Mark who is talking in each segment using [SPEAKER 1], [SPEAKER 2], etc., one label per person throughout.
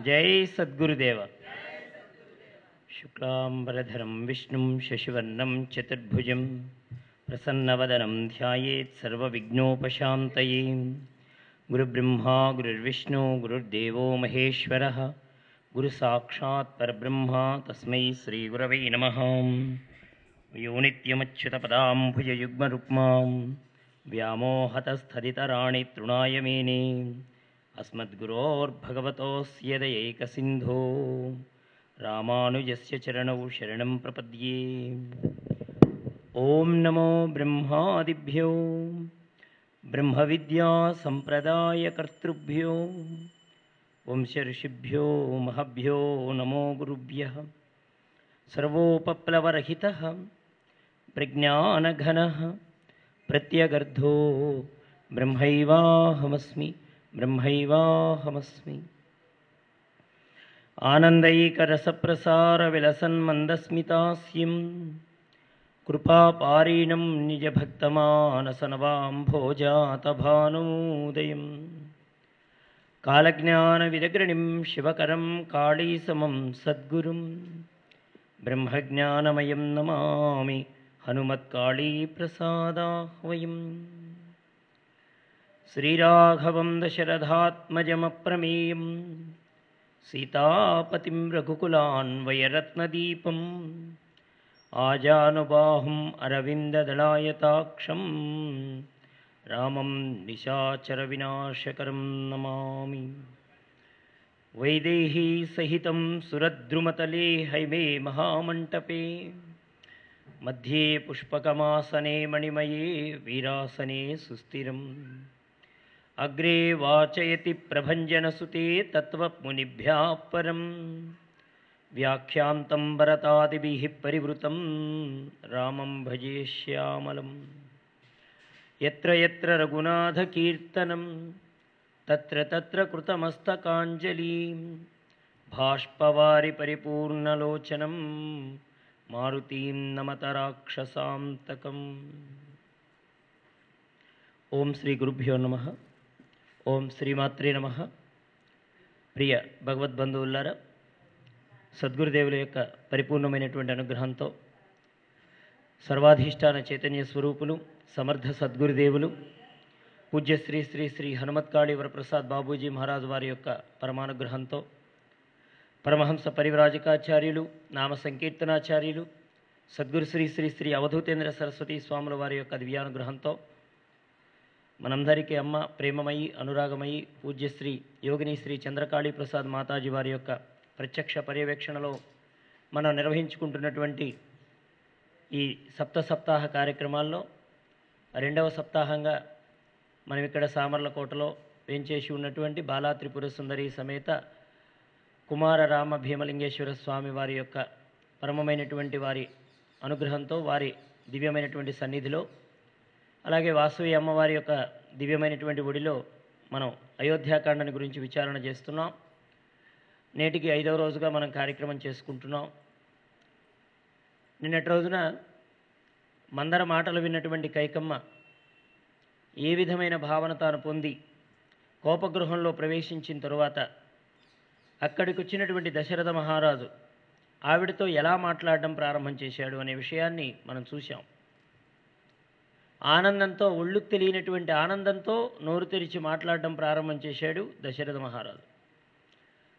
[SPEAKER 1] जय सद्गुरुदेव। शुक्लाम्बरधरं विष्णुं शशिवर्णं चतुर्भुजं प्रसन्नवदनं ध्यायेत् सर्वविघ्नोपशान्तये। गुरुब्रह्मा गुरुर्विष्णु गुरुर्देवो महेश्वरः गुरुसाक्षात् गुरुसाक्षात्परब्रह्मा तस्मै श्रीगुरवै नमः। योनित्यमच्युतपदाम्भुजयुग्मरुक्मां व्यामोहतस्थलितराणि तृणाय मेने अस्मद्गुरोर्भगवतोऽस्यदयैकसिन्धो रामानुजस्य चरणौ शरणं प्रपद्ये। ॐ नमो ब्रह्मादिभ्यो। ब्रह्मविद्यासम्प्रदायकर्तृभ्यो वंशऋषिभ्यो महभ्यो नमो गुरुभ्यः। सर्वोपप्लवरहितः, प्रज्ञानघनः, प्रत्यगर्धो ब्रह्मैवाहमस्मि। ब्रह्मैवाहमस्मि। आनन्दैकरसप्रसारविलसन्मन्दस्मितास्यं कृपापारीणं निजभक्तमानसनवाम्भोजातभानूदयम्। कालज्ञानविदग्रणिं शिवकरं काळीसमं सद्गुरुं ब्रह्मज्ञानमयं नमामि। हनुमत्काळीप्रसादाह्वयम् श्रीराघवं दशरथात्मजमप्रमेयं सीतापतिं रघुकुलान्वयरत्नदीपम् आजानुबाहुम् अरविन्ददलायताक्षं रामं निशाचरविनाशकरं नमामि। वैदेहीसहितं सुरद्रुमतले हैमे महामण्टपे मध्ये पुष्पकमासने मणिमये वीरासने सुस्थिरम् अग्रे वाचयति प्रभञ्जनसुते तत्त्वमुनिभ्यः परं व्याख्यान्तं भरतादिभिः परिवृतं रामं भजे श्यामलं यत्र यत्र रघुनाथकीर्तनं तत्र तत्र कृतमस्तकाञ्जलिं भाष्पवारि परिपूर्णलोचनं మారుతీం నమత రాక్షసాంతకం ఓం శ్రీ గురుభ్యో నమ ఓం శ్రీమాత్రే నమ. ప్రియ భగవద్బంధువులారా సద్గురుదేవుల యొక్క పరిపూర్ణమైనటువంటి అనుగ్రహంతో సర్వాధిష్టాన చైతన్య స్వరూపులు సమర్థ సద్గురుదేవులు పూజ్య శ్రీ శ్రీ శ్రీ హనుమత్కాళి వరప్రసాద్ బాబూజీ మహారాజు వారి యొక్క పరమానుగ్రహంతో పరమహంస పరివ్రాజకాచార్యులు నామ సంకీర్తనాచార్యులు సద్గురు శ్రీ శ్రీ శ్రీ అవధూతేంద్ర సరస్వతి స్వాముల వారి యొక్క దివ్యానుగ్రహంతో మనందరికీ అమ్మ ప్రేమమయి అనురాగమయి పూజ్యశ్రీ యోగిని శ్రీ చంద్రకాళీ ప్రసాద్ మాతాజీ వారి యొక్క ప్రత్యక్ష పర్యవేక్షణలో మనం నిర్వహించుకుంటున్నటువంటి ఈ సప్త సప్తాహ కార్యక్రమాల్లో రెండవ సప్తాహంగా మనం ఇక్కడ సామర్లకోటలో వేంచేసి ఉన్నటువంటి బాలా త్రిపుర సుందరి సమేత కుమార రామ భీమలింగేశ్వర స్వామి వారి యొక్క పరమమైనటువంటి వారి అనుగ్రహంతో వారి దివ్యమైనటువంటి సన్నిధిలో అలాగే వాసవి అమ్మవారి యొక్క దివ్యమైనటువంటి ఒడిలో మనం అయోధ్యాకాండని గురించి విచారణ చేస్తున్నాం. నేటికి ఐదవ రోజుగా మనం కార్యక్రమం చేసుకుంటున్నాం. నిన్నటి రోజున మందర మాటలు విన్నటువంటి కైకమ్మ ఏ విధమైన భావన తాను పొంది కోపగృహంలో ప్రవేశించిన తరువాత అక్కడికి వచ్చినటువంటి దశరథ మహారాజు ఆవిడతో ఎలా మాట్లాడడం ప్రారంభం చేశాడు అనే విషయాన్ని మనం చూశాం. ఆనందంతో ఒళ్ళు తెలియనటువంటి ఆనందంతో నోరు తెరిచి మాట్లాడడం ప్రారంభం చేశాడు దశరథ మహారాజు.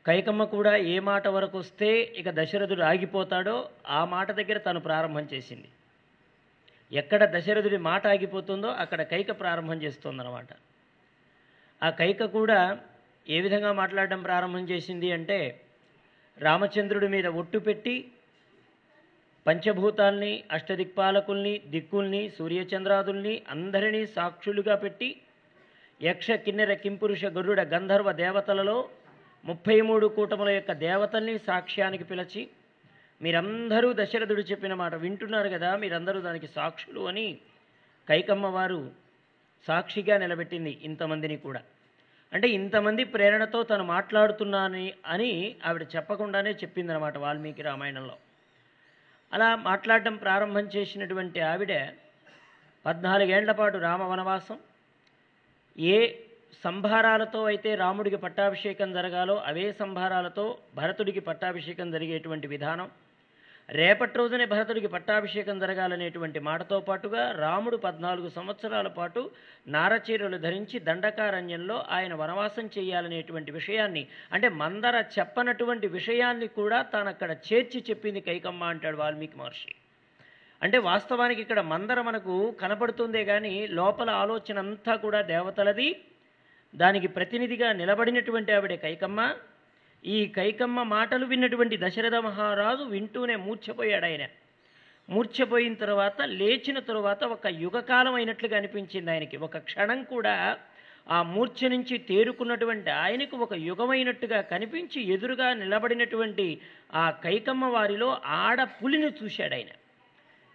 [SPEAKER 1] కైకమ్మ కూడా ఏ మాట వరకు వస్తే ఇక దశరథుడు ఆగిపోతాడో ఆ మాట దగ్గర తను ప్రారంభం చేసింది. ఎక్కడ దశరథుడి మాట ఆగిపోతుందో అక్కడ కైక ప్రారంభం చేస్తుందన్నమాట. ఆ కైక కూడా ఏ విధంగా మాట్లాడడం ప్రారంభం చేసింది అంటే రామచంద్రుడి మీద ఒట్టు పెట్టి పంచభూతాల్ని అష్టదిక్పాలకుల్ని దిక్కుల్ని సూర్యచంద్రాదుల్ని అందరినీ సాక్షులుగా పెట్టి యక్ష కిన్నెర కింపురుష గరుడ గంధర్వ దేవతలలో ముప్పై మూడు కూటముల యొక్క దేవతల్ని సాక్ష్యానికి పిలిచి మీరందరూ దశరథుడు చెప్పిన మాట వింటున్నారు కదా మీరందరూ దానికి సాక్షులు అని కైకమ్మ వారు సాక్షిగా నిలబెట్టింది ఇంతమందిని కూడా. అంటే ఇంతమంది ప్రేరణతో తను మాట్లాడుతున్నాను అని ఆవిడ చెప్పకుండానే చెప్పిందనమాట వాల్మీకి రామాయణంలో. అలా మాట్లాడడం ప్రారంభం చేసినటువంటి ఆవిడ పద్నాలుగేళ్ళ పాటు రామ వనవాసం. ఏ సంభారాలతో అయితే రాముడికి పట్టాభిషేకం జరగాలో అవే సంభారాలతో భరతుడికి పట్టాభిషేకం జరిగేటువంటి విధానం. రేపటి రోజునే భరతుడికి పట్టాభిషేకం జరగాలనేటువంటి మాటతో పాటుగా రాముడు పద్నాలుగు సంవత్సరాల పాటు నారచీరలు ధరించి దండకారణ్యంలో ఆయన వనవాసం చేయాలనేటువంటి విషయాన్ని అంటే మందర చెప్పనటువంటి విషయాన్ని కూడా తాను అక్కడ చేర్చి చెప్పింది కైకమ్మ అంటాడు వాల్మీకి మహర్షి. అంటే వాస్తవానికి ఇక్కడ మందర మనకు కనపడుతుందే కానీ లోపల ఆలోచన అంతా కూడా దేవతలది దానికి ప్రతినిధిగా నిలబడినటువంటి ఆవిడే కైకమ్మ. ఈ కైకమ్మ మాటలు విన్నటువంటి దశరథ మహారాజు వింటూనే మూర్ఛపోయాడు ఆయన. మూర్ఛపోయిన తర్వాత లేచిన తరువాత ఒక యుగకాలం అయినట్లుగా అనిపించింది ఆయనకి. ఒక క్షణం కూడా ఆ మూర్ఛ నుంచి తేరుకున్నటువంటి ఆయనకు ఒక యుగమైనట్టుగా కనిపించి ఎదురుగా నిలబడినటువంటి ఆ కైకమ్మ వారిలో ఆడపులిని చూశాడు ఆయన.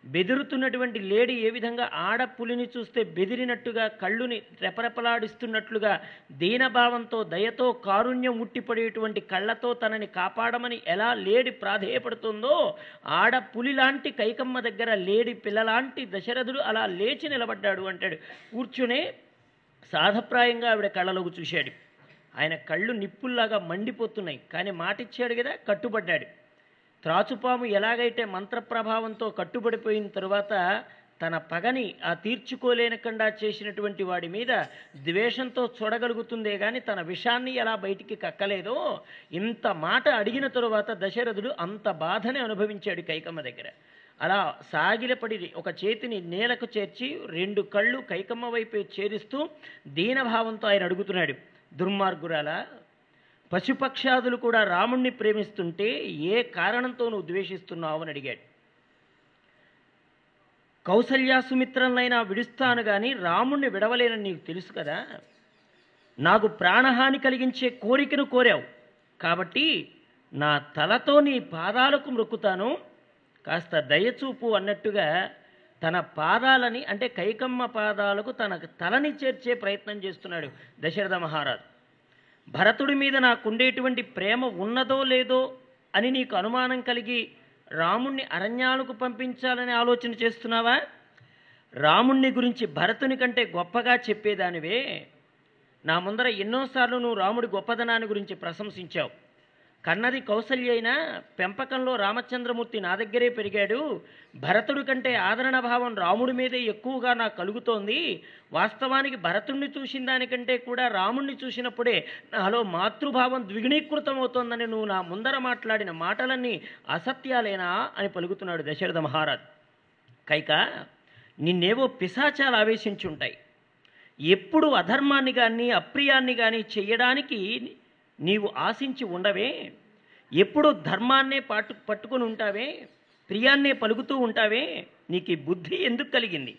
[SPEAKER 1] బెదురుతున్నటువంటి లేడీ ఏ విధంగా ఆడపులిని చూస్తే బెదిరినట్టుగా కళ్ళుని రెపరెపలాడిస్తున్నట్లుగా దీనభావంతో దయతో కారుణ్యం ఉట్టిపడేటువంటి కళ్ళతో తనని కాపాడమని ఎలా లేడి ప్రాధేయపడుతుందో ఆడపులి లాంటి కైకమ్మ దగ్గర లేడి పిల్లలాంటి దశరథుడు అలా లేచి నిలబడ్డాడు అంటాడు. కూర్చునే సాధప్రాయంగా ఆవిడ కళ్ళలోకి చూశాడు. ఆయన కళ్ళు నిప్పుల్లాగా మండిపోతున్నాయి. కానీ మాటిచ్చాడు కదా కట్టుబడ్డాడు. త్రాచుపాము ఎలాగైతే మంత్రప్రభావంతో కట్టుబడిపోయిన తరువాత తన పగని ఆ తీర్చుకోలేనకుండా చేసినటువంటి వాడి మీద ద్వేషంతో చూడగలుగుతుందే కానీ తన విషాన్ని ఎలా బయటికి కక్కలేదో ఇంత మాట అడిగిన తరువాత దశరథుడు అంత బాధని అనుభవించాడు కైకమ్మ దగ్గర. అలా సాగిలపడి ఒక చేతిని నేలకు చేర్చి రెండు కళ్ళు కైకమ్మ వైపే చేరిస్తూ దీనభావంతో ఆయన అడుగుతున్నాడు దుర్మార్గురాల పశుపక్షాదులు కూడా రాముణ్ణి ప్రేమిస్తుంటే ఏ కారణంతో నువ్వు ద్వేషిస్తున్నావు అని అడిగాడు. కౌసల్యా సుమిత్రలైనా విడుస్తాను కానీ రాముణ్ణి విడవలేనని నీకు తెలుసు కదా. నాకు ప్రాణహాని కలిగించే కోరికను కోరావు. కాబట్టి నా తలతో నీ పాదాలకు మృక్కుతాను. కాస్త దయచూపు అన్నట్టుగా తన పాదాలని అంటే కైకమ్మ పాదాలకు తన తలని చేర్చే ప్రయత్నం చేస్తున్నాడు దశరథ మహారాజు. భరతుడి మీద నాకుండేటువంటి ప్రేమ ఉన్నదో లేదో అని నీకు అనుమానం కలిగి రాముణ్ణి అరణ్యాలకు పంపించాలని ఆలోచన చేస్తున్నావా? రాముణ్ణి గురించి భరతుని కంటే గొప్పగా చెప్పేదానివే. నా ముందర ఎన్నోసార్లు నువ్వు రాముడి గొప్పదనాన్ని గురించి ప్రశంసించావు. కన్నది కౌసల్య పెంపకంలో రామచంద్రమూర్తి నా దగ్గరే పెరిగాడు. భరతుడి కంటే ఆదరణ భావం రాముడి మీదే ఎక్కువగా నాకు కలుగుతోంది. వాస్తవానికి భరతుణ్ణి చూసిన దానికంటే కూడా రాముణ్ణి చూసినప్పుడే నాలో మాతృభావం ద్విగుణీకృతం అవుతోందని నువ్వు నా ముందర మాట్లాడిన మాటలన్నీ అసత్యాలేనా అని పలుకుతున్నాడు దశరథ మహారాజ్. కైక నిన్నేవో పిశాచాలు ఆవేశించుంటాయి. ఎప్పుడు అధర్మాన్ని కానీ అప్రియాన్ని కానీ చేయడానికి నీవు ఆశించి ఉండవే. ఎప్పుడు ధర్మాన్నే పట్టు పట్టుకొని ఉంటావే. ప్రియాన్నే పలుకుతూ ఉంటావే. నీకు ఈ బుద్ధి ఎందుకు కలిగింది?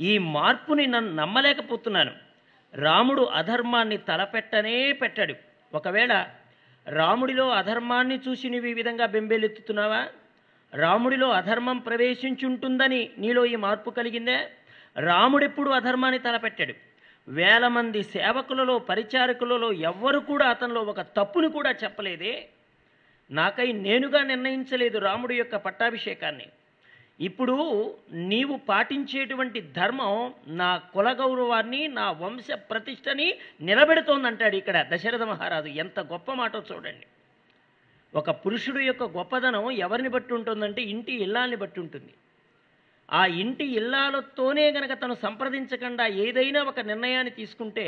[SPEAKER 1] ఈ మార్పుని నన్ను నమ్మలేకపోతున్నాను. రాముడు అధర్మాన్ని తలపెట్టనే పెట్టాడు. ఒకవేళ రాముడిలో అధర్మాన్ని చూసి నువ్వు ఈ విధంగా బెంబేలెత్తుతున్నావా? రాముడిలో అధర్మం ప్రవేశించుంటుందని నీలో ఈ మార్పు కలిగిందే? రాముడెప్పుడు అధర్మాన్ని తలపెట్టాడు? వేల మంది సేవకులలో పరిచారకులలో ఎవ్వరు కూడా అతనిలో ఒక తప్పును కూడా చెప్పలేదే. నాకై నేనుగా నిర్ణయించలేదు రాముడి యొక్క పట్టాభిషేకాన్ని. ఇప్పుడు నీవు పాటించేటువంటి ధర్మం నా కుల గౌరవాన్ని నా వంశ ప్రతిష్టని నిలబెడుతోందంటాడు ఇక్కడ దశరథ మహారాజు. ఎంత గొప్ప మాటో చూడండి. ఒక పురుషుడు యొక్క గొప్పదనం ఎవరిని బట్టి ఉంటుందంటే ఇంటి ఇల్లాల్ని బట్టి ఉంటుంది. ఆ ఇంటి ఇల్లాలతోనే గనక తను సంప్రదించకుండా ఏదైనా ఒక నిర్ణయాన్ని తీసుకుంటే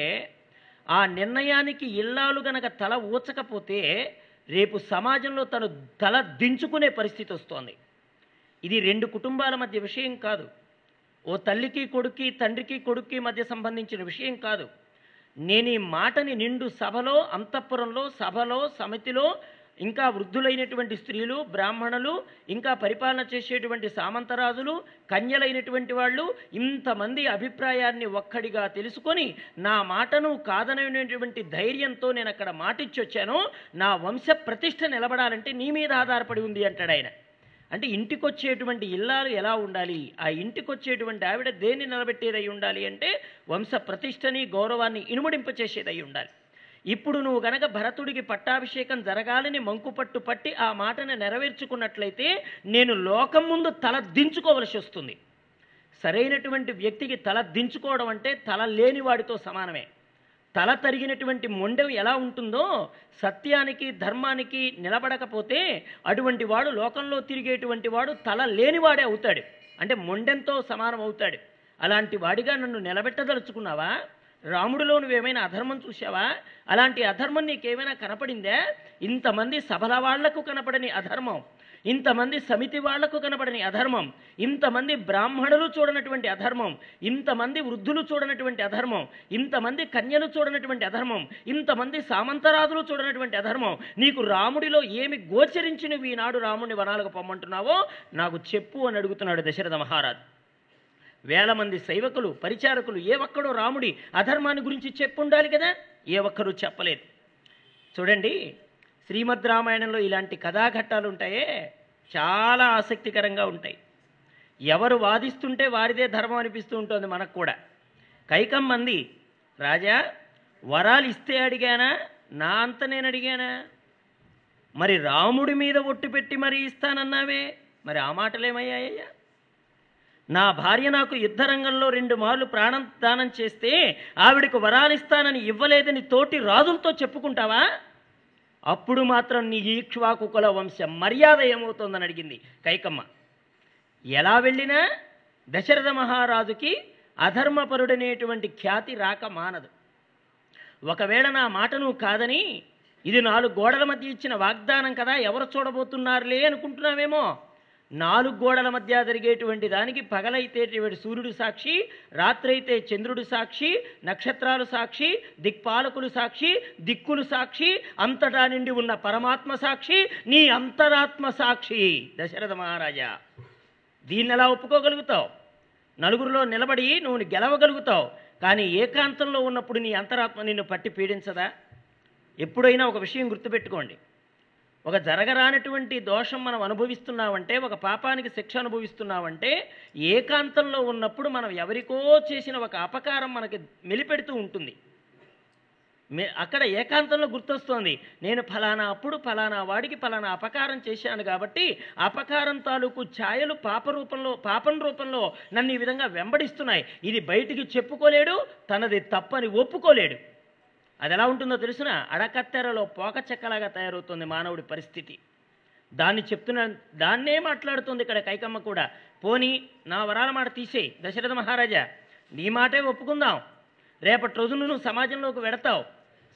[SPEAKER 1] ఆ నిర్ణయానికి ఇల్లాలు గనక తల ఊచకపోతే రేపు సమాజంలో తను తల దించుకునే పరిస్థితి వస్తోంది. ఇది రెండు కుటుంబాల మధ్య విషయం కాదు. ఓ తల్లికి కొడుక్కి తండ్రికి కొడుక్కి మధ్య సంబంధించిన విషయం కాదు. నేను ఈ మాటని నిండు సభలో అంతఃపురంలో సభలో సమితిలో ఇంకా వృద్ధులైనటువంటి స్త్రీలు బ్రాహ్మణులు ఇంకా పరిపాలన చేసేటువంటి సామంతరాజులు కన్యలైనటువంటి వాళ్ళు ఇంతమంది అభిప్రాయాన్ని ఒక్కడిగా తెలుసుకొని నా మాటను కాదనటువంటి ధైర్యంతో నేను అక్కడ మాటిచ్చొచ్చాను. నా వంశ ప్రతిష్ట నిలబడాలంటే నీ మీద ఆధారపడి ఉంది అంటాడు ఆయన. అంటే ఇంటికొచ్చేటువంటి ఇల్లాలు ఎలా ఉండాలి? ఆ ఇంటికొచ్చేటువంటి ఆవిడ దేన్ని నిలబెట్టేదై ఉండాలి అంటే వంశ ప్రతిష్టని గౌరవాన్ని ఇనుమడింపచేసేదై ఉండాలి. ఇప్పుడు నువ్వు గనక భరతుడికి పట్టాభిషేకం జరగాలని మంకుపట్టు పట్టి ఆ మాటను నెరవేర్చుకున్నట్లయితే నేను లోకం ముందు తల దించుకోవలసి వస్తుంది. సరైనటువంటి వ్యక్తికి తల దించుకోవడం అంటే తల లేని వాడితో సమానమే. తల తరిగినటువంటి మొండెం ఎలా ఉంటుందో సత్యానికి ధర్మానికి నిలబడకపోతే అటువంటి వాడు లోకంలో తిరిగేటువంటి వాడు తల లేనివాడే అవుతాడు. అంటే మొండెంతో సమానం అవుతాడు అలాంటి వాడిగా నన్ను నిలబెట్టదలుచుకున్నావా? రాముడిలో నువ్వేమైనా అధర్మం చూసావా అలాంటి అధర్మం నీకేమైనా కనపడిందే? ఇంతమంది సభల వాళ్ళకు కనపడని అధర్మం ఇంతమంది సమితి వాళ్ళకు కనపడని అధర్మం ఇంతమంది బ్రాహ్మణులు చూడనటువంటి అధర్మం ఇంతమంది వృద్ధులు చూడనటువంటి అధర్మం ఇంతమంది కన్యలు చూడనటువంటి అధర్మం ఇంతమంది సామంతరాజులు చూడనటువంటి అధర్మం నీకు రాముడిలో ఏమి గోచరించి నువ్వు ఈనాడు రాముడిని వనాలకు పొమ్మంటున్నావో నాకు చెప్పు అని అడుగుతున్నాడు దశరథ మహారాజు. వేల మంది సైవకులు పరిచారకులు ఏ ఒక్కడో రాముడి అధర్మాన్ని గురించి చెప్పుండాలి కదా? ఏ ఒక్కరూ చెప్పలేదు. చూడండి శ్రీమద్ రామాయణంలో ఇలాంటి కథాఘట్టాలు ఉంటాయే చాలా ఆసక్తికరంగా ఉంటాయి. ఎవరు వాదిస్తుంటే వారిదే ధర్మం అనిపిస్తూ ఉంటుంది మనకు కూడా. కైకం మంది రాజా వరాలు ఇస్తే అడిగానా? నా అంత నేను అడిగానా? మరి రాముడి మీద ఒట్టు పెట్టి మరీ ఇస్తానన్నావే? మరి ఆ మాటలేమయ్యాయ్యా? నా భార్య నాకు యుద్ధరంగంలో రెండు మార్లు ప్రాణం దానం చేస్తే ఆవిడకు వరాలిస్తానని ఇవ్వలేదని తోటి రాజులతో చెప్పుకుంటావా? అప్పుడు మాత్రం నీ ఈక్ష్వాకు కుల వంశం మర్యాద ఏమవుతోందని అడిగింది కైకమ్మ. ఎలా వెళ్ళినా దశరథ మహారాజుకి అధర్మపరుడనేటువంటి ఖ్యాతి రాక మానదు. ఒకవేళ నా మాటను కాదని ఇది నాలుగు గోడల మధ్య ఇచ్చిన వాగ్దానం కదా ఎవరు చూడబోతున్నారులే అనుకుంటున్నావేమో? నాలుగు గోడల మధ్య జరిగేటువంటి దానికి పగలైతే సూర్యుడు సాక్షి రాత్రైతే చంద్రుడు సాక్షి నక్షత్రాలు సాక్షి దిక్పాలకులు సాక్షి దిక్కులు సాక్షి అంతటా నిండి ఉన్న పరమాత్మ సాక్షి నీ అంతరాత్మ సాక్షి. దశరథ మహారాజా దీన్ని ఎలా ఒప్పుకోగలుగుతావు? నలుగురిలో నిలబడి నువ్వు గెలవగలుగుతావు కానీ ఏకాంతంలో ఉన్నప్పుడు నీ అంతరాత్మ నిన్ను పట్టి పీడించదా? ఎప్పుడైనా ఒక విషయం గుర్తుపెట్టుకోండి. ఒక జరగరానటువంటి దోషం మనం అనుభవిస్తున్నామంటే ఒక పాపానికి శిక్ష అనుభవిస్తున్నామంటే ఏకాంతంలో ఉన్నప్పుడు మనం ఎవరికో చేసిన ఒక అపకారం మనకి మెలిపెడుతూ ఉంటుంది. అక్కడ ఏకాంతంలో గుర్తొస్తోంది. నేను ఫలానా అప్పుడు ఫలానా వాడికి ఫలానా అపకారం చేశాను కాబట్టి అపకారం తాలూకు ఛాయలు పాప రూపంలో పాపం రూపంలో నన్ను ఈ విధంగా వెంబడిస్తున్నాయి. ఇది బయటికి చెప్పుకోలేడు తనది తప్పని ఒప్పుకోలేడు. అది ఎలా ఉంటుందో తెలిసిన? అడకత్తెరలో పోక చెక్కలాగా తయారవుతుంది మానవుడి పరిస్థితి. దాన్ని చెప్తున్న దాన్నే మాట్లాడుతుంది ఇక్కడ కైకమ్మ కూడా. పోని నా వరాల మాట తీసేయి దశరథ మహారాజా. నీ మాటే ఒప్పుకుందాం. రేపటి రోజున నువ్వు సమాజంలోకి వెడతావు.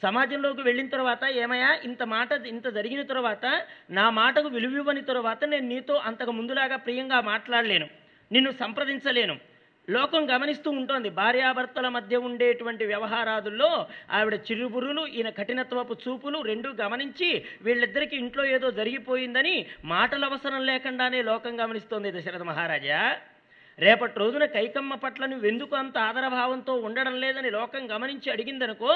[SPEAKER 1] సమాజంలోకి వెళ్ళిన తర్వాత ఏమయ్యా ఇంత మాట ఇంత జరిగిన తర్వాత నా మాటకు విలువివ్వని తర్వాత నేను నీతో అంతకు ముందులాగా ప్రియంగా మాట్లాడలేను. నిన్ను సంప్రదించలేను. లోకం గమనిస్తూ ఉంటుంది. భార్యాభర్తల మధ్య ఉండేటువంటి వ్యవహారాదుల్లో ఆవిడ చిరుబురులు ఈయన కఠినత్వపు చూపులు రెండూ గమనించి వీళ్ళిద్దరికి ఇంట్లో ఏదో జరిగిపోయిందని మాటల అవసరం లేకుండానే లోకం గమనిస్తోంది దశరథ మహారాజా. రేపటి రోజున కైకమ్మ పట్ల నువ్వు ఎందుకు అంత ఆదరభావంతో ఉండడం లేదని లోకం గమనించి అడిగిందనుకో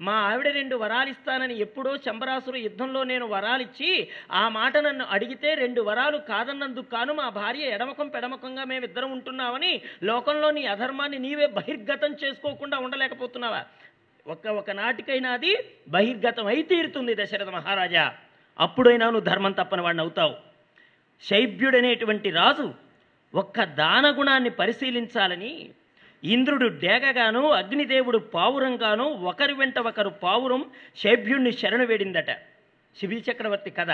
[SPEAKER 1] మా ఆవిడ రెండు వరాలిస్తానని ఎప్పుడో చంబరాసురు యుద్ధంలో నేను వరాలిచ్చి ఆ మాట నన్ను అడిగితే రెండు వరాలు కాదన్నందుకు కాను మా భార్య ఎడమకం పెడమకంగా మేమిద్దరం ఉంటున్నామని లోకంలో నీ అధర్మాన్ని నీవే బహిర్గతం చేసుకోకుండా ఉండలేకపోతున్నావా? ఒక్క ఒక నాటికైనా అది బహిర్గతం అయి తీరుతుంది దశరథ మహారాజా. అప్పుడైనా నువ్వు ధర్మం తప్పని వాడిని అవుతావు శైబ్యుడనేటువంటి రాజు ఒక్క దానగుణాన్ని పరిశీలించాలని ఇంద్రుడు డేగగాను అగ్నిదేవుడు పావురంగాను ఒకరి వెంట ఒకరు పావురం శైభ్యుణ్ణి శరణు వేడిందట. శిబి చక్రవర్తి కథ.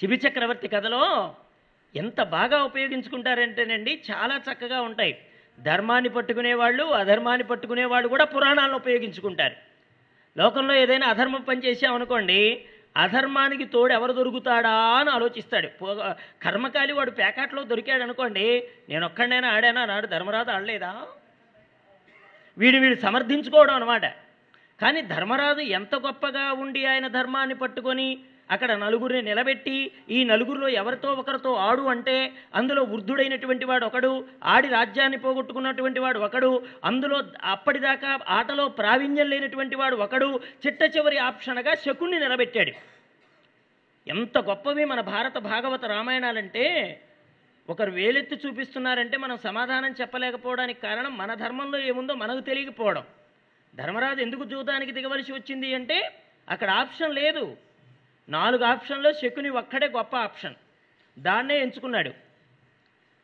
[SPEAKER 1] శిబి చక్రవర్తి కథలో ఎంత బాగా ఉపయోగించుకుంటారంటేనండి చాలా చక్కగా ఉంటాయి. ధర్మాన్ని పట్టుకునేవాళ్ళు అధర్మాన్ని పట్టుకునేవాళ్ళు కూడా పురాణాలను ఉపయోగించుకుంటారు. లోకంలో ఏదైనా అధర్మం పని చేసామనుకోండి అధర్మానికి తోడు ఎవరు దొరుకుతాడా అని ఆలోచిస్తాడు. కర్మకాలి వాడు ప్యాకెట్లో దొరికాడు అనుకోండి నేను ఒక్కడైనా ఆడానా? నాడు ధర్మరాజు ఆడలేదా? వీడు వీడు సమర్థించుకోవడం అనమాట కానీ ధర్మరాజు ఎంత గొప్పగా ఉండి ఆయన ధర్మాన్ని పట్టుకొని అక్కడ నలుగురిని నిలబెట్టి ఈ నలుగురిలో ఎవరితో ఒకరితో ఆడు అంటే అందులో వృద్ధుడైనటువంటి వాడు ఒకడు ఆడి రాజ్యాన్ని పోగొట్టుకున్నటువంటి వాడు ఒకడు అందులో అప్పటిదాకా ఆటలో ప్రావీణ్యం లేనటువంటి వాడు ఒకడు చిట్ట చివరి ఆప్షన్గా శకుణ్ణి నిలబెట్టాడు. ఎంత గొప్పవి మన భారత భాగవత రామాయణాలంటే ఒకరు వేలెత్తి చూపిస్తున్నారంటే మనం సమాధానం చెప్పలేకపోవడానికి కారణం మన ధర్మంలో ఏముందో మనకు తెలియకపోవడం. ధర్మరాజు ఎందుకు జూదానికి దిగవలసి వచ్చింది అంటే అక్కడ ఆప్షన్ లేదు. నాలుగు ఆప్షన్లో శకుని ఒక్కడే గొప్ప ఆప్షన్. దాన్నే ఎంచుకున్నాడు.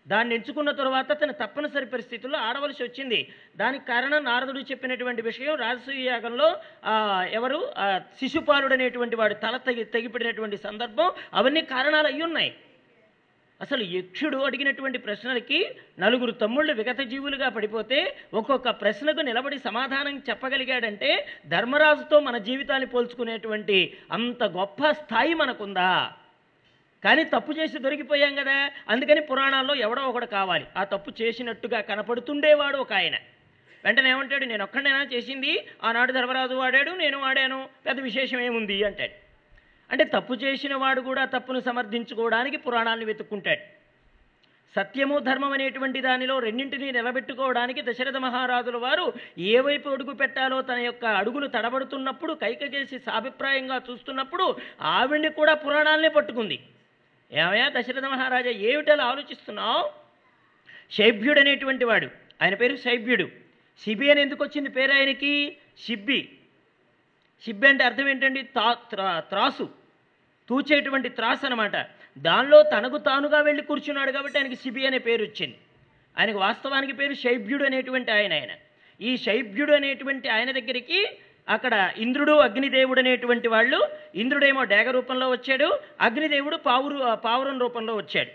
[SPEAKER 1] దాన్ని ఎంచుకున్న తరువాత తన తప్పనిసరి పరిస్థితుల్లో ఆడవలసి వచ్చింది. దానికి కారణం నారదుడు చెప్పినటువంటి విషయం రాజసూయ యాగంలో ఎవరు? శిశుపాలుడు అనేటువంటి వాడు తల తగి తెగిపడినటువంటి సందర్భం అవన్నీ కారణాలు అయి ఉన్నాయి అసలు యక్షుడు అడిగినటువంటి ప్రశ్నలకి నలుగురు తమ్ముళ్ళు విగత జీవులుగా పడిపోతే ఒక్కొక్క ప్రశ్నకు నిలబడి సమాధానం చెప్పగలిగాడంటే ధర్మరాజుతో మన జీవితాన్ని పోల్చుకునేటువంటి అంత గొప్ప స్థాయి మనకుందా? కానీ తప్పు చేసి దొరికిపోయాం కదా. అందుకని పురాణాల్లో ఎవడో ఒకడు కావాలి. ఆ తప్పు చేసినట్టుగా కనపడుతుండేవాడు ఒక ఆయన. వెంటనే ఏమంటాడు నేను ఒక్కడైనా చేసింది ఆనాడు ధర్మరాజు వాడాడు నేను వాడాను పెద్ద విశేషం ఏముంది? అంటాడు. అంటే తప్పు చేసిన వాడు కూడా తప్పును సమర్థించుకోవడానికి పురాణాన్ని వెతుక్కుంటాడు. సత్యము ధర్మం అనేటువంటి దానిలో రెండింటినీ నిలబెట్టుకోవడానికి దశరథ మహారాజుల వారు ఏ వైపు అడుగు పెట్టాలో తన యొక్క అడుగులు తడబడుతున్నప్పుడు కైకకేసి సాభిప్రాయంగా చూస్తున్నప్పుడు ఆవిడ్ని కూడా పురాణాలనే పట్టుకుంది. ఏమయ్యా దశరథ మహారాజా ఏమిటలా ఆలోచిస్తున్నావు? శైభ్యుడు అనేటువంటి వాడు ఆయన పేరు శైభ్యుడు. శిబి అని ఎందుకు వచ్చింది పేరు ఆయనకి? సిబ్బి సిబ్బి అంటే అర్థం ఏంటండి? తా త్రా- త్రాసు. తూచేటువంటి త్రాస్ అనమాట దానిలో తనకు తానుగా వెళ్ళి కూర్చున్నాడు కాబట్టి ఆయనకి శిబి అనే పేరు వచ్చింది. ఆయనకు వాస్తవానికి పేరు శైభ్యుడు అనేటువంటి ఆయన ఆయన. ఈ శైభ్యుడు అనేటువంటి ఆయన దగ్గరికి అక్కడ ఇంద్రుడు అగ్నిదేవుడు అనేటువంటి వాళ్ళు ఇంద్రుడేమో డేగ రూపంలో వచ్చాడు అగ్నిదేవుడు పావురు పావురం రూపంలో వచ్చాడు.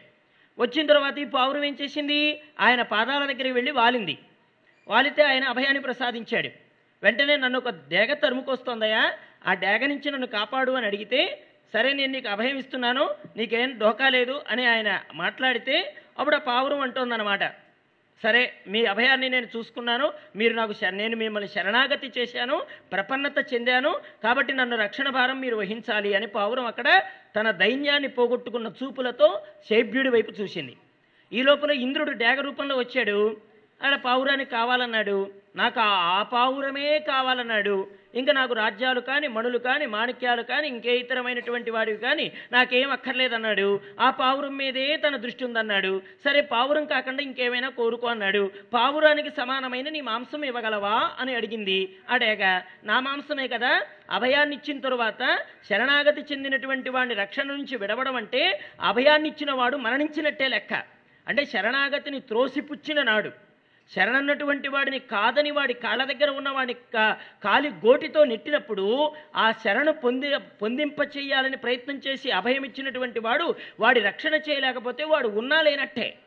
[SPEAKER 1] వచ్చిన తర్వాత ఈ పావురం ఏం చేసింది? ఆయన పాదాల దగ్గరికి వెళ్ళి వాలింది. వాలితే ఆయన అభయాన్ని ప్రసాదించాడు. వెంటనే నన్ను ఒక డేగ తరుముకొస్తోందయా ఆ డేగ నుంచి నన్ను కాపాడు అని అడిగితే సరే నేను నీకు అభయం ఇస్తున్నాను నీకేం డోకా లేదు అని ఆయన మాట్లాడితే అప్పుడు ఆ పావురం అంటుందన్నమాట. సరే మీ అభయాన్ని నేను చూసుకున్నాను మీరు నాకు నేను మిమ్మల్ని శరణాగతి చేశాను ప్రపన్నత చెందాను కాబట్టి నన్ను రక్షణ భారం మీరు వహించాలి అని పావురం అక్కడ తన దైన్యాన్ని పోగొట్టుకున్న చూపులతో శైభ్యుడి వైపు చూసింది. ఈ లోపల ఇంద్రుడు డేగ రూపంలో వచ్చాడు. ఆడ పావురానికి కావాలన్నాడు. నాకు ఆ పావురమే కావాలన్నాడు. ఇంకా నాకు రాజ్యాలు కానీ మణులు కానీ మాణిక్యాలు కానీ ఇంకే ఇతరమైనటువంటి వాడివి కానీ నాకేం అక్కర్లేదన్నాడు. ఆ పావురం మీదే తన దృష్టి ఉందన్నాడు. సరే పావురం కాకుండా ఇంకేమైనా కోరుకో అన్నాడు. పావురానికి సమానమైన నీ మాంసం ఇవ్వగలవా అని అడిగింది. అడేగ నా మాంసమే కదా. అభయాన్ని ఇచ్చిన తరువాత శరణాగతి చెందినటువంటి వాడిని రక్షణ నుంచి విడవడం అంటే అభయాన్ని ఇచ్చిన వాడు మరణించినట్టే లెక్క. అంటే శరణాగతిని త్రోసిపుచ్చిన నాడు. శరణన్నటువంటి వాడిని కాదని వాడి కాళ్ళ దగ్గర ఉన్నవాడిని కా- కాలి గోటితో నెట్టినప్పుడు ఆ శరణు పొంది పొందింప చేయాలని ప్రయత్నం చేసి అభయం ఇచ్చినటువంటి వాడు వాడి రక్షణ చేయలేకపోతే వాడు ఉన్నా లేనట్టే.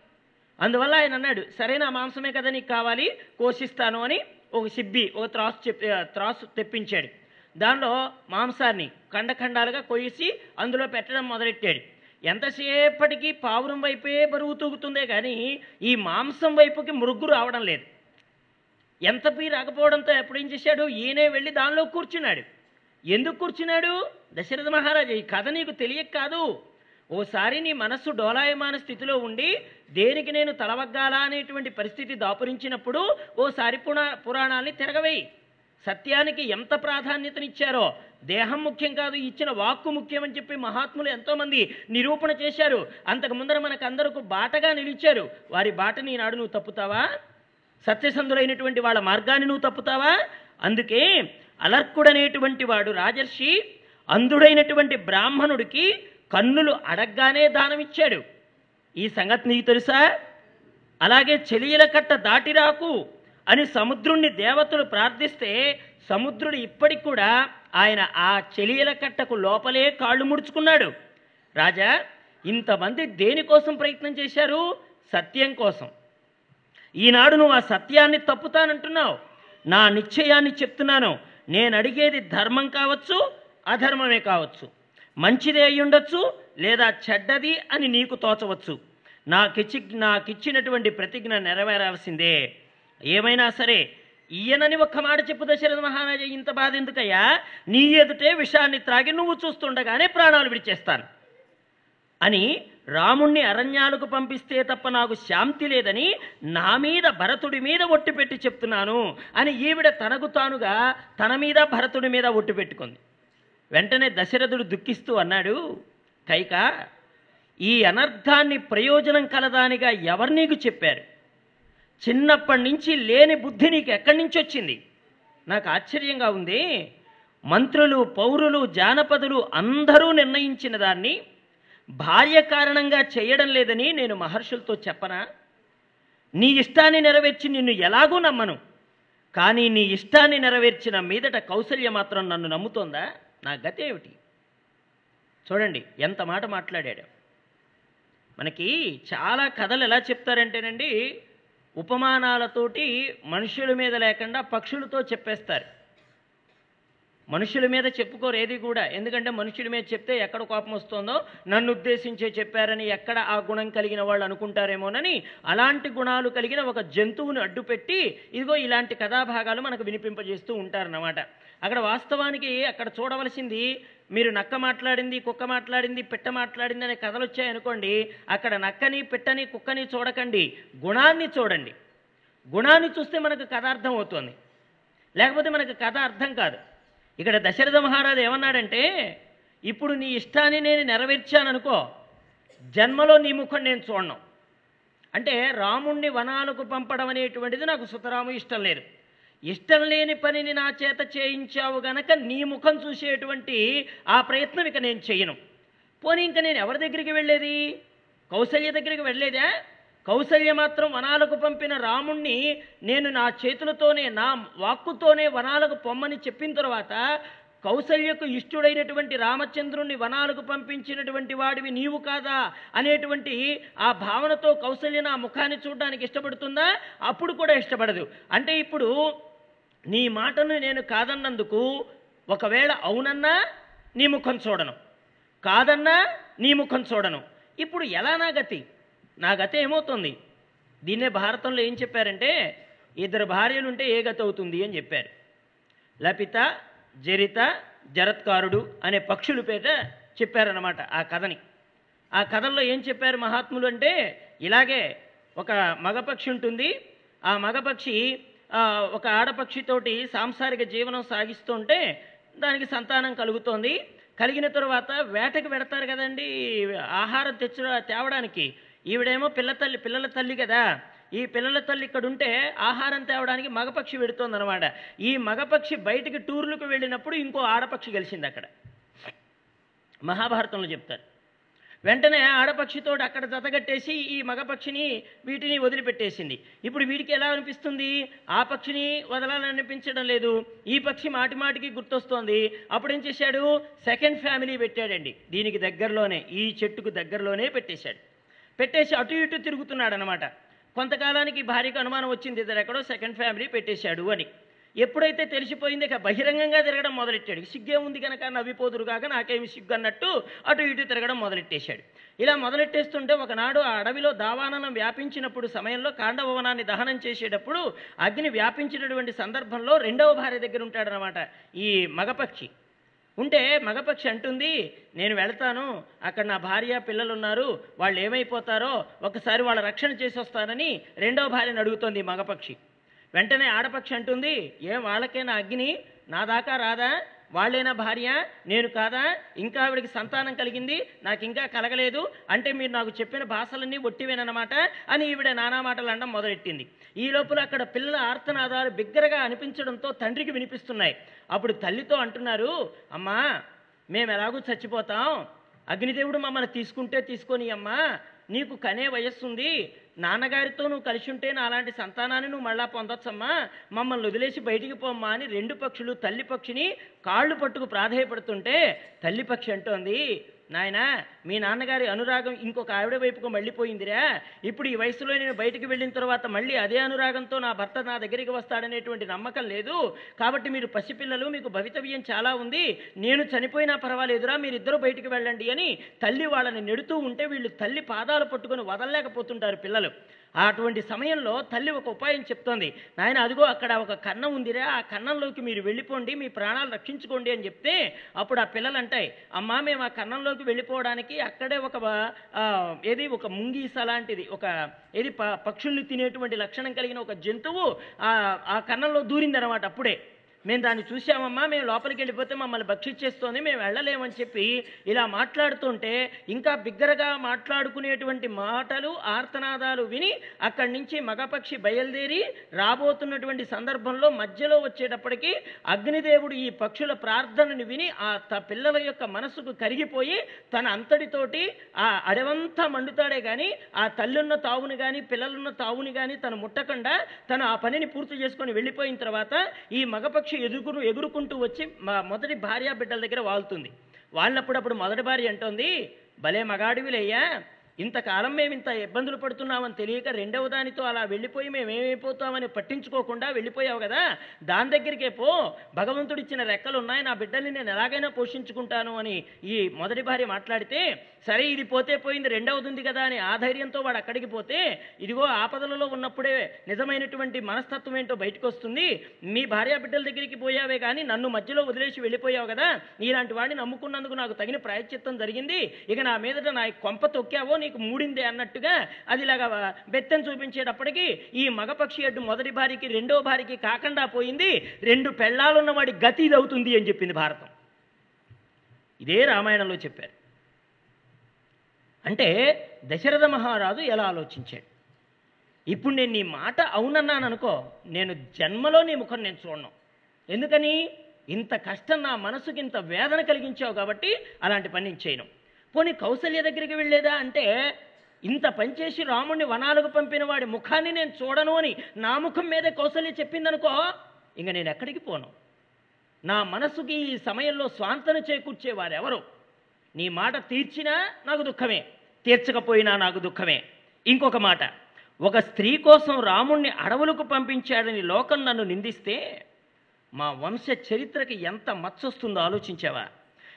[SPEAKER 1] అందువల్ల ఆయన అన్నాడు సరే నా మాంసమే కదా నీకు కావాలి కోసిస్తాను అని ఒక సిబ్బి ఒక త్రాసు చెప్పి త్రాసు తెప్పించాడు. దానిలో మాంసాన్ని ఖండఖండాలుగా కొయ్యేసి అందులో పెట్టడం మొదలెట్టాడు. ఎంతసేపటికి పావురం వైపే బరువు తూగుతుందే కానీ ఈ మాంసం వైపుకి మృగ్గు రావడం లేదు. ఎంత పీ రాకపోవడంతో ఎప్పుడు ఏం చేశాడు? ఈయనే వెళ్ళి దానిలో కూర్చున్నాడు. ఎందుకు కూర్చున్నాడు? దశరథ మహారాజు ఈ కథ నీకు తెలియక కాదు. ఓసారి నీ మనస్సు డోలాయమాన స్థితిలో ఉండి దేనికి నేను తలవగ్గాలా అనేటువంటి పరిస్థితి దాపురించినప్పుడు ఓసారి పురా పురాణాల్ని తిరగవేయి. సత్యానికి ఎంత ప్రాధాన్యతనిచ్చారో దేహం ముఖ్యం కాదు ఇచ్చిన వాక్కు ముఖ్యం అని చెప్పి మహాత్ములు ఎంతోమంది నిరూపణ చేశారు. అంతకు ముందర మనకందరకు బాటగా నిలిచారు. వారి బాటని ఈనాడు నువ్వు తప్పుతావా? సత్యసంధులైనటువంటి వాళ్ళ మార్గాన్ని నువ్వు తప్పుతావా? అందుకే అలర్కుడనేటువంటి వాడు రాజర్షి అంధుడైనటువంటి బ్రాహ్మణుడికి కన్నులు అడగ్గానే దానమిచ్చాడు. ఈ సంగతి నీకు తెలుసా? అలాగే చెలియల కట్ట దాటిరాకు. అని సముద్రుణ్ణి దేవతలు ప్రార్థిస్తే సముద్రుడు ఇప్పటికి కూడా ఆయన ఆ చెలియల కట్టకు లోపలే కాళ్ళు ముడుచుకున్నాడు. రాజా ఇంతమంది దేనికోసం ప్రయత్నం చేశారు? సత్యం కోసం. ఈనాడు నువ్వు ఆ సత్యాన్ని తప్పుతానంటున్నావు. నా నిశ్చయాన్ని చెప్తున్నాను. నేను అడిగేది ధర్మం కావచ్చు అధర్మమే కావచ్చు. మంచిదే అయ్యుండొచ్చు లేదా చెడ్డది అని నీకు తోచవచ్చు. నాకిచ్చి నాకిచ్చినటువంటి ప్రతిజ్ఞ నెరవేరాల్సిందే. ఏమైనా సరే ఈయనని ఒక్క మాట చెప్పు దశరథ మహారాజ ఇంత బాధ ఎందుకయ్యా? నీ ఎదుటే విషాన్ని త్రాగి నువ్వు చూస్తుండగానే ప్రాణాలు విడిచేస్తాను. అని రాముణ్ణి అరణ్యాలకు పంపిస్తే తప్ప నాకు శాంతి లేదని నా మీద భరతుడి మీద ఒట్టు పెట్టి చెప్తున్నాను అని ఈవిడ తనకు తానుగా తన మీద భరతుడి మీద ఒట్టు పెట్టుకుంది. వెంటనే దశరథుడు దుఃఖిస్తూ అన్నాడు కైక ఈ అనర్థాన్ని ప్రయోజనం కలదానిగా ఎవరు నీకు చెప్పారు? చిన్నప్పటి నుంచి లేని బుద్ధి నీకు ఎక్కడి నుంచి వచ్చింది? నాకు ఆశ్చర్యంగా ఉంది. మంత్రులు పౌరులు జానపదులు అందరూ నిర్ణయించిన దాన్ని భార్య కారణంగా చేయడం లేదని నేను మహర్షులతో చెప్పనా? నీ ఇష్టాన్ని నెరవేర్చి నిన్ను ఎలాగూ నమ్మను. కానీ నీ ఇష్టాన్ని నెరవేర్చిన మీదట కౌసల్య మాత్రం నన్ను నమ్ముతోందా? నా గతి ఏమిటి? చూడండి ఎంత మాట మాట్లాడాడు. మనకి చాలా కథలు ఎలా చెప్తారంటేనండి ఉపమానాలతోటి మనుషుల మీద లేకుండా పక్షులతో చెప్పేస్తారు. మనుషుల మీద చెప్పుకోరు ఏది కూడా. ఎందుకంటే మనుషుల మీద చెప్తే ఎక్కడ కోపం వస్తుందో నన్ను ఉద్దేశించే చెప్పారని ఎక్కడ ఆ గుణం కలిగిన వాళ్ళు అనుకుంటారేమోనని అలాంటి గుణాలు కలిగిన ఒక జంతువును అడ్డుపెట్టి ఇదిగో ఇలాంటి కథాభాగాలు మనకు వినిపింపజేస్తూ ఉంటారన్నమాట. అక్కడ వాస్తవానికి అక్కడ చూడవలసింది మీరు నక్క మాట్లాడింది కుక్క మాట్లాడింది పిట్ట మాట్లాడింది అనే కథలు వచ్చాయనుకోండి అక్కడ నక్కని పిట్టని కుక్కని చూడకండి గుణాన్ని చూడండి. గుణాన్ని చూస్తే మనకు కథ అర్థం అవుతుంది. లేకపోతే మనకు కథ అర్థం కాదు. ఇక్కడ దశరథ మహారాజు ఏమన్నాడంటే ఇప్పుడు నీ ఇష్టాన్ని నేను నెరవేర్చాననుకో జన్మలో నీ ముఖం నేను చూడను. అంటే రాముణ్ణి వనాలకు పంపడం అనేటువంటిది నాకు సుతరాము ఇష్టం లేదు. ఇష్టం లేని పనిని నా చేత చేయించావు గనక నీ ముఖం చూసేటువంటి ఆ ప్రయత్నం ఇక నేను చేయను. పోనీ ఇంకా నేను ఎవరి దగ్గరికి వెళ్ళేది? కౌశల్య దగ్గరికి వెళ్ళేదా? కౌశల్య మాత్రం వనాలకు పంపిన రాముణ్ణి నేను నా చేతులతోనే నా వాక్కుతోనే వనాలకు పొమ్మని చెప్పిన తర్వాత కౌశల్యకు ఇష్టుడైనటువంటి రామచంద్రుణ్ణి వనాలకు పంపించినటువంటి వాడివి నీవు కాదా? అనేటువంటి ఆ భావనతో కౌశల్య నా ముఖాన్ని చూడడానికి ఇష్టపడుతుందా? అప్పుడు కూడా ఇష్టపడదు. అంటే ఇప్పుడు నీ మాటను నేను కాదన్నందుకు ఒకవేళ అవునన్నా నీ ముఖం చూడను. కాదన్నా నీ ముఖం చూడను. ఇప్పుడు ఎలా నా గతి? నా గతి ఏమవుతుంది? దీన్నే భారతంలో ఏం చెప్పారంటే ఇద్దరు భార్యలు ఉంటే ఏ గతి అవుతుంది అని చెప్పారు. లపిత జరిత జరత్కారుడు అనే పక్షుల పేట చెప్పారన్నమాట ఆ కథని. ఆ కథల్లో ఏం చెప్పారు మహాత్ములు అంటే ఇలాగే ఒక మగపక్షి ఉంటుంది. ఆ మగపక్షి ఒక ఆడపక్షితోటి సాంసారిక జీవనం సాగిస్తుంటే దానికి సంతానం కలుగుతోంది. కలిగిన తర్వాత వేటకి పెడతారు కదండి ఆహారం తెచ్చు తేవడానికి. ఈవిడేమో పిల్ల తల్లి పిల్లల తల్లి కదా. ఈ పిల్లల తల్లి ఇక్కడ ఉంటే ఆహారం తేవడానికి మగపక్షి పెడుతోందనమాట ఈ మగపక్షి బయటికి టూర్లకు వెళ్ళినప్పుడు ఇంకో ఆడపక్షి కలిసింది అక్కడ మహాభారతంలో చెప్తారు. వెంటనే ఆడపక్షితో అక్కడ జతగట్టేసి ఈ మగపక్షిని వీటిని వదిలిపెట్టేసింది. ఇప్పుడు వీడికి ఎలా అనిపిస్తుంది? ఆ పక్షిని వదలాలనిపించడం లేదు. ఈ పక్షి మాటిమాటికి గుర్తొస్తోంది. అప్పుడు ఏం చేశాడు? సెకండ్ ఫ్యామిలీ పెట్టాడండి. దీనికి దగ్గరలోనే ఈ చెట్టుకు దగ్గరలోనే పెట్టేశాడు. పెట్టేసి అటు ఇటు తిరుగుతున్నాడు అనమాట కొంతకాలానికి భార్యకు అనుమానం వచ్చింది. ఇద్దరు ఎక్కడో సెకండ్ ఫ్యామిలీ పెట్టేశాడు అని. ఎప్పుడైతే తెలిసిపోయింది ఇక బహిరంగంగా తిరగడం మొదలెట్టాడు. సిగ్గే ఉంది కనుక నవ్విపోదురు కాక నాకేమి సిగ్గు అన్నట్టు అటు ఇటు తిరగడం మొదలెట్టేశాడు. ఇలా మొదలెట్టేస్తుంటే ఒకనాడు ఆ అడవిలో దావాననం వ్యాపించినప్పుడు సమయంలో కాండభవనాన్ని దహనం చేసేటప్పుడు అగ్ని వ్యాపించినటువంటి సందర్భంలో రెండవ భార్య దగ్గర ఉంటాడనమాట ఈ మగపక్షి. ఉంటే మగపక్షి అంటుంది నేను వెళ్తాను అక్కడ నా భార్య పిల్లలు ఉన్నారు వాళ్ళు ఏమైపోతారో ఒకసారి వాళ్ళ రక్షణ చేసి వస్తానని రెండవ భార్యను అడుగుతోంది మగపక్షి. వెంటనే ఆడపక్షి అంటుంది ఏం వాళ్ళకేనా అగ్ని? నా దాకా రాదా? వాళ్ళేనా భార్య? నేను కాదా? ఇంకా ఆవిడకి సంతానం కలిగింది? నాకు ఇంకా కలగలేదు? అంటే మీరు నాకు చెప్పిన భాషలన్నీ ఒట్టివేనమాట అని ఈవిడ నానా మాటలు అనడం మొదలెట్టింది. ఈ లోపల అక్కడ పిల్లల ఆర్తనాదాలు బిగ్గరగా అనిపించడంతో తండ్రికి వినిపిస్తున్నాయి. అప్పుడు తల్లితో అంటున్నారు అమ్మా మేము ఎలాగూ చచ్చిపోతాం. అగ్నిదేవుడు మమ్మల్ని తీసుకుంటే తీసుకొని అమ్మా నీకు కనే వయస్సుంది. నాన్నగారితో నువ్వు కలిసి ఉంటే నా అలాంటి సంతానాన్ని నువ్వు మళ్ళా పొందొచ్చమ్మా. మమ్మల్ని వదిలేసి బయటికి పోమ్మా అని రెండు పక్షులు తల్లి పక్షిని కాళ్ళు పట్టుకు ప్రాధాయపడుతుంటే తల్లి పక్షి అంటోంది నాయనా మీ నాన్నగారి అనురాగం ఇంకొక ఆవిడ వైపుకు మళ్ళీపోయిందిరా. ఇప్పుడు ఈ వయసులో నేను బయటికి వెళ్ళిన తర్వాత మళ్ళీ అదే అనురాగంతో నా భర్త నా దగ్గరికి వస్తాడనేటువంటి నమ్మకం లేదు. కాబట్టి మీరు పసిపిల్లలు మీకు భవితవ్యం చాలా ఉంది. నేను చనిపోయినా పర్వాలేదురా మీరిద్దరూ బయటికి వెళ్ళండి అని తల్లి వాళ్ళని నెడుతూ ఉంటే వీళ్ళు తల్లి పాదాలు పట్టుకొని వదలలేకపోతుంటారు పిల్లలు. అటువంటి సమయంలో తల్లి ఒక ఉపాయం చెప్తోంది. నాయన అదిగో అక్కడ ఒక కన్నం ఉందిరా. ఆ కన్నంలోకి మీరు వెళ్ళిపోండి. మీ ప్రాణాలు రక్షించుకోండి అని చెప్తే అప్పుడు ఆ పిల్లలు అంటాయి అమ్మా మేము ఆ కన్నంలోకి వెళ్ళిపోవడానికి అక్కడే ఒక ఏది ఒక ముంగీస లాంటిది ఒక ఏది ప పక్షుల్ని తినేటువంటి లక్షణం కలిగిన ఒక జంతువు ఆ ఆ కన్నంలో దూరిందనమాట అప్పుడే. మేము దాన్ని చూసామమ్మా మేము లోపలికి వెళ్ళిపోతే మమ్మల్ని భక్షించేస్తోంది మేము వెళ్ళలేమని చెప్పి ఇలా మాట్లాడుతుంటే ఇంకా బిగ్గరగా మాట్లాడుకునేటువంటి మాటలు ఆర్తనాదాలు విని అక్కడి నుంచి మగపక్షి బయలుదేరి రాబోతున్నటువంటి సందర్భంలో మధ్యలో వచ్చేటప్పటికి అగ్నిదేవుడు ఈ పక్షుల ప్రార్థనని విని ఆ త పిల్లల యొక్క మనసుకు కరిగిపోయి తన అంతటితోటి ఆ అడవంతా మండుతాడే కానీ ఆ తల్లున్న తావుని కానీ పిల్లలున్న తావుని కానీ తను ముట్టకుండా తను ఆ పనిని పూర్తి చేసుకొని వెళ్ళిపోయిన తర్వాత ఈ మగపక్షి ఎదుగురు ఎగురుకుంటూ వచ్చి మా మొదటి భార్య బిడ్డల దగ్గర వాళ్తుంది. వాళ్ళప్పుడు అప్పుడు మొదటి భార్య అంటోంది భలే మగాడివిలయ్యా ఇంతకాలం మేము ఇంత ఇబ్బందులు పడుతున్నామని తెలియక రెండవ దానితో అలా వెళ్ళిపోయి మేము ఏమైపోతామని పట్టించుకోకుండా వెళ్ళిపోయావు కదా. దాని దగ్గరికే పో. భగవంతుడిచ్చిన రెక్కలు ఉన్నాయి నా బిడ్డల్ని నేను ఎలాగైనా పోషించుకుంటాను అని ఈ మొదటి భార్య మాట్లాడితే సరే ఇది పోతే పోయింది రెండవది ఉంది కదా అని ఆ ధైర్యంతో వాడు అక్కడికి పోతే ఇదిగో ఆపదలలో ఉన్నప్పుడే నిజమైనటువంటి మనస్తత్వం ఏంటో బయటకు వస్తుంది మీ భార్య బిడ్డల దగ్గరికి పోయావే కానీ నన్ను మధ్యలో వదిలేసి వెళ్ళిపోయావు కదా. నీలాంటి వాడిని నమ్ముకున్నందుకు నాకు తగిన ప్రాయశ్చిత్తం జరిగింది. ఇక నా మీదట నా కొంప తొక్కావో నీకు మూడిందే అన్నట్టుగా అది ఇలాగా బెత్తం చూపించేటప్పటికి ఈ మగపక్షి అడ్డు మొదటి భార్యకి రెండో భార్యకి కాకుండా పోయింది. రెండు పెళ్ళాలున్న వాడి గతి ఇది అవుతుంది అని చెప్పింది భారతం. ఇదే రామాయణంలో చెప్పారు. అంటే దశరథ మహారాజు ఎలా ఆలోచించాడు? ఇప్పుడు నేను నీ మాట అవునన్నాను అనుకో నేను జన్మలో నీ ముఖం నేను చూడను. ఎందుకని? ఇంత కష్టం నా మనసుకి ఇంత వేదన కలిగించావు కాబట్టి అలాంటి పని నేను చేయను. పోనీ కౌసల్య దగ్గరికి వెళ్ళేదా? అంటే ఇంత పనిచేసి రాముడిని వనాలకు పంపిన వాడి ముఖాన్ని నేను చూడను అని నా ముఖం మీదే కౌసల్య చెప్పిందనుకో ఇంక నేను ఎక్కడికి పోను? నా మనసుకి ఈ సమయంలో స్వాంతన చేకూర్చే వారెవరు? నీ మాట తీర్చినా నాకు దుఃఖమే. తీర్చకపోయినా నాకు దుఃఖమే. ఇంకొక మాట ఒక స్త్రీ కోసం రాముణ్ణి అడవులకు పంపించాడని లోకం నన్ను నిందిస్తే మా వంశ చరిత్రకి ఎంత మచ్చొస్తుందో ఆలోచించావా?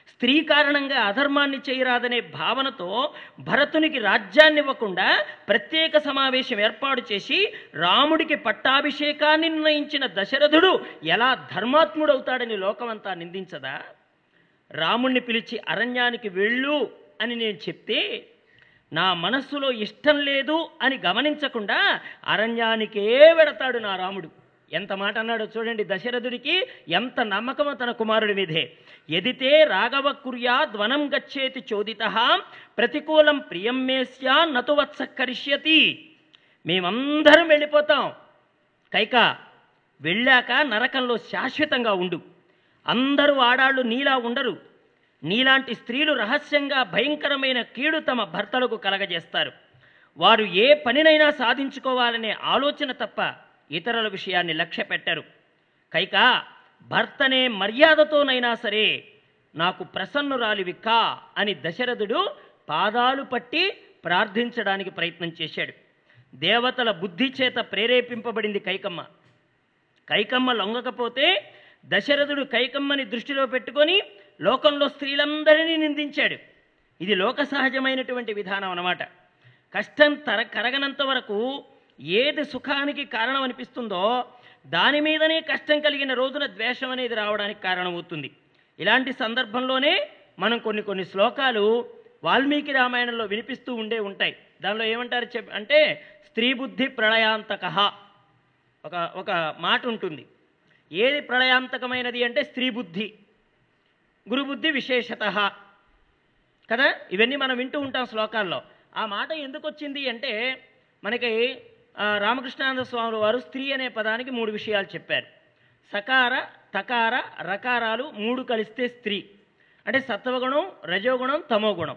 [SPEAKER 1] స్త్రీ కారణంగా అధర్మాన్ని చేయరాదనే భావనతో భరతునికి రాజ్యాన్ని ఇవ్వకుండా ప్రత్యేక సమావేశం ఏర్పాటు చేసి రాముడికి పట్టాభిషేకాన్ని నిర్ణయించిన దశరథుడు ఎలా ధర్మాత్ముడవుతాడని లోకమంతా నిందించదా? రాముణ్ణి పిలిచి అరణ్యానికి వెళ్ళు అని నేను చెప్తే నా మనస్సులో ఇష్టం లేదు అని గమనించకుండా అరణ్యానికే వెడతాడు నా రాముడు. ఎంత మాట అన్నాడో చూడండి దశరథుడికి ఎంత నమ్మకమో తన కుమారుడి మీదే. ఎదితే రాఘవ కుర్యా ధ్వనం గచ్చేతి చోదిత ప్రతికూలం ప్రియం మేస్యా నతువత్స కరిష్యతి. మేమందరం వెళ్ళిపోతాం. కైక వెళ్ళాక నరకంలో శాశ్వతంగా ఉండు. అందరూ ఆడాళ్ళు నీలా ఉండరు. నీలాంటి స్త్రీలు రహస్యంగా భయంకరమైన కీడు తమ భర్తలకు కలగజేస్తారు. వారు ఏ పనినైనా సాధించుకోవాలనే ఆలోచన తప్ప ఇతరుల విషయాన్ని లక్ష్య పెట్టరు. కైక భర్తనే మర్యాదతోనైనా సరే నాకు ప్రసన్నురాలివి కా అని దశరథుడు పాదాలు పట్టి ప్రార్థించడానికి ప్రయత్నం చేశాడు. దేవతల బుద్ధి చేత ప్రేరేపింపబడింది కైకమ్మ. కైకమ్మ లొంగకపోతే దశరథుడు కైకమ్మని దృష్టిలో పెట్టుకొని లోకంలో స్త్రీలందరినీ నిందించాడు. ఇది లోక సహజమైనటువంటి విధానం అనమాట కష్టం తర కరగనంత వరకు ఏది సుఖానికి కారణం అనిపిస్తుందో దాని మీదనే కష్టం కలిగిన రోజున ద్వేషం అనేది రావడానికి కారణమవుతుంది. ఇలాంటి సందర్భంలోనే మనం కొన్ని కొన్ని శ్లోకాలు వాల్మీకి రామాయణంలో వినిపిస్తూ ఉండే ఉంటాయి. దానిలో ఏమంటారు చెప్ అంటే స్త్రీ బుద్ధి ప్రళయాంతక ఒక ఒక మాట ఉంటుంది. ఏది ప్రళయాంతకమైనది అంటే స్త్రీ బుద్ధి. గురుబుద్ధి విశేషత. కదా? ఇవన్నీ మనం వింటూ ఉంటాం శ్లోకాల్లో. ఆ మాట ఎందుకు వచ్చింది అంటే మనకి రామకృష్ణానంద స్వాముల వారు స్త్రీ అనే పదానికి మూడు విషయాలు చెప్పారు. సకార తకార రకారాలు మూడు కలిస్తే స్త్రీ. అంటే సత్వగుణం రజోగుణం తమోగుణం.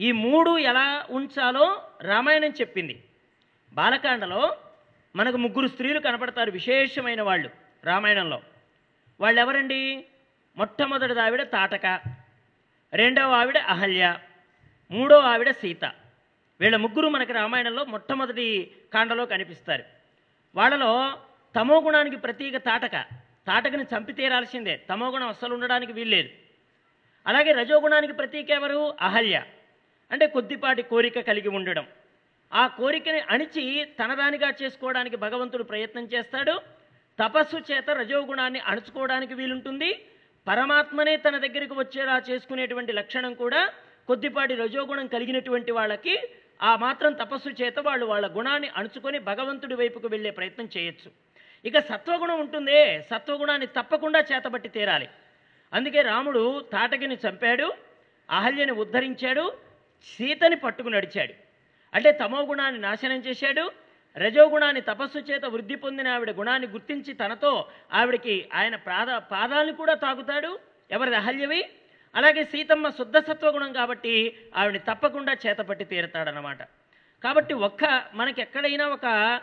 [SPEAKER 1] ఈ మూడు ఎలా ఉంచాలో రామాయణం చెప్పింది. బాలకాండలో మనకు ముగ్గురు స్త్రీలు కనపడతారు విశేషమైన వాళ్ళు రామాయణంలో. వాళ్ళు ఎవరండి మొట్టమొదటిది ఆవిడ తాటక. రెండవ ఆవిడ అహల్య. మూడో ఆవిడ సీత. వీళ్ళ ముగ్గురు మనకి రామాయణంలో మొట్టమొదటి కాండలో కనిపిస్తారు. వాళ్ళలో తమో గుణానికి ప్రతీక తాటక. తాటకని చంపి తీరాల్సిందే. తమో గుణం అస్సలు ఉండడానికి వీల్లేదు. అలాగే రజోగుణానికి ప్రతీక ఎవరు? అహల్య. అంటే కొద్దిపాటి కోరిక కలిగి ఉండడం. ఆ కోరికని అణిచి తనదానిగా చేసుకోవడానికి భగవంతుడు ప్రయత్నం చేస్తాడు. తపస్సు చేత రజోగుణాన్ని అణుచుకోవడానికి వీలుంటుంది. పరమాత్మనే తన దగ్గరికి వచ్చేలా చేసుకునేటువంటి లక్షణం కూడా కొద్దిపాటి రజోగుణం కలిగినటువంటి వాళ్ళకి ఆ మాత్రం తపస్సు చేత వాళ్ళు వాళ్ళ గుణాన్ని అణుచుకొని భగవంతుడి వైపుకు వెళ్ళే ప్రయత్నం చేయొచ్చు. ఇక సత్వగుణం ఉంటుందే సత్వగుణాన్ని తప్పకుండా చేతబట్టి తీరాలి. అందుకే రాముడు తాటకిని చంపాడు అహల్యని ఉద్ధరించాడు సీతని పట్టుకు నడిచాడు. అంటే తమో గుణాన్ని నాశనం చేశాడు రజోగుణాన్ని తపస్సు చేత వృద్ధి పొందిన ఆవిడ గుణాన్ని గుర్తించి తనతో ఆవిడకి ఆయన ప్రాద పాదాలను కూడా తాగుతాడు. ఎవరిది అహల్యవి? అలాగే సీతమ్మ శుద్ధ సత్వగుణం కాబట్టి ఆవిడని తప్పకుండా చేతపట్టి తీరుతాడనమాట కాబట్టి ఒక్క మనకి ఎక్కడైనా ఒక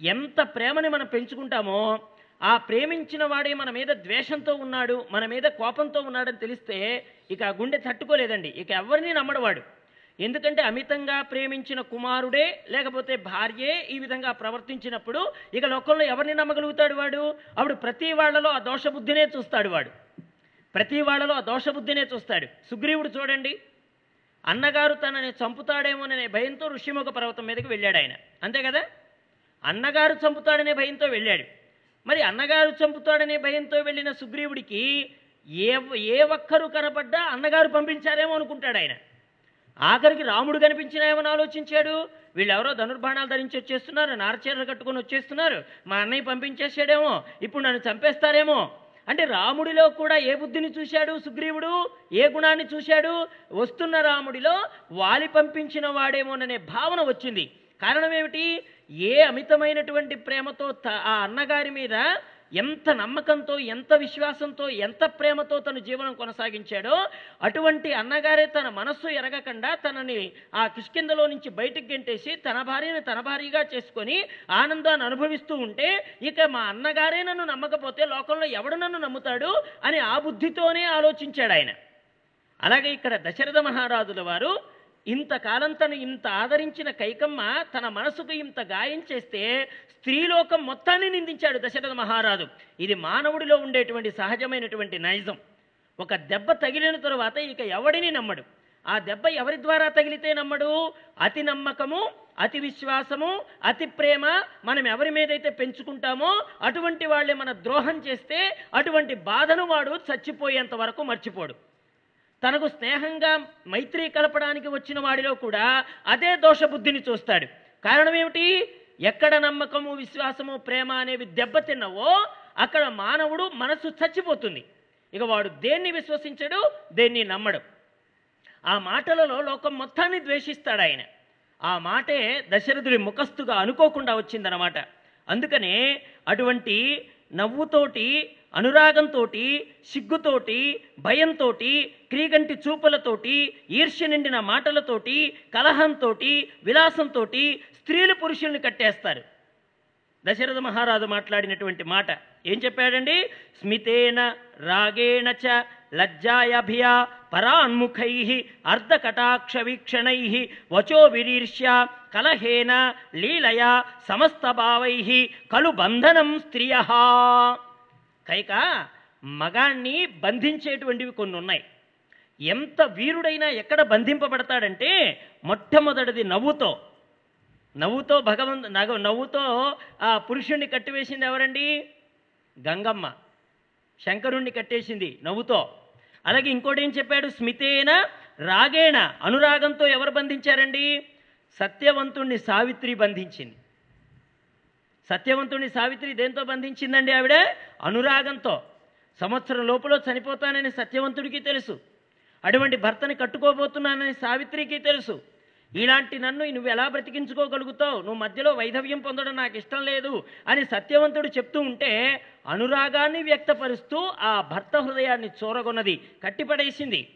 [SPEAKER 1] ఎంత ప్రేమని మనం పెంచుకుంటామో ఆ ప్రేమించిన వాడే మన మీద ద్వేషంతో ఉన్నాడు మన మీద కోపంతో ఉన్నాడని తెలిస్తే ఇక ఆ గుండె తట్టుకోలేదండి. ఇక ఎవరిని నమ్మడవాడు ఎందుకంటే అమితంగా ప్రేమించిన కుమారుడే లేకపోతే భార్యే ఈ విధంగా ప్రవర్తించినప్పుడు ఇక లోకంలో ఎవరిని నమ్మగలుగుతాడు వాడు? అప్పుడు ప్రతి వాళ్ళలో ఆ దోషబుద్ధినే చూస్తాడు వాడు. ప్రతి వాళ్ళలో ఆ దోషబుద్ధినే చూస్తాడు. సుగ్రీవుడు చూడండి అన్నగారు తనని చంపుతాడేమోననే భయంతో ఋషిముఖ పర్వతం మీదకి వెళ్ళాడు ఆయన. అంతే కదా? అన్నగారు చంపుతాడనే భయంతో వెళ్ళాడు. మరి అన్నగారు చంపుతాడనే భయంతో వెళ్ళిన సుగ్రీవుడికి ఏ ఏ ఒక్కరు కనపడ్డా అన్నగారు పంపించారేమో అనుకుంటాడు ఆయన. ఆఖరికి రాముడు కనిపించినాయేమని ఆలోచించాడు? వీళ్ళెవరో ధనుర్బాణాలు ధరించి వచ్చేస్తున్నారు నారచీరలు కట్టుకొని వచ్చేస్తున్నారు. మా అన్నయ్య పంపించేసాడేమో ఇప్పుడు నన్ను చంపేస్తారేమో. అంటే రాముడిలో కూడా ఏ బుద్ధిని చూశాడు సుగ్రీవుడు? ఏ గుణాన్ని చూశాడు? వస్తున్న రాముడిలో వాలి పంపించిన వాడేమోననే భావన వచ్చింది. కారణం ఏమిటి? ఏ అమితమైనటువంటి ప్రేమతో త- ఆ అన్నగారి మీద ఎంత నమ్మకంతో ఎంత విశ్వాసంతో ఎంత ప్రేమతో తన జీవనం కొనసాగించాడో అటువంటి అన్నగారే తన మనస్సు ఎరగకుండా తనని ఆ కిష్కిందలో నుంచి బయటికి గెంటేసి తన భార్యని తన భార్యగా చేసుకొని ఆనందాన్ని అనుభవిస్తూ ఉంటే ఇక మా అన్నగారే నన్ను నమ్మకపోతే లోకంలో ఎవడు నన్ను నమ్ముతాడు అని ఆ బుద్ధితోనే ఆలోచించాడు ఆయన అలాగే ఇక్కడ దశరథ మహారాజుల వారు ఇంతకాలం తను ఇంత ఆదరించిన కైకమ్మ తన మనసుకు ఇంత గాయం చేస్తే స్త్రీలోకం మొత్తాన్ని నిందించాడు దశరథ మహారాజు. ఇది మానవుడిలో ఉండేటువంటి సహజమైనటువంటి నైజం. ఒక దెబ్బ తగిలిన తరువాత ఇక ఎవడిని నమ్మడు? ఆ దెబ్బ ఎవరి ద్వారా తగిలితే నమ్మడు? అతి నమ్మకము అతి విశ్వాసము అతి ప్రేమ మనం ఎవరి మీదైతే పెంచుకుంటామో అటువంటి వాళ్ళే మన ద్రోహం చేస్తే అటువంటి బాధను వాడు చచ్చిపోయేంత వరకు మర్చిపోడు. తనకు స్నేహంగా మైత్రి కలపడానికి వచ్చిన వాడిలో కూడా అదే దోషబుద్ధిని చూస్తాడు. కారణం ఏమిటి? ఎక్కడ నమ్మకము విశ్వాసము ప్రేమ అనేవి దెబ్బతిన్నవో అక్కడ మానవుడు మనసు చచ్చిపోతుంది. ఇక వాడు దేన్ని విశ్వసించడు? దేన్ని నమ్మడు. ఆ మాటలలో లోకం మొత్తాన్ని ద్వేషిస్తాడు ఆయన. ఆ మాటే దశరథుడి ముఖస్థుగా అనుకోకుండా వచ్చిందనమాట అందుకనే అటువంటి నవ్వుతోటి అనురాగంతోటి సిగ్గుతోటి భయంతోటి క్రీగంటి చూపులతోటి ఈర్ష్య నిండిన మాటలతోటి కలహంతోటి విలాసంతోటి స్త్రీలు పురుషుల్ని కట్టేస్తారు. దశరథ మహారాజు మాట్లాడినటువంటి మాట ఏం చెప్పాడండి? స్మితేన రాగేణ చ లజ్జాయభియా పరాన్ముఖై అర్ధకటాక్ష వీక్షణై వచో విరీర్ష్య కలహేన లీలయా సమస్తభావై కలు బంధనం స్త్రియ. కైక మగాణ్ణి బంధించేటువంటివి కొన్ని ఉన్నాయి ఎంత వీరుడైనా ఎక్కడ బంధింపబడతాడంటే మొట్టమొదటిది నవ్వుతో. నవ్వుతో భగవంతు నగ నవ్వుతో ఆ పురుషుణ్ణి కట్టివేసింది ఎవరండి? గంగమ్మ. శంకరుణ్ణి కట్టేసింది నవ్వుతో. అలాగే ఇంకోటి ఏం చెప్పాడు? స్మితేన రాగేణ. అనురాగంతో ఎవరు బంధించారండి? సత్యవంతుణ్ణి సావిత్రి బంధించింది. సత్యవంతుణ్ణి సావిత్రి దేంతో బంధించిందండి ఆవిడ? అనురాగంతో. సంవత్సరం లోపల చనిపోతానని సత్యవంతుడికి తెలుసు. అటువంటి భర్తని కట్టుకోబోతున్నానని సావిత్రికి తెలుసు. ఇలాంటి నన్ను నువ్వు ఎలా బ్రతికించుకోగలుగుతావు? నువ్వు మధ్యలో వైధవ్యం పొందడం నాకు ఇష్టం లేదు అని సత్యవంతుడు చెప్తూ ఉంటే అనురాగాన్ని వ్యక్తపరుస్తూ ఆ భర్త హృదయాన్ని చూరగొన్నది కట్టిపడేసింది.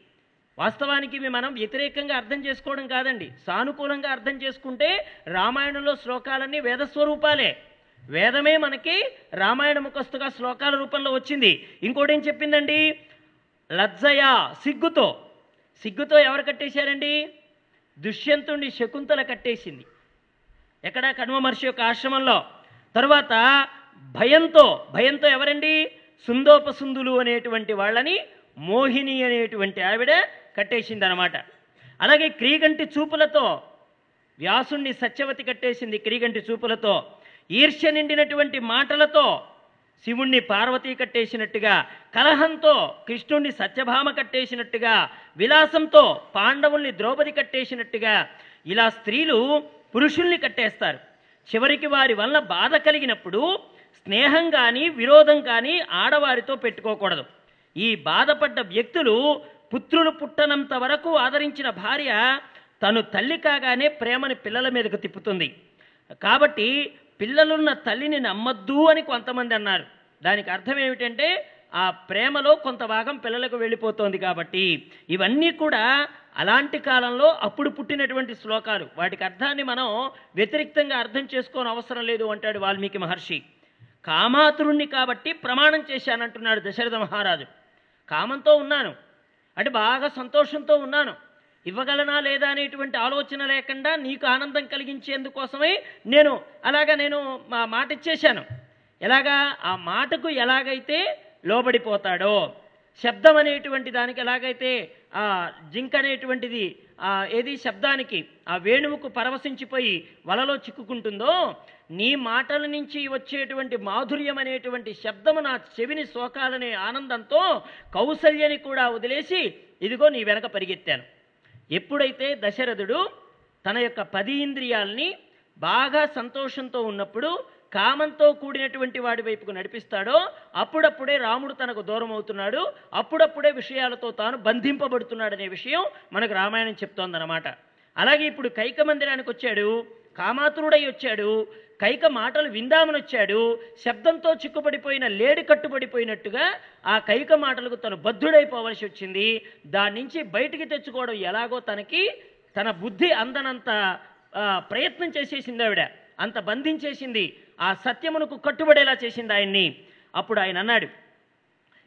[SPEAKER 1] వాస్తవానికి ఇవి మనం వ్యతిరేకంగా అర్థం చేసుకోవడం కాదండి. సానుకూలంగా అర్థం చేసుకుంటే రామాయణంలో శ్లోకాలన్నీ వేద స్వరూపాలే వేదమే మనకి రామాయణ ముఖస్తుగా శ్లోకాల రూపంలో వచ్చింది. ఇంకోటి ఏం చెప్పిందండి? లజ్జయ సిగ్గుతో. సిగ్గుతో ఎవరు కట్టేశారండి? దుష్యంతుణ్ణి శకుంతల కట్టేసింది. ఎక్కడ కణ్వ మహర్షి యొక్క ఆశ్రమంలో? తర్వాత భయంతో భయంతో ఎవరండి? సుందోపసుందులు అనేటువంటి వాళ్ళని మోహిని అనేటువంటి ఆవిడ కట్టేసింది అనమాట అలాగే క్రీగంటి చూపులతో వ్యాసుణ్ణి సత్యవతి కట్టేసింది క్రీగంటి చూపులతో ఈర్ష్య నిండినటువంటి మాటలతో శివుణ్ణి పార్వతీ కట్టేసినట్టుగా కలహంతో కృష్ణుణ్ణి సత్యభామ కట్టేసినట్టుగా విలాసంతో పాండవుల్ని ద్రౌపది కట్టేసినట్టుగా ఇలా స్త్రీలు పురుషుల్ని కట్టేస్తారు. చివరికి వారి వల్ల బాధ కలిగినప్పుడు స్నేహం కానీ విరోధం కానీ ఆడవారితో పెట్టుకోకూడదు. ఈ బాధపడ్డ వ్యక్తులు పుత్రులు పుట్టనంత వరకు ఆదరించిన భార్య తను తల్లి కాగానే ప్రేమని పిల్లల మీదకు తిప్పుతుంది. కాబట్టి పిల్లలున్న తల్లిని నమ్మద్దు అని కొంతమంది అన్నారు. దానికి అర్థం ఏమిటంటే ఆ ప్రేమలో కొంత భాగం పిల్లలకు వెళ్ళిపోతోంది కాబట్టి ఇవన్నీ కూడా అలాంటి కాలంలో అప్పుడు పుట్టినటువంటి శ్లోకాలు. వాటికి అర్థాన్ని మనం వ్యతిరిక్తంగా అర్థం చేసుకోని అవసరం లేదు అంటాడు వాల్మీకి మహర్షి. కామాతురుణ్ణి కాబట్టి ప్రమాణం చేశానంటున్నాడు దశరథ మహారాజు. కామంతో ఉన్నాను. అంటే బాగా సంతోషంతో ఉన్నాను. ఇవ్వగలనా లేదా అనేటువంటి ఆలోచన లేకుండా నీకు ఆనందం కలిగించేందుకోసమే నేను అలాగా నేను మా మాట ఇచ్చేశాను ఎలాగా? ఆ మాటకు ఎలాగైతే లోబడిపోతాడో శబ్దం అనేటువంటి దానికి ఎలాగైతే ఆ జింక్ అనేటువంటిది ఆ ఏది శబ్దానికి ఆ వేణువుకు పరవశించిపోయి వలలో చిక్కుకుంటుందో నీ మాటల నుంచి వచ్చేటువంటి మాధుర్యం అనేటువంటి శబ్దము నా చెవిని సోకాలనే ఆనందంతో కౌసల్యని కూడా వదిలేసి ఇదిగో నీ వెనక పరిగెత్తాను. ఎప్పుడైతే దశరథుడు తన యొక్క పది ఇంద్రియాల్ని బాగా సంతోషంతో ఉన్నప్పుడు కామంతో కూడినటువంటి వాడి వైపుకు నడిపిస్తాడో అప్పుడప్పుడే రాముడు తనకు దూరం అవుతున్నాడు అప్పుడప్పుడే విషయాలతో తాను బంధింపబడుతున్నాడనే విషయం మనకు రామాయణం చెప్తోందనమాట అలాగే ఇప్పుడు కైక మందిరానికి వచ్చాడు కామాతురుడై వచ్చాడు కైక మాటలు విందామని వచ్చాడు శబ్దంతో చిక్కుపడిపోయిన లేడి కట్టుబడిపోయినట్టుగా ఆ కైక మాటలకు తను బద్ధుడైపోవలసి వచ్చింది. దాని నుంచి బయటికి తెచ్చుకోవడం ఎలాగో తనకి తన బుద్ధి అందనంత ప్రయత్నం చేసేసింది ఆవిడ. అంత బంధించేసింది. ఆ సత్యమునకు కట్టుబడేలా చేసింది ఆయన్ని. అప్పుడు ఆయన అన్నాడు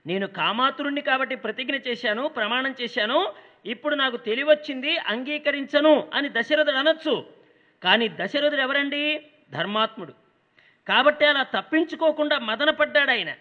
[SPEAKER 1] నేను కామాతురుణ్ణి కాబట్టి ప్రతిజ్ఞ చేశాను ప్రమాణం చేశాను ఇప్పుడు నాకు తెలివచ్చింది అంగీకరించను అని దశరథుడు అనొచ్చు. కానీ దశరథుడు ఎవరండి? ధర్మాత్ముడు. కాబట్టి అలా తప్పించుకోకుండా మదనపడ్డాడు ఆయన.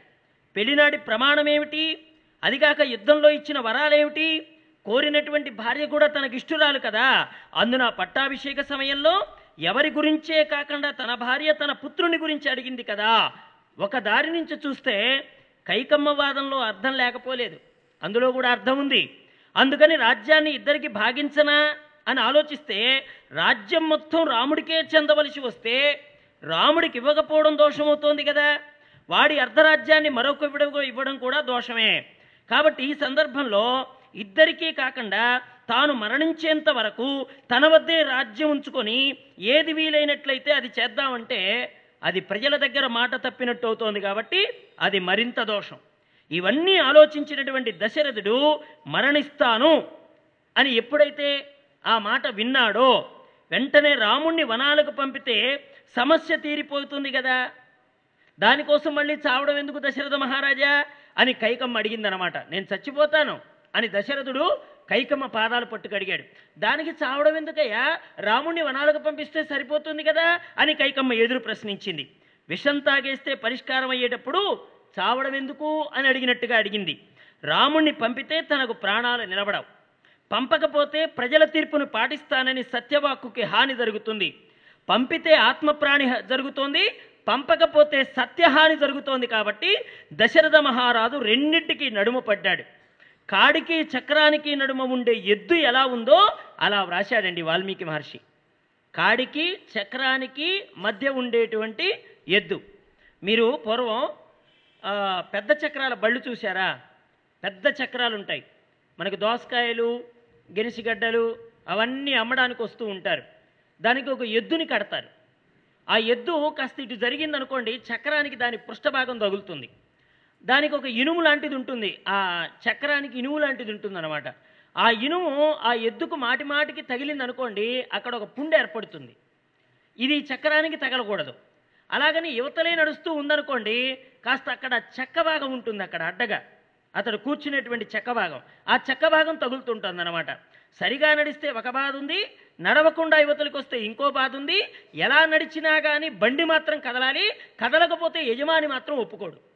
[SPEAKER 1] పెళ్ళినాడి ప్రమాణం ఏమిటి అదిగాక యుద్ధంలో ఇచ్చిన వరాలేమిటి? కోరినటువంటి భార్య కూడా తనకిష్టురాలు కదా. అందున పట్టాభిషేక సమయంలో ఎవరి గురించే కాకుండా తన భార్య తన పుత్రుని గురించి అడిగింది కదా. ఒక దారి నుంచి చూస్తే కైకమ్మ వాదంలో అర్థం లేకపోలేదు. అందులో కూడా అర్థం ఉంది. అందుకని రాజ్యాన్ని ఇద్దరికి భాగించనా అని ఆలోచిస్తే రాజ్యం మొత్తం రాముడికే చెందవలసి వస్తే రాముడికి ఇవ్వకపోవడం దోషమవుతోంది కదా. వాడి అర్ధరాజ్యాన్ని మరొక ఇవ్వడం ఇవ్వడం కూడా దోషమే. కాబట్టి ఈ సందర్భంలో ఇద్దరికీ కాకుండా తాను మరణించేంత వరకు తన వద్దే రాజ్యం ఉంచుకొని ఏది వీలైనట్లయితే అది చేద్దామంటే అది ప్రజల దగ్గర మాట తప్పినట్టు అవుతోంది కాబట్టి అది మరింత దోషం. ఇవన్నీ ఆలోచించినటువంటి దశరథుడు మరణిస్తాను అని ఎప్పుడైతే ఆ మాట విన్నాడో వెంటనే రాముణ్ణి వనాలకు పంపితే సమస్య తీరిపోతుంది కదా. దానికోసం మళ్ళీ చావడం ఎందుకు దశరథ మహారాజా అని కైకమ్మ అడిగిందనమాట. నేను చచ్చిపోతాను అని దశరథుడు కైకమ్మ పాదాలు పట్టుకడిగాడు. దానికి చావడం ఎందుకయ్యా? రాముణ్ణి వనాలకు పంపిస్తే సరిపోతుంది కదా? అని కైకమ్మ ఎదురు ప్రశ్నించింది. విషం తాగేస్తే పరిష్కారం అయ్యేటప్పుడు చావడం ఎందుకు? అని అడిగినట్టుగా అడిగింది. రాముణ్ణి పంపితే తనకు ప్రాణాలు నిలబడవు. పంపకపోతే ప్రజల తీర్పును పాటిస్తానని సత్యవాక్కుకి హాని జరుగుతుంది. పంపితే ఆత్మప్రాణి హ- జరుగుతోంది. పంపకపోతే సత్యహాని జరుగుతోంది కాబట్టి దశరథ మహారాజు రెండింటికి నడుము పడ్డాడు. కాడికి చక్రానికి నడుమ ఉండే ఎద్దు ఎలా ఉందో అలా వ్రాశాడండి వాల్మీకి మహర్షి. కాడికి చక్రానికి మధ్య ఉండేటువంటి ఎద్దు. మీరు పూర్వం పెద్ద చక్రాల బళ్ళు చూసారా పెద్ద చక్రాలు ఉంటాయి మనకి దోసకాయలు గెనిసిగడ్డలు అవన్నీ అమ్మడానికి వస్తూ ఉంటారు. దానికి ఒక ఎద్దుని కడతారు. ఆ ఎద్దు కాస్త ఇటు జరిగిందనుకోండి చక్రానికి దాని పృష్ఠభాగం తగులుతుంది. దానికి ఒక ఇనుము లాంటిది ఉంటుంది. ఆ చక్రానికి ఇనుము లాంటిది ఉంటుంది అనమాట ఆ ఇనుము ఆ ఎద్దుకు మాటి మాటికి తగిలింది అనుకోండి అక్కడ ఒక పుండు ఏర్పడుతుంది. ఇది చక్రానికి తగలకూడదు. అలాగని యువతలే నడుస్తూ ఉందనుకోండి కాస్త అక్కడ చెక్క భాగం ఉంటుంది అక్కడ అడ్డగా. అతడు కూర్చునేటువంటి చెక్క భాగం. ఆ చెక్క భాగం తగులుతుంటుంది అనమాట సరిగా నడిస్తే ఒక బాధ ఉంది నడవకుండా యువతలకు వస్తే ఇంకో బాధ ఉంది. ఎలా నడిచినా కానీ బండి మాత్రం కదలాలి కదలకపోతే యజమాని మాత్రం ఒప్పుకోడు.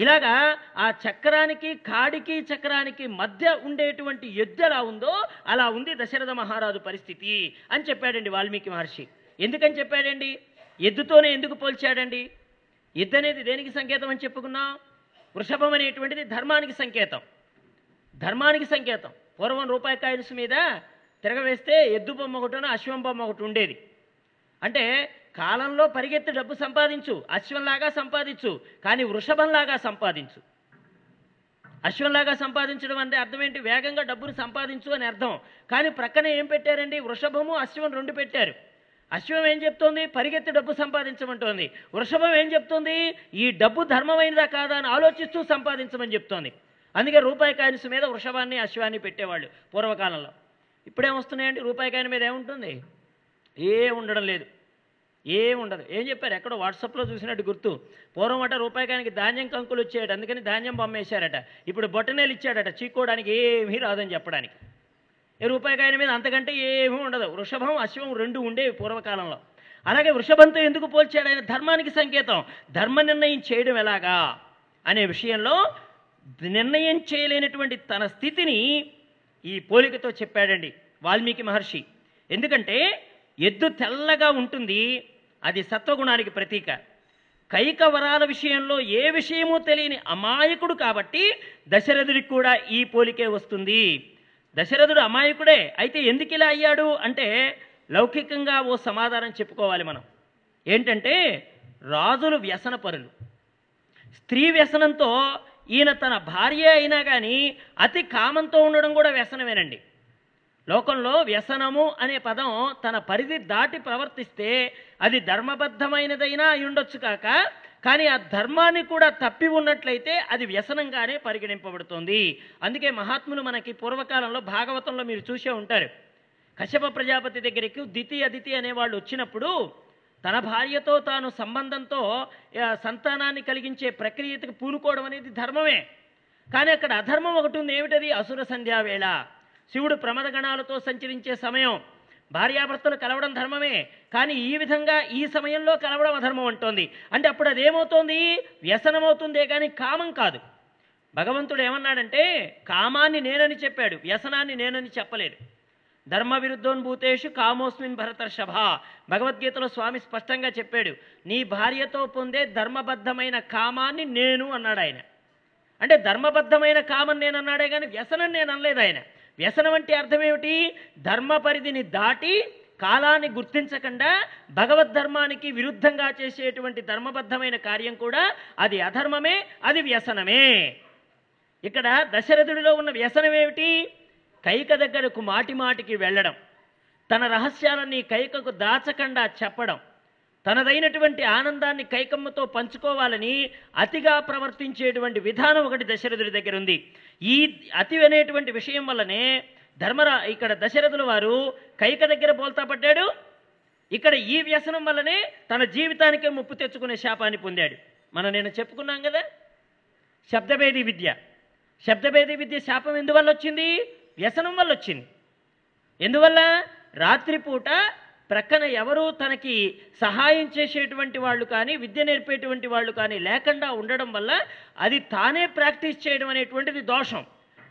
[SPEAKER 1] ఇలాగా ఆ చక్రానికి కాడికి చక్రానికి మధ్య ఉండేటువంటి ఎద్దు ఎలా ఉందో అలా ఉంది దశరథ మహారాజు పరిస్థితి అని చెప్పాడండి వాల్మీకి మహర్షి. ఎందుకని చెప్పాడండి? ఎద్దుతోనే ఎందుకు పోల్చాడండి? ఎద్దు అనేది దేనికి సంకేతం అని చెప్పుకున్నాం? వృషభం అనేటువంటిది ధర్మానికి సంకేతం. ధర్మానికి సంకేతం. పూర్వం రూపాయి కాయిన్స్ మీద తిరగవేస్తే ఎద్దు బొమ్మ ఒకటి అశ్వం బొమ్మ ఒకటి ఉండేది. అంటే కాలంలో పరిగెత్తి డబ్బు సంపాదించు అశ్వంలాగా సంపాదించు కానీ వృషభంలాగా సంపాదించు. అశ్వంలాగా సంపాదించడం అంటే అర్థం ఏంటి వేగంగా డబ్బును సంపాదించు అని అర్థం. కానీ ప్రక్కన ఏం పెట్టారండి? వృషభము అశ్వం రెండు పెట్టారు. అశ్వం ఏం చెప్తోంది? పరిగెత్తి డబ్బు సంపాదించమంటోంది. వృషభం ఏం చెప్తోంది? ఈ డబ్బు ధర్మమైనదా కాదా అని ఆలోచిస్తూ సంపాదించమని చెప్తోంది. అందుకే రూపాయి కాయిన్స్ మీద వృషభాన్ని అశ్వాన్ని పెట్టేవాళ్ళు పూర్వకాలంలో. ఇప్పుడేం వస్తున్నాయండి? రూపాయి కాయిన్ మీద ఏముంటుంది? ఏ ఉండడం లేదు. ఏం ఉండదు ఏం చెప్పారు? ఎక్కడో వాట్సాప్లో చూసినట్టు గుర్తు. పూర్వం అట రూపాయికానికి ధాన్యం కంకులు వచ్చాయట. అందుకని ధాన్యం బొమ్మేశారట. ఇప్పుడు బొట్టనేలు ఇచ్చాడట. చీక్కోవడానికి ఏమీ రాదని చెప్పడానికి. ఈ రూపాయికాయన మీద అంతకంటే ఏమీ ఉండదు. వృషభం అశ్వం రెండు ఉండేవి పూర్వకాలంలో. అలాగే వృషభంతో ఎందుకు పోల్చాడు? ఆయన ధర్మానికి సంకేతం. ధర్మ నిర్ణయం చేయడం ఎలాగా? అనే విషయంలో నిర్ణయం చేయలేనటువంటి తన స్థితిని ఈ పోలికతో చెప్పాడండి వాల్మీకి మహర్షి. ఎందుకంటే ఎద్దు తెల్లగా ఉంటుంది. అది సత్వగుణానికి ప్రతీక. కైక వరాల విషయంలో ఏ విషయమూ తెలియని అమాయకుడు కాబట్టి దశరథుడికి కూడా ఈ పోలికే వస్తుంది. దశరథుడు అమాయకుడే అయితే ఎందుకు ఇలా అయ్యాడు? అంటే లౌకికంగా ఓ సమాధానం చెప్పుకోవాలి మనం. ఏంటంటే రాజులు వ్యసనపరులు స్త్రీ వ్యసనంతో ఈయన తన భార్య అయినా కానీ అతి కామంతో ఉండడం కూడా వ్యసనమేనండి. లోకంలో వ్యసనము అనే పదం తన పరిధి దాటి ప్రవర్తిస్తే అది ధర్మబద్ధమైనదైనా అయి ఉండొచ్చు కాక కానీ ఆ ధర్మాన్ని కూడా తప్పి ఉన్నట్లయితే అది వ్యసనంగానే పరిగణింపబడుతోంది. అందుకే మహాత్ములు మనకి పూర్వకాలంలో భాగవతంలో మీరు చూసే ఉంటారు. కశ్యప ప్రజాపతి దగ్గరికి దితి అదితి అనేవాళ్ళు వచ్చినప్పుడు తన భార్యతో తాను సంబంధంతో సంతానాన్ని కలిగించే ప్రక్రియకు పూనుకోవడం అనేది ధర్మమే. కానీ అక్కడ అధర్మం ఒకటి ఉంది. ఏమిటది? అసుర సంధ్యావేళ. శివుడు ప్రమదగణాలతో సంచరించే సమయం. భార్యాభర్తలు కలవడం ధర్మమే కానీ ఈ విధంగా ఈ సమయంలో కలవడం అధర్మం అంటోంది. అంటే అప్పుడు అదేమవుతోంది? వ్యసనమవుతుందే కానీ కామం కాదు. భగవంతుడు ఏమన్నాడంటే కామాన్ని నేనని చెప్పాడు వ్యసనాన్ని నేనని చెప్పలేదు. ధర్మ విరుద్ధోన్భూతేషు కామోస్మిన్ భరతర్షభ. భగవద్గీతలో స్వామి స్పష్టంగా చెప్పాడు నీ భార్యతో పొందే ధర్మబద్ధమైన కామాన్ని నేను అన్నాడు ఆయన అంటే ధర్మబద్ధమైన కామం నేను అన్నాడే కానీ వ్యసనం నేను అనలేదు ఆయన వ్యసనం అంటే అర్థం ఏమిటి? ధర్మ పరిధిని దాటి కాలాన్ని గుర్తించకుండా భగవద్ధర్మానికి విరుద్ధంగా చేసేటువంటి ధర్మబద్ధమైన కార్యం కూడా అది అధర్మమే అది వ్యసనమే. ఇక్కడ దశరథుడిలో ఉన్న వ్యసనం ఏమిటి? కైక దగ్గరకు మాటి మాటికి వెళ్ళడం. తన రహస్యాలన్నీ కైకకు దాచకుండా చెప్పడం. తనదైనటువంటి ఆనందాన్ని కైకమ్మతో పంచుకోవాలని అతిగా ప్రవర్తించేటువంటి విధానం ఒకటి దశరథుడి దగ్గర ఉంది. ఈ అతి అనేటువంటి విషయం వల్లనే ధర్మరా ఇక్కడ దశరథుల వారు కైక దగ్గర బోల్తా పడ్డాడు. ఇక్కడ ఈ వ్యసనం వల్లనే తన జీవితానికే ముప్పు తెచ్చుకునే శాపాన్ని పొందాడు. మనం నేను చెప్పుకున్నాం కదా శబ్దభేది విద్య. శబ్దభేది విద్య శాపం ఎందువల్ల వచ్చింది? వ్యసనం వల్ల వచ్చింది. ఎందువల్ల? రాత్రిపూట ప్రక్కన ఎవరూ తనకి సహాయం చేసేటువంటి వాళ్ళు కానీ విద్య నేర్పేటువంటి వాళ్ళు కానీ లేకుండా ఉండడం వల్ల అది తానే ప్రాక్టీస్ చేయడం అనేటువంటిది దోషం.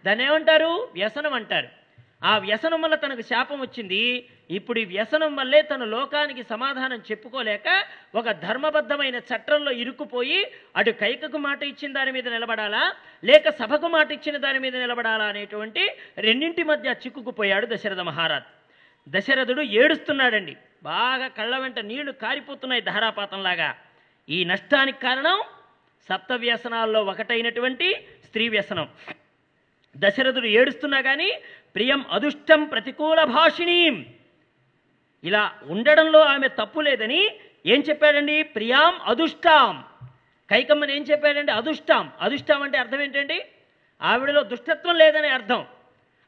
[SPEAKER 1] దాన్ని ఏమంటారు? వ్యసనం అంటారు. ఆ వ్యసనం వల్ల తనకు శాపం వచ్చింది. ఇప్పుడు ఈ వ్యసనం వల్లే తన లోకానికి సమాధానం చెప్పుకోలేక ఒక ధర్మబద్ధమైన చట్టంలో ఇరుక్కుపోయి అటు కైకకు మాట ఇచ్చిన దాని మీద నిలబడాలా? లేక సభకు మాట ఇచ్చిన దాని మీద నిలబడాలా అనేటువంటి రెండింటి మధ్య చిక్కుకుపోయాడు దశరథ మహారాజ్. దశరథుడు ఏడుస్తున్నాడండి. బాగా కళ్ళ వెంట నీళ్ళు కారిపోతున్నాయి ధారాపాతంలాగా. ఈ నష్టానికి కారణం సప్త వ్యసనాల్లో ఒకటైనటువంటి స్త్రీ వ్యసనం. దశరథుడు ఏడుస్తున్నా కానీ ప్రియం అదుష్టం ప్రతికూల భాషిణీం. ఇలా ఉండడంలో ఆమె తప్పు లేదని ఏం చెప్పాడండి? ప్రియాం అదుష్టాం. కైకమ్మని ఏం చెప్పాడండి? అదుష్టాం. అదుష్టాం అంటే అర్థం ఏంటండి? ఆవిడలో దుష్టత్వం లేదని అర్థం.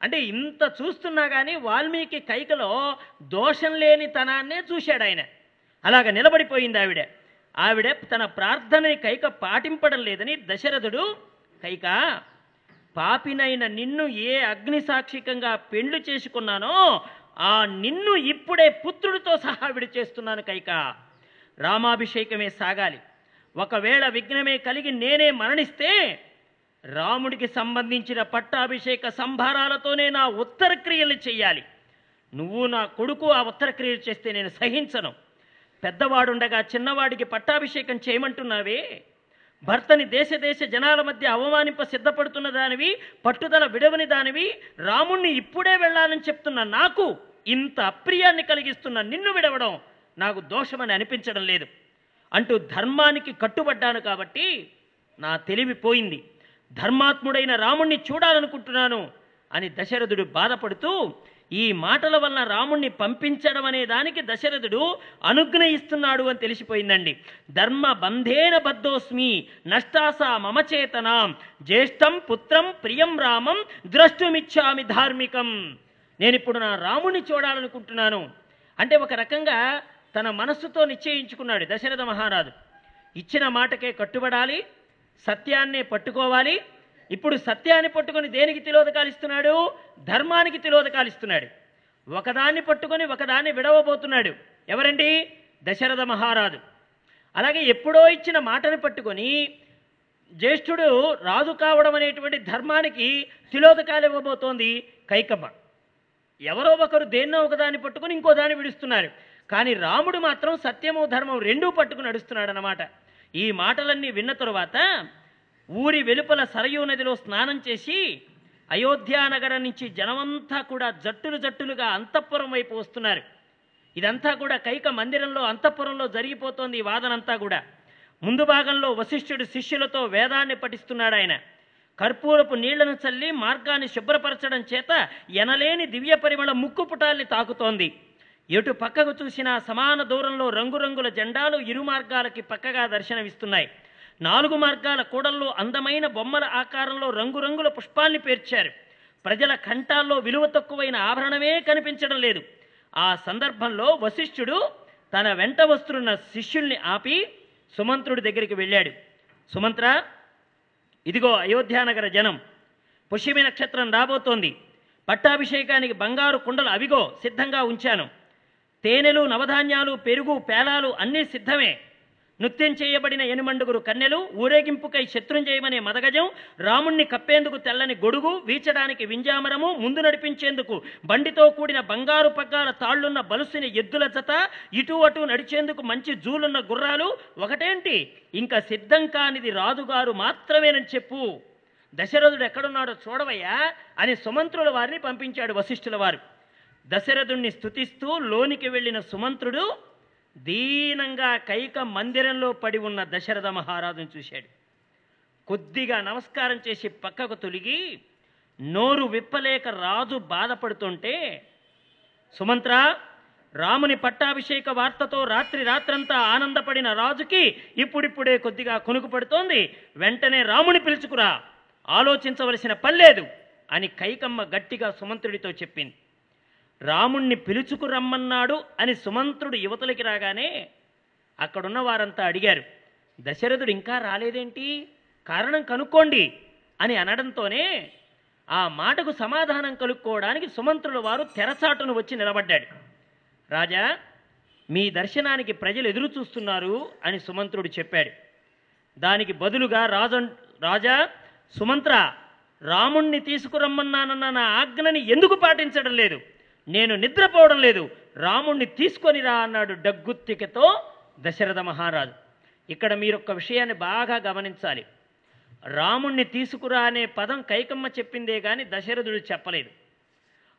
[SPEAKER 1] అంటే ఇంత చూస్తున్నా కానీ వాల్మీకి కైకలో దోషం లేని తనాన్నే చూశాడు ఆయన అలాగ నిలబడిపోయింది ఆవిడ. ఆవిడ తన ప్రార్థనని కైక పాటింపడం లేదని దశరథుడు కైక పాపినైన నిన్ను ఏ అగ్ని సాక్షికంగా పెండ్లు చేసుకున్నానో ఆ నిన్ను ఇప్పుడే పుత్రుడితో సహా విడిచేస్తున్నాను కైక. రామాభిషేకమే సాగాలి. ఒకవేళ విఘ్నమే కలిగి నేనే మరణిస్తే రాముడికి సంబంధించిన పట్టాభిషేక సంభారాలతోనే నా ఉత్తర క్రియలు చేయాలి నువ్వు నా కొడుకు ఆ ఉత్తర క్రియలు చేస్తే నేను సహించను. పెద్దవాడుండగా చిన్నవాడికి పట్టాభిషేకం చేయమంటున్నావే? భర్తని దేశ దేశ జనాల మధ్య అవమానింప సిద్ధపడుతున్న దానివి పట్టుదల విడవని దానివి రాముణ్ణి ఇప్పుడే వెళ్ళాలని చెప్తున్న నాకు ఇంత అప్రియాన్ని కలిగిస్తున్న నిన్ను విడవడం నాకు దోషమని అనిపించడం లేదు. అంటూ ధర్మానికి కట్టుబడ్డాను కాబట్టి నా తెలివి పోయింది. ధర్మాత్ముడైన రాముణ్ణి చూడాలనుకుంటున్నాను అని దశరథుడు బాధపడుతూ ఈ మాటల వల్ల రాముణ్ణి పంపించడం అనే దానికి దశరథుడు అనుగ్రహిస్తున్నాడు అని తెలిసిపోయిందండి. ధర్మ బంధేన బద్ధోస్మి నష్టాసా మమచేతనాం జ్యేష్టం పుత్రం ప్రియం రామం ద్రష్టుమిచ్చామి ధార్మికం. నేను ఇప్పుడు నా రాముణ్ణి చూడాలనుకుంటున్నాను. అంటే ఒక రకంగా తన మనస్సుతో నిశ్చయించుకున్నాడు దశరథ మహారాజు. ఇచ్చిన మాటకే కట్టుబడాలి సత్యాన్నే పట్టుకోవాలి. ఇప్పుడు సత్యాన్ని పట్టుకొని దేనికి తిలోదకాలిస్తున్నాడు ధర్మానికి తిలోదకాలిస్తున్నాడు ఒకదాన్ని పట్టుకొని ఒకదాన్ని విడవబోతున్నాడు. ఎవరండి? దశరథ మహారాజు. అలాగే ఎప్పుడో ఇచ్చిన మాటను పట్టుకొని జ్యేష్ఠుడు రాజు కావడం అనేటువంటి ధర్మానికి తిలోదకాలు ఇవ్వబోతోంది కైకమ్మ. ఎవరో ఒకరు దేన్నో ఒకదాన్ని పట్టుకొని ఇంకో దాన్ని విడుస్తున్నారు. కానీ రాముడు మాత్రం సత్యము ధర్మం రెండూ పట్టుకుని నడుస్తున్నాడు అన్నమాట ఈ మాటలన్నీ విన్న తరువాత ఊరి వెలుపల సరయూ నదిలో స్నానం చేసి అయోధ్యానగరం నుంచి జనమంతా కూడా జట్టులు జట్టులుగా అంతఃపురం వైపు వస్తున్నారు. ఇదంతా కూడా కైక మందిరంలో అంతఃపురంలో జరిగిపోతోంది ఈ వాదనంతా కూడా. ముందు భాగంలో వశిష్ఠుడు శిష్యులతో వేదాన్ని పఠిస్తున్నాడు ఆయన. కర్పూరపు నీళ్ళను చల్లి మార్గాన్ని శుభ్రపరచడం చేత ఎనలేని దివ్య పరిమళ ముక్కుపుటాల్ని తాకుతోంది. ఎటు పక్కకు చూసినా సమాన దూరంలో రంగురంగుల జెండాలు ఇరు మార్గాలకి పక్కగా దర్శనమిస్తున్నాయి. నాలుగు మార్గాల కూడల్లో అందమైన బొమ్మల ఆకారంలో రంగురంగుల పుష్పాల్ని పేర్చారు. ప్రజల కంఠాల్లో విలువ తక్కువైన ఆభరణమే కనిపించడం లేదు. ఆ సందర్భంలో వశిష్ఠుడు తన వెంట వస్తున్న శిష్యుల్ని ఆపి సుమంత్రుడి దగ్గరికి వెళ్ళాడు. సుమంత్ర ఇదిగో అయోధ్యానగర జనం. పుష్యమి నక్షత్రం రాబోతోంది. పట్టాభిషేకానికి బంగారు కుండలు అవిగో సిద్ధంగా ఉంచాను. తేనెలు నవధాన్యాలు పెరుగు పేలాలు అన్నీ సిద్ధమే. నృత్యం చేయబడిన ఎనుమండుగురు కన్నెలు ఊరేగింపుకై శత్రుంజయమనే మదగజం రాముణ్ణి కప్పేందుకు తెల్లని గొడుగు వీచడానికి వింజామరము ముందు నడిపించేందుకు బండితో కూడిన బంగారు పగ్గాల తాళ్ళున్న బలుసిన ఎద్దుల జత ఇటు అటు నడిచేందుకు మంచి జూలున్న గుర్రాలు ఒకటేంటి? ఇంకా సిద్ధం కానిది రాజుగారు మాత్రమేనని చెప్పు. దశరథుడు ఎక్కడున్నాడో చూడవయ్యా అని సుమంత్రుల వారిని పంపించాడు వశిష్ఠుల వారు. దశరథుణ్ణి స్థుతిస్తూ లోనికి వెళ్ళిన సుమంత్రుడు దీనంగా కైక మందిరంలో పడి ఉన్న దశరథ మహారాజును చూశాడు. కొద్దిగా నమస్కారం చేసి పక్కకు తొలిగి నోరు విప్పలేక రాజు బాధపడుతుంటే సుమంత్ర రాముని పట్టాభిషేక వార్తతో రాత్రి రాత్రంతా ఆనందపడిన రాజుకి ఇప్పుడిప్పుడే కొద్దిగా కొనుకు పడుతోంది. వెంటనే రాముని పిలుచుకురా. ఆలోచించవలసిన పనిలేదు అని కైకమ్మ గట్టిగా సుమంత్రుడితో చెప్పింది. రాముణ్ణి పిలుచుకురమ్మన్నాడు అని సుమంత్రుడు యువతలకి రాగానే అక్కడున్న వారంతా అడిగారు దశరథుడు ఇంకా రాలేదేంటి? కారణం కనుక్కోండి అని అనడంతోనే ఆ మాటకు సమాధానం కనుక్కోవడానికి సుమంత్రుడు వారు తెరచాటును వచ్చి నిలబడ్డాడు. రాజా మీ దర్శనానికి ప్రజలు ఎదురు చూస్తున్నారు అని సుమంత్రుడు చెప్పాడు. దానికి బదులుగా రాజన్ రాజా సుమంత్ర రాముణ్ణి తీసుకురమ్మన్నానన్న నా ఆజ్ఞని ఎందుకు పాటించడం లేదు? నేను నిద్రపోవడం లేదు. రాముణ్ణి తీసుకొని రా అన్నాడు డగ్గుత్తికతో దశరథ మహారాజు. ఇక్కడ మీరు ఒక విషయాన్ని బాగా గమనించాలి. రాముణ్ణి తీసుకురా అనే పదం కైకమ్మ చెప్పిందే కానీ దశరథుడు చెప్పలేదు.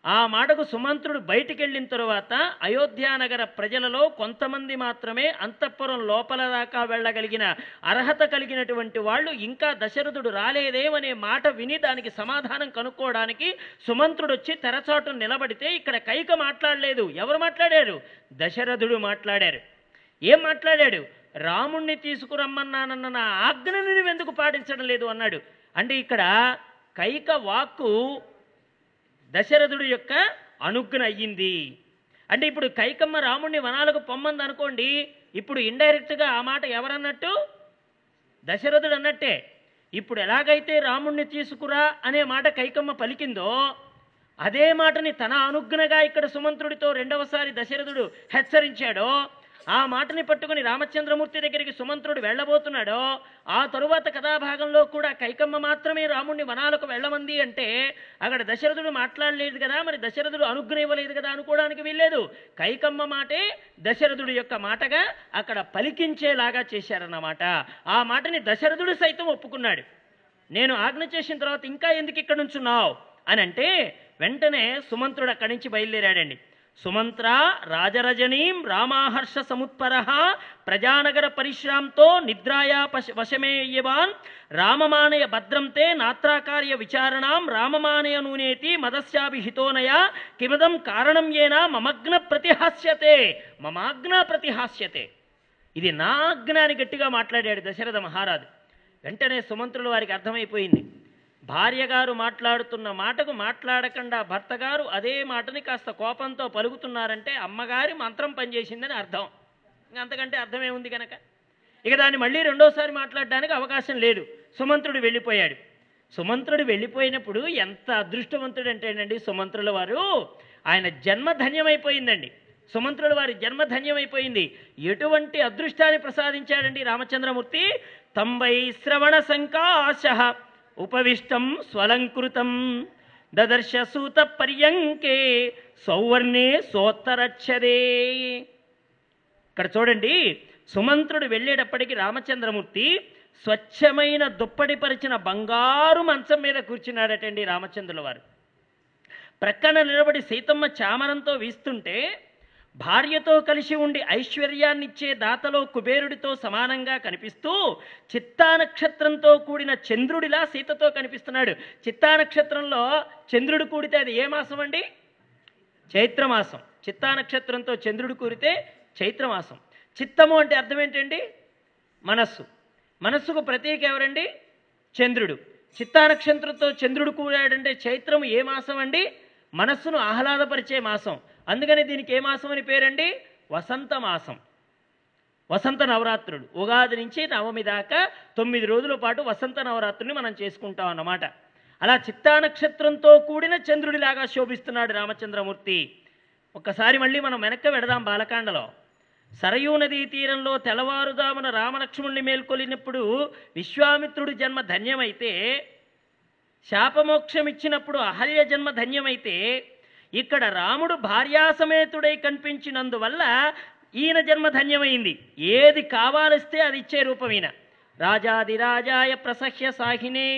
[SPEAKER 1] ఆ మాటకు సుమంత్రుడు బయటికెళ్ళిన తరువాత అయోధ్యానగర ప్రజలలో కొంతమంది మాత్రమే అంతఃపురం లోపల దాకా వెళ్ళగలిగిన అర్హత కలిగినటువంటి వాళ్ళు ఇంకా దశరథుడు రాలేదేమనే మాట విని దానికి సమాధానం కనుక్కోవడానికి సుమంత్రుడు వచ్చి తెరచాటు నిలబడితే ఇక్కడ కైక మాట్లాడలేదు. ఎవరు మాట్లాడారు? దశరథుడు మాట్లాడారు. ఏం మాట్లాడాడు? రాముణ్ణి తీసుకురమ్మన్నానన్న నా ఆజ్ఞను నువ్వెందుకు పాటించడం లేదు? అన్నాడు. అంటే ఇక్కడ కైక వాక్కు దశరథుడు యొక్క అనుజ్ఞ అయ్యింది. అంటే ఇప్పుడు కైకమ్మ రాముణ్ణి వనాలకు పొమ్మంది అనుకోండి ఇప్పుడు ఇండైరెక్ట్గా ఆ మాట ఎవరన్నట్టు? దశరథుడు అన్నట్టే. ఇప్పుడు ఎలాగైతే రాముణ్ణి తీసుకురా అనే మాట కైకమ్మ పలికిందో అదే మాటని తన అనుజ్ఞగా ఇక్కడ సుమంత్రుడితో రెండవసారి దశరథుడు హెచ్చరించాడో ఆ మాటని పట్టుకుని రామచంద్రమూర్తి దగ్గరికి సుమంత్రుడు వెళ్ళబోతున్నాడో ఆ తరువాత కథాభాగంలో కూడా కైకమ్మ మాత్రమే రాముణ్ణి వనాలకు వెళ్ళమంది అంటే అక్కడ దశరథుడు మాట్లాడలేదు కదా మరి దశరథుడు అనుగ్రహం ఇవ్వలేదు కదా అనుకోవడానికి వీల్లేదు. కైకమ్మ మాటే దశరథుడు యొక్క మాటగా అక్కడ పలికించేలాగా చేశారన్నమాట. ఆ మాటని దశరథుడు సైతం ఒప్పుకున్నాడు. నేను ఆజ్ఞ చేసిన తర్వాత ఇంకా ఎందుకు ఇక్కడ నుంచున్నావు అని అంటే వెంటనే సుమంత్రుడు అక్కడి నుంచి బయలుదేరాడండి. సుమంత్ర రాజరజనీం రామాహర్ష సముత్పర ప్రజానగర పరిశ్రాంతో నిద్రాయా పశ వశమేయవాన్ రామమానయ భద్రంతే నాత్రాకార్య విచారణాం రామమానయ నూనేతి మదస్యాభిహితోనయ కిమదం కారణం ఏనా మమగ్న ప్రతిహాస్యతే? మమాగ్న ప్రతిహాస్యతే. ఇది నా ఆజ్ఞ అని గట్టిగా మాట్లాడాడు దశరథ మహారాజు. వెంటనే సుమంత్రులు వారికి అర్థమైపోయింది. భార్య గారు మాట్లాడుతున్న మాటకు మాట్లాడకుండా భర్త గారు అదే మాటని కాస్త కోపంతో పలుకుతున్నారంటే అమ్మగారి మంత్రం పనిచేసిందని అర్థం. ఇంకా అంతకంటే అర్థమే ఉంది కనుక ఇక దాన్ని మళ్ళీ రెండోసారి మాట్లాడడానికి అవకాశం లేదు. సుమంత్రుడు వెళ్ళిపోయాడు. సుమంత్రుడు వెళ్ళిపోయినప్పుడు ఎంత అదృష్టవంతుడు అంటేనండి సుమంత్రుల వారు ఆయన జన్మ ధన్యమైపోయిందండి. సుమంత్రుల వారి జన్మ ధన్యమైపోయింది. ఎటువంటి అదృష్టాన్ని ప్రసాదించాడండి రామచంద్రమూర్తి? తొంభై శ్రవణ సంకాశ. ఉపవిష్టం స్వలంకృతం దదర్శ సూత పర్యంకే సౌవర్ణే సోత్తరక్షరే. ఇక్కడ చూడండి సుమంత్రుడు వెళ్ళేటప్పటికి రామచంద్రమూర్తి స్వచ్ఛమైన దుప్పటిపరిచిన బంగారు మంచం మీద కూర్చున్నాడటండి రామచంద్రుల వారు. ప్రక్కన నిలబడి సీతమ్మ చామరంతో వీస్తుంటే భార్యతో కలిసి ఉండి ఐశ్వర్యాన్నిచ్చే దాతలో కుబేరుడితో సమానంగా కనిపిస్తూ చిత్తా నక్షత్రంతో కూడిన చంద్రుడిలా సీతతో కనిపిస్తున్నాడు. చిత్తా నక్షత్రంలో చంద్రుడు కూడితే అది ఏ మాసం అండి? చైత్రమాసం చిత్తా నక్షత్రంతో చంద్రుడు కూరితే చైత్రమాసం చిత్తము అంటే అర్థం ఏంటండి? మనస్సు. మనస్సుకు ప్రతీక ఎవరండి? చంద్రుడు. చిత్తానక్షత్రంతో చంద్రుడు కూడాడంటే చైత్రము ఏ మాసం అండి? మనస్సును ఆహ్లాదపరిచే మాసం. అందుకని దీనికి ఏ మాసం అని పేరండి? వసంత మాసం. వసంత నవరాత్రుడు ఉగాది నుంచి నవమి దాకా తొమ్మిది రోజుల పాటు వసంత నవరాత్రుని మనం చేసుకుంటాం అన్నమాట. అలా చిత్తా నక్షత్రంతో కూడిన చంద్రుడిలాగా శోభిస్తున్నాడు రామచంద్రమూర్తి. ఒక్కసారి మళ్ళీ మనం వెనక్కి వెడదాం బాలకాండలో. సరయూ నదీ తీరంలో తెల్లవారుదామున రామలక్ష్మణుల్ని మేల్కొలినప్పుడు విశ్వామిత్రుడి జన్మ ధన్యమైతే శాపమోక్షం ఇచ్చినప్పుడు అహల్య జన్మ ధన్యమైతే ఇక్కడ రాముడు భార్యాసమేతుడై కనిపించినందువల్ల ఈయన జన్మ ధన్యమైంది. ఏది కావాలిస్తే అది ఇచ్చే రూపమైన. రాజాదిరాజాయ ప్రసహ్య సాహినే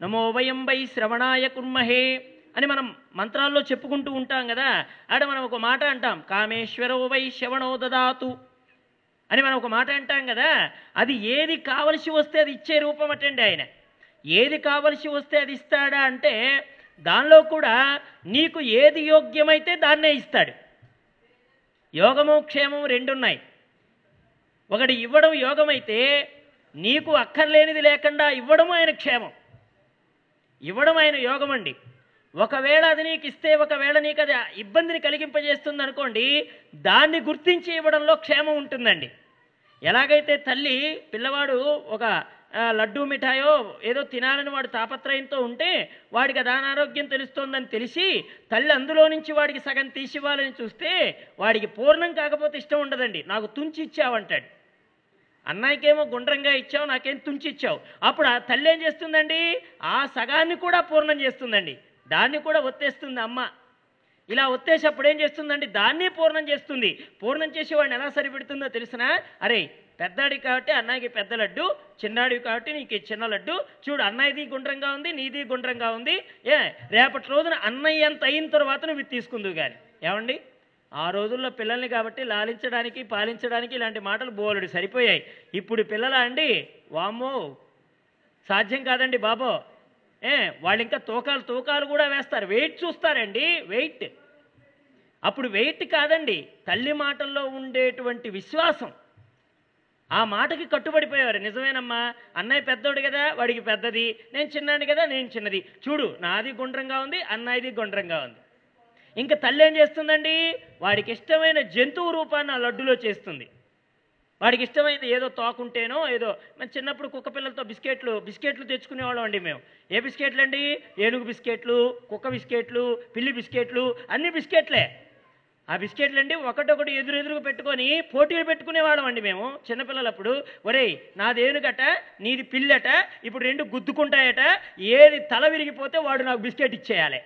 [SPEAKER 1] నమో వయం వై శ్రవణాయ కుర్మహే అని మనం మంత్రాల్లో చెప్పుకుంటూ ఉంటాం కదా ఆడ మనం ఒక మాట అంటాం కామేశ్వరో వై శవణో దదాతు అని మనం ఒక మాట అంటాం కదా అది ఏది కావలసి వస్తే అది ఇచ్చే రూపం అటండి ఆయన. ఏది కావలసి వస్తే అది ఇస్తాడా అంటే దానిలో కూడా నీకు ఏది యోగ్యమైతే దాన్నే ఇస్తాడు. యోగము క్షేమము రెండున్నాయి. ఒకటి ఇవ్వడం యోగమైతే నీకు అక్కర్లేనిది లేకుండా ఇవ్వడం ఆయన క్షేమం. ఇవ్వడం ఆయన యోగం అండి ఒకవేళ అది నీకు ఇస్తే ఒకవేళ నీకు అది ఇబ్బందిని కలిగింపజేస్తుంది అనుకోండి దాన్ని గుర్తించి ఇవ్వడంలో క్షేమం ఉంటుందండి. ఎలాగైతే తల్లి పిల్లవాడు ఒక లడ్డూ మిఠాయో ఏదో తినాలని వాడు తాపత్రయంతో ఉంటే వాడికి అది అనారోగ్యం తెలుస్తోందని తెలిసి తల్లి అందులో నుంచి వాడికి సగం తీసివ్వాలని చూస్తే వాడికి పూర్ణం కాకపోతే ఇష్టం ఉండదండి. నాకు తుంచి ఇచ్చావంటాడు అన్నయ్యకేమో గుండ్రంగా ఇచ్చావు నాకేం తుంచి ఇచ్చావు. అప్పుడు ఆ తల్లి ఏం చేస్తుందండి? ఆ సగాన్ని కూడా పూర్ణం చేస్తుందండి. దాన్ని కూడా ఒత్తేస్తుంది అమ్మ. ఇలా ఒత్తేసి అప్పుడు ఏం చేస్తుందండి? దాన్ని పూర్ణం చేస్తుంది. పూర్ణం చేసి వాడిని ఎలా సరిపెడుతుందో తెలిసినా? అరే పెద్దాడి కాబట్టి అన్నయ్యకి పెద్ద లడ్డు చిన్నాడివి కాబట్టి నీకు చిన్న లడ్డు. చూడు అన్నయ్యది గుండ్రంగా ఉంది నీది గుండ్రంగా ఉంది. ఏ రేపటి రోజున అన్నయ్య అంత అయిన తర్వాత నువ్వు తీసుకుందువు కానీ ఏమండి? ఆ రోజుల్లో పిల్లల్ని కాబట్టి లాలించడానికి పాలించడానికి ఇలాంటి మాటలు బోలెడు సరిపోయాయి. ఇప్పుడు పిల్లల అండి? వామ్మో! సాధ్యం కాదండి బాబో. ఏ వాళ్ళు ఇంకా తూకాలు తూకాలు కూడా వేస్తారు. వెయిట్ చూస్తారండి వెయిట్. అప్పుడు వెయిట్ కాదండి. తల్లి మాటల్లో ఉండేటువంటి విశ్వాసం. ఆ మాటకి కట్టుబడిపోయేవారు. నిజమేనమ్మా అన్నయ్య పెద్దోడు కదా వాడికి పెద్దది. నేను చిన్నాడు కదా నేను చిన్నది. చూడు నాది గుండ్రంగా ఉంది అన్నయ్యది గుండ్రంగా ఉంది. ఇంకా తల్లి ఏం చేస్తుందండి? వాడికి ఇష్టమైన జంతువు రూపాన్ని ఆ లడ్డులో చేస్తుంది. వాడికి ఇష్టమైంది ఏదో తోకుంటేనో ఏదో మన చిన్నప్పుడు కుక్క పిల్లలతో బిస్కెట్లు బిస్కెట్లు తెచ్చుకునేవాళ్ళం అండి మేము. ఏ బిస్కెట్లు అండి ఏనుగు బిస్కెట్లు కుక్క బిస్కెట్లు పిల్లి బిస్కెట్లు అన్ని బిస్కెట్లే. ఆ బిస్కెట్లు అండి ఒకటొకటి ఎదురెదురుగా పెట్టుకొని పోటీలు పెట్టుకునేవాళ్ళం అండి మేము చిన్నపిల్లలప్పుడు. ఒరేయ్ నాదేనుగట నీది పిల్లట ఇప్పుడు రెండు గుద్దుకుంటాయట ఏది తల విరిగిపోతే వాడు నాకు బిస్కెట్ ఇచ్చేయాలి.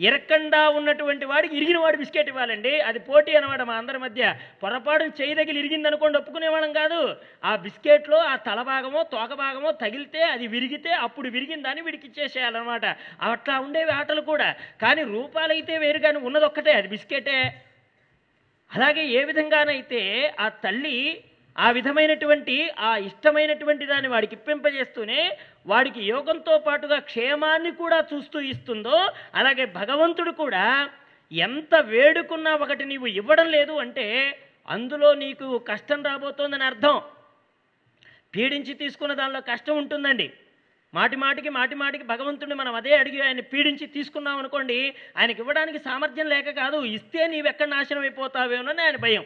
[SPEAKER 1] ఇరక్కండా ఉన్నటువంటి వాడికి ఇరిగిన వాడు బిస్కెట్ ఇవ్వాలండి. అది పోటీ అనమాట మా అందరి మధ్య. పొరపాటున చేయదగిలి ఇరిగింది అనుకోండి ఒప్పుకునేవాళ్ళం కాదు. ఆ బిస్కెట్లో ఆ తల భాగమో తోక భాగమో తగిలితే అది విరిగితే అప్పుడు విరిగిందని వీడికి ఇచ్చేసేయాలన్నమాట అట్లా ఉండేవి ఆటలు కూడా. కానీ రూపాలైతే వేరు కానీ ఉన్నదొక్కటే అది బిస్కెటే. అలాగే ఏ విధంగానైతే ఆ తల్లి ఆ విధమైనటువంటి ఆ ఇష్టమైనటువంటి దాన్ని వాడికి ఇప్పింపజేస్తూనే వాడికి యోగంతో పాటుగా క్షేమాన్ని కూడా చూస్తూ ఇస్తుందో అలాగే భగవంతుడు కూడా ఎంత వేడుకున్నా ఒకటి నీవు ఇవ్వడం లేదు అంటే అందులో నీకు కష్టం రాబోతోందని అర్థం. పీడించి తీసుకున్న దానిలో కష్టం ఉంటుందండి. మాటి మాటికి మాటి మాటికి భగవంతుడిని మనం అదే అడిగి ఆయన పీడించి తీసుకున్నాం అనుకోండి ఆయనకి ఇవ్వడానికి సామర్థ్యం లేక కాదు ఇస్తే నీవెక్కడ నాశనం అయిపోతావేమోనని ఆయన భయం.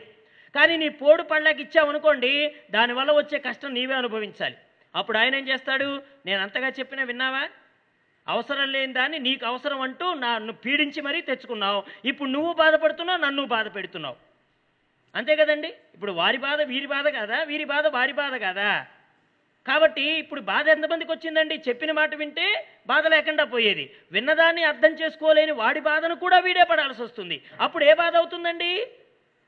[SPEAKER 1] కానీ నీ పోడు పళ్ళకి ఇచ్చావనుకోండి దానివల్ల వచ్చే కష్టం నీవే అనుభవించాలి. అప్పుడు ఆయన ఏం చేస్తాడు? నేను అంతగా చెప్పినా విన్నావా? అవసరం లేని దాన్ని నీకు అవసరం అంటూ నన్ను పీడించి మరీ తెచ్చుకున్నావు. ఇప్పుడు నువ్వు బాధపడుతున్నావు నన్ను బాధ పెడుతున్నావు. అంతే కదండి? ఇప్పుడు వారి బాధ వీరి బాధ కాదా? వీరి బాధ వారి బాధ కాదా? కాబట్టి ఇప్పుడు బాధ ఎంతమందికి వచ్చిందండి? చెప్పిన మాట వింటే బాధ లేకుండా పోయేది. విన్నదాన్ని అర్థం చేసుకోలేని వాడి బాధను కూడా వీడే పడాల్సి వస్తుంది. అప్పుడు ఏ బాధ అవుతుందండి?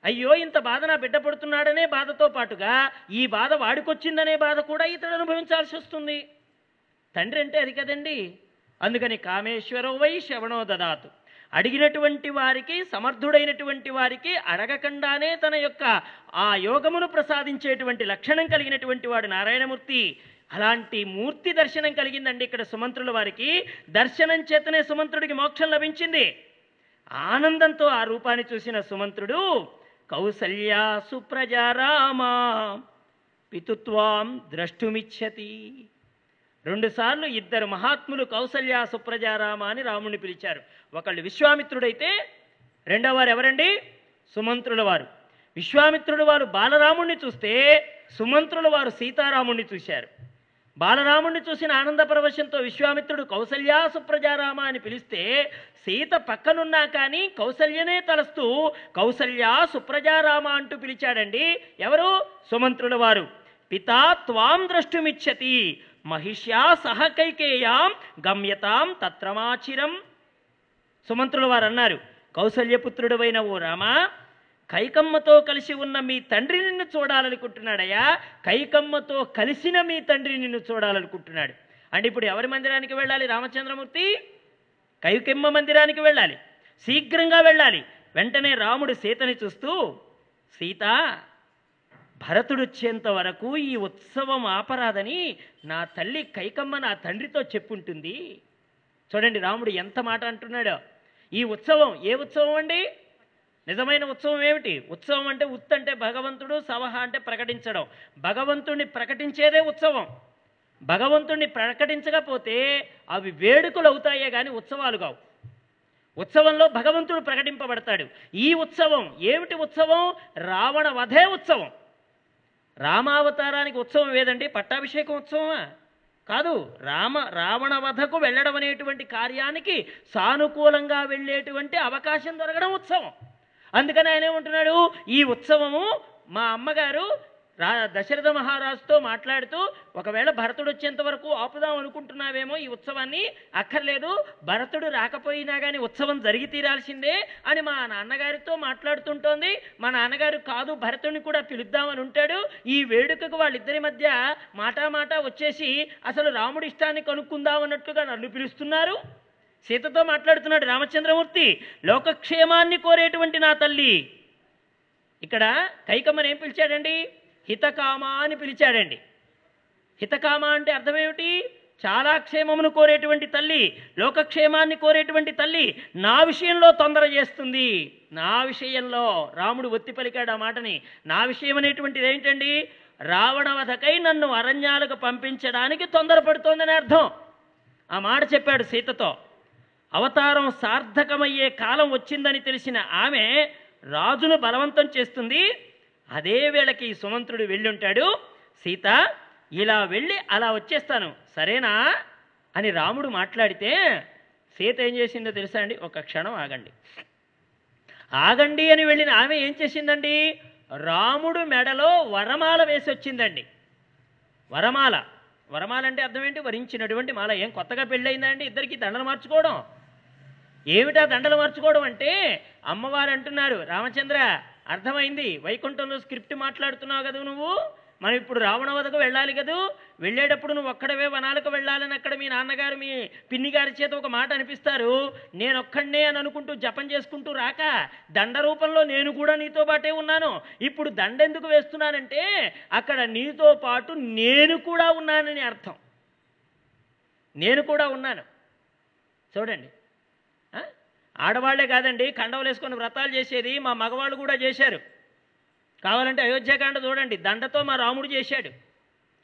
[SPEAKER 1] అయ్యో ఇంత బాధ నా బిడ్డ పడుతున్నాడనే బాధతో పాటుగా ఈ బాధ వాడికొచ్చిందనే బాధ కూడా ఇతడు అనుభవించాల్సి వస్తుంది. తండ్రి అంటే అది కదండి. అందుకని కామేశ్వరో వై శ్రవణో దదాతు. అడిగినటువంటి వారికి సమర్థుడైనటువంటి వారికి అడగకుండానే తన యొక్క ఆ యోగమును ప్రసాదించేటువంటి లక్షణం కలిగినటువంటి వాడు నారాయణమూర్తి. అలాంటి మూర్తి దర్శనం కలిగిందండి ఇక్కడ సుమంత్రుల వారికి. దర్శనం చేతనే సుమంత్రుడికి మోక్షం లభించింది. ఆనందంతో ఆ రూపాన్ని చూసిన సుమంత్రుడు కౌసల్యా సుప్రజారామా పితుత్వాం ద్రష్టుమిచ్చతి. రెండుసార్లు ఇద్దరు మహాత్ములు కౌసల్యా సుప్రజారామ అని రాముడిని పిలిచారు. ఒకళ్ళు విశ్వామిత్రుడైతే రెండవ వారు ఎవరండి? సుమంత్రుల వారు. విశ్వామిత్రుడు వారు బాలరాముణ్ణి చూస్తే సుమంత్రుల వారు సీతారాముణ్ణి చూశారు. బాలరాముణ్ణి చూసిన ఆనంద పరవశంతో విశ్వామిత్రుడు కౌసల్యా సుప్రజారామ అని పిలిస్తే సీత పక్కనున్నా కానీ కౌసల్యనే తలస్తూ కౌసల్యా సుప్రజారామ అంటూ పిలిచాడండి. ఎవరు? సుమంత్రుల వారు. పితా త్వాం ద్రష్టుమిచ్చతి. మహిష్యా సహ కైకేయాం గమ్యతాం తత్రమాచిరం. సుమంత్రుల వారు అన్నారు కౌసల్యపుత్రుడువైన ఓ రామా కైకమ్మతో కలిసి ఉన్న మీ తండ్రి నిన్ను చూడాలనుకుంటున్నాడయ్యా. కైకమ్మతో కలిసిన మీ తండ్రి నిన్ను చూడాలనుకుంటున్నాడు. అంటే ఇప్పుడు ఎవరి మందిరానికి వెళ్ళాలి రామచంద్రమూర్తి? కైకమ్మ మందిరానికి వెళ్ళాలి. శీఘ్రంగా వెళ్ళాలి. వెంటనే రాముడు సీతని చూస్తూ సీత భరతుడొచ్చేంత వరకు ఈ ఉత్సవం ఆపరాదని నా తల్లి కైకమ్మ నా తండ్రితో చెప్పుంటుంది. చూడండి రాముడు ఎంత మాట అంటున్నాడో. ఈ ఉత్సవం ఏ ఉత్సవం అండి? నిజమైన ఉత్సవం ఏమిటి? ఉత్సవం అంటే ఉత్ అంటే భగవంతుడు సవహ అంటే ప్రకటించడం. భగవంతుడిని ప్రకటించేదే ఉత్సవం. భగవంతుడిని ప్రకటించకపోతే అవి వేడుకలు అవుతాయే కానీ ఉత్సవాలు కావు. ఉత్సవంలో భగవంతుడు ప్రకటింపబడతాడు. ఈ ఉత్సవం ఏమిటి ఉత్సవం? రావణ వధే ఉత్సవం. రామావతారానికి ఉత్సవం ఏదండి? పట్టాభిషేకం ఉత్సవమా? కాదు రామ రావణ వధకు వెళ్ళడం అనేటువంటి కార్యానికి సానుకూలంగా వెళ్ళేటువంటి అవకాశం దొరకడం ఉత్సవం. అందుకని ఆయన ఏమంటున్నాడు? ఈ ఉత్సవము మా అమ్మగారు రా దశరథ మహారాజుతో మాట్లాడుతూ ఒకవేళ భరతుడు వచ్చేంత వరకు ఆపుదాం అనుకుంటున్నావేమో ఈ ఉత్సవాన్ని అక్కర్లేదు భరతుడు రాకపోయినా కానీ ఉత్సవం జరిగి తీరాల్సిందే అని మా నాన్నగారితో మాట్లాడుతుంటోంది. మా నాన్నగారు కాదు భరతుడిని కూడా పిలుద్దామని ఉంటాడు. ఈ వేడుకకు వాళ్ళిద్దరి మధ్య మాటా మాట వచ్చేసి అసలు రాముడి ఇష్టాన్ని కనుక్కుందామన్నట్టుగా నన్ను పిలుస్తున్నారు. సీతతో మాట్లాడుతున్నాడు రామచంద్రమూర్తి లోకక్షేమాన్ని కోరేటువంటి నా తల్లి. ఇక్కడ కైకమ్మని ఏం పిలిచాడండి? హితకామ అని పిలిచాడండి. హితకామ అంటే అర్థమేమిటి చాలా క్షేమమును కోరేటువంటి తల్లి లోకక్షేమాన్ని కోరేటువంటి తల్లి నా విషయంలో తొందర చేస్తుంది. నా విషయంలో రాముడు ఒత్తి పలికాడు ఆ మాటని. నా విషయం అనేటువంటిది ఏంటండి? రావణవధకై నన్ను అరణ్యాలకు పంపించడానికి తొందరపడుతోందని అర్థం. ఆ మాట చెప్పాడు సీతతో. అవతారం సార్థకమయ్యే కాలం వచ్చిందని తెలిసిన ఆమె రాజును బలవంతం చేస్తుంది. అదే వేళకి ఈ సుమంత్రుడు వెళ్ళుంటాడు. సీత ఇలా వెళ్ళి అలా వచ్చేస్తాను. సరేనా? అని రాముడు మాట్లాడితే సీత ఏం చేసిందో తెలుసా అండి? ఒక క్షణం ఆగండి. ఆగండి అని వెళ్ళిన ఆమె ఏం చేసిందండి? రాముడు మెడలో వరమాల వేసి వచ్చిందండి. వరమాల. వరమాల అంటే అర్థం ఏంటి? వరించినటువంటి మాల. ఏం కొత్తగా పెళ్ళయిందండి ఇద్దరికి దండలు మార్చుకోవడం. ఏమిటా దండలు మార్చుకోవడం అంటే? అమ్మవారు అంటున్నారు రామచంద్ర అర్థమైంది. వైకుంఠంలో స్క్రిప్ట్ మాట్లాడుతున్నావు కదా నువ్వు? మనం ఇప్పుడు రావణ వదకు వెళ్ళాలి కదూ? వెళ్ళేటప్పుడు నువ్వు ఒక్కడవే వనాలకు వెళ్ళాలని అక్కడ మీ నాన్నగారు మీ పిన్ని గారి చేత ఒక మాట అనిపిస్తారు. నేను ఒక్కడనే అని అనుకుంటూ జపం చేసుకుంటూ రాక దండ రూపంలో నేను కూడా నీతో పాటే ఉన్నాను. ఇప్పుడు దండ ఎందుకు వేస్తున్నానంటే అక్కడ నీతో పాటు నేను కూడా ఉన్నానని అర్థం. నేను కూడా ఉన్నాను. చూడండి ఆడవాళ్ళే కాదండి కండవలు వేసుకొని వ్రతాలు చేసేది మా మగవాళ్ళు కూడా చేశారు. కావాలంటే అయోధ్యకాండ చూడండి దండతో మా రాముడు చేశాడు.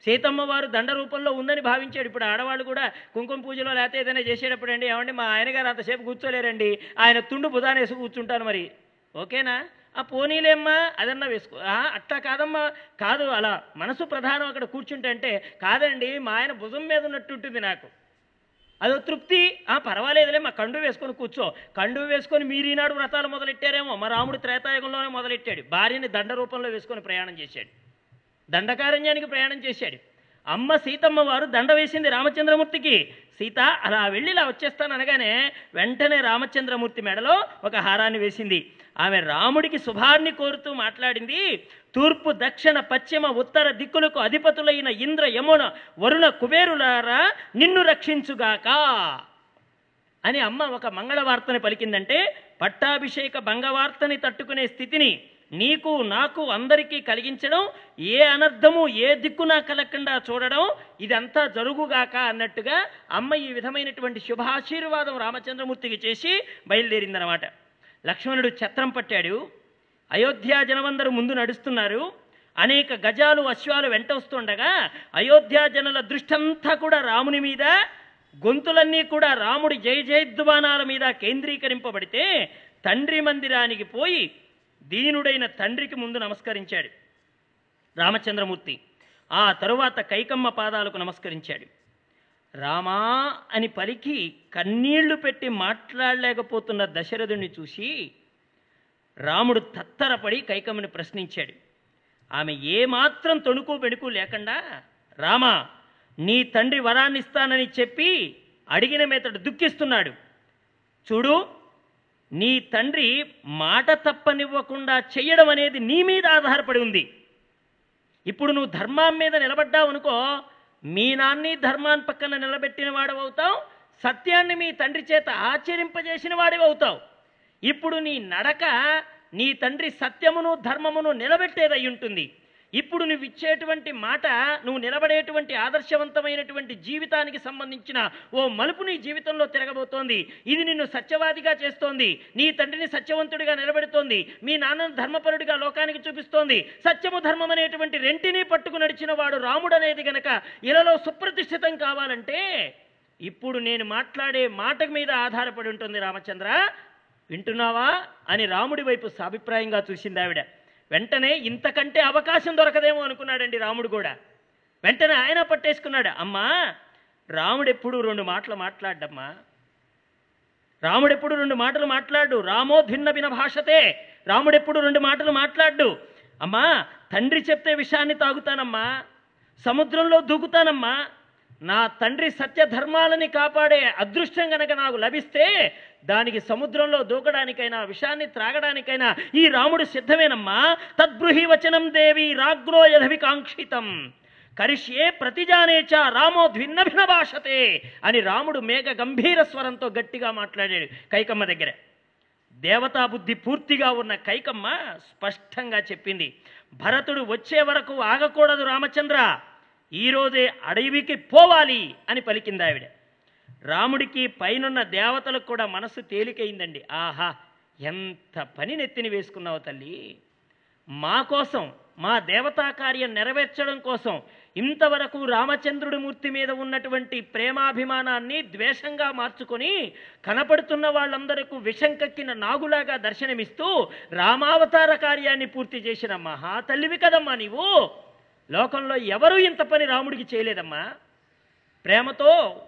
[SPEAKER 1] సీతమ్మ వారు దండ రూపంలో ఉందని భావించాడు. ఇప్పుడు ఆడవాళ్ళు కూడా కుంకుమ పూజలో లేకపోతే ఏదైనా చేసేటప్పుడు అండి ఏమండి మా ఆయన గారు అంతసేపు కూర్చోలేరండి ఆయన తుండు బుధానేసి కూర్చుంటాను మరి. ఓకేనా? ఆ పోనీలేమ్మా అదన్నా వేసుకో. అట్లా కాదమ్మా కాదు అలా మనసు ప్రధానం అక్కడ కూర్చుంటే అంటే కాదండి మా ఆయన భుజం మీద ఉన్నట్టుంటుంది నాకు. అదో తృప్తి. ఆ పర్వాలేదులే మా కండు వేసుకొని కూర్చో. కండు వేసుకొని మీరు ఈనాడు వ్రతాలు మొదలెట్టారేమో. మా రాముడు త్రేతాయుగంలోనే మొదలెట్టాడు. భార్యని దండ రూపంలో వేసుకొని ప్రయాణం చేశాడు. దండకారణ్యానికి ప్రయాణం చేశాడు. అమ్మ సీతమ్మ వారు దండ వేసింది రామచంద్రమూర్తికి. సీత అలా వెళ్ళి ఇలా వచ్చేస్తాను అనగానే వెంటనే రామచంద్రమూర్తి మెడలో ఒక హారాన్ని వేసింది. ఆమె రాముడికి శుభాన్ని కోరుతూ మాట్లాడింది. తూర్పు దక్షిణ పశ్చిమ ఉత్తర దిక్కులకు అధిపతులైన ఇంద్ర యమున వరుణ కుబేరులారా నిన్ను రక్షించుగాక అని అమ్మ ఒక మంగళవార్తని పలికిందంటే పట్టాభిషేక భంగవార్తని తట్టుకునే స్థితిని నీకు నాకు అందరికీ కలిగించడం ఏ అనర్థము ఏ దిక్కునా కలగకుండా చూడడం ఇదంతా జరుగుగాక అన్నట్టుగా అమ్మ ఈ విధమైనటువంటి శుభాశీర్వాదం రామచంద్రమూర్తికి చేసి బయలుదేరిందనమాట లక్ష్మణుడు ఛత్రం పట్టాడు. అయోధ్య జనమందరూ ముందు నడుస్తున్నారు. అనేక గజాలు అశ్వాలు వెంట వస్తుండగా అయోధ్య జనుల దృష్టంతా కూడా రాముని మీద గొంతులన్నీ కూడా రాముడి జయ జయధ్వానాల మీద కేంద్రీకరింపబడితే తండ్రి మందిరానికి పోయి దీనుడైన తండ్రికి ముందు నమస్కరించాడు రామచంద్రమూర్తి. ఆ తరువాత కైకమ్మ పాదాలకు నమస్కరించాడు. రామా అని పలికి కన్నీళ్ళు పెట్టి మాట్లాడలేకపోతున్న దశరథుణ్ణి చూసి రాముడు తత్తరపడి కైకమ్మని ప్రశ్నించాడు. ఆమె ఏమాత్రం తొణుకు బెణుకు లేకుండా రామా నీ తండ్రి వరాన్ని ఇస్తానని చెప్పి అడిగిన మీతడు దుఃఖిస్తున్నాడు. చూడు నీ తండ్రి మాట తప్పనివ్వకుండా చెయ్యడం అనేది నీ మీద ఆధారపడి ఉంది. ఇప్పుడు నువ్వు ధర్మాం మీద నిలబడ్డావు అనుకో మీ నాన్ని ధర్మాన్ని పక్కన నిలబెట్టిన వాడవవుతావు సత్యాన్ని మీ తండ్రి చేత ఆచరింపజేసిన వాడివి అవుతావు. ఇప్పుడు నీ నడక నీ తండ్రి సత్యమును ధర్మమును నిలబెట్టేదై ఉంటుంది ఇప్పుడు నువ్వు ఇచ్చేటువంటి మాట నువ్వు నిలబడేటువంటి ఆదర్శవంతమైనటువంటి జీవితానికి సంబంధించిన ఓ మలుపు నీ జీవితంలో తిరగబోతోంది. ఇది నిన్ను సత్యవాదిగా చేస్తోంది. నీ తండ్రిని సత్యవంతుడిగా నిలబెడుతోంది. మీ నాన్నను ధర్మపరుడిగా లోకానికి చూపిస్తోంది. సత్యము ధర్మం అనేటువంటి రెంటినీ పట్టుకు నడిచిన వాడు రాముడు అనేది గనక ఇలలో సుప్రతిష్ఠితం కావాలంటే ఇప్పుడు నేను మాట్లాడే మాట మీద ఆధారపడి ఉంటుంది రామచంద్ర. వింటున్నావా అని రాముడి వైపు సాభిప్రాయంగా చూసింది ఆవిడ. వెంటనే ఇంతకంటే అవకాశం దొరకదేమో అనుకున్నాడండి రాముడు కూడా. వెంటనే ఆయన పట్టేసుకున్నాడు. అమ్మా రాముడు ఎప్పుడు రెండు మాటలు మాట్లాడమ్మా? రాముడెప్పుడు రెండు మాటలు మాట్లాడు? రామో భిన్న భిన్న భాషతే. రాముడెప్పుడు రెండు మాటలు మాట్లాడు? అమ్మా తండ్రి చెప్తే విషయాన్ని తాగుతానమ్మా. సముద్రంలో దూకుతానమ్మా. నా తండ్రి సత్య ధర్మాలని కాపాడే అదృష్టం గనక నాకు లభిస్తే దానికి సముద్రంలో దూకడానికైనా విషాన్ని త్రాగడానికైనా ఈ రాముడు సిద్ధమేనమ్మా? తద్బృహి వచనం దేవి రాగ్రో యధవికాంక్షితం కరిష్యే ప్రతిజానేచ రామో ద్విన్నభిన భాషతే అని రాముడు మేఘ గంభీర స్వరంతో గట్టిగా మాట్లాడాడు కైకమ్మ దగ్గర. దేవతా బుద్ధి పూర్తిగా ఉన్న కైకమ్మ స్పష్టంగా చెప్పింది భరతుడు వచ్చే వరకు ఆగకూడదు రామచంద్ర ఈరోజే అడవికి పోవాలి అని పలికింది ఆవిడ రాముడికి పైనున్న దేవతలకు కూడా మనసు తేలికైందండి. ఆహా ఎంత పని నెత్తిని వేసుకున్నావు తల్లి. మా కోసం మా దేవతా కార్యం నెరవేర్చడం కోసం ఇంతవరకు రామచంద్రుడి మూర్తి మీద ఉన్నటువంటి ప్రేమాభిమానాన్ని ద్వేషంగా మార్చుకొని కనపడుతున్న వాళ్ళందరికీ విషం కక్కిన నాగులాగా దర్శనమిస్తూ రామావతార కార్యాన్ని పూర్తి చేసిన మహా తల్లివి కదమ్మా నీవు. లోకంలో ఎవరూ ఇంత పని రాముడికి చేయలేదమ్మా. ప్రేమతో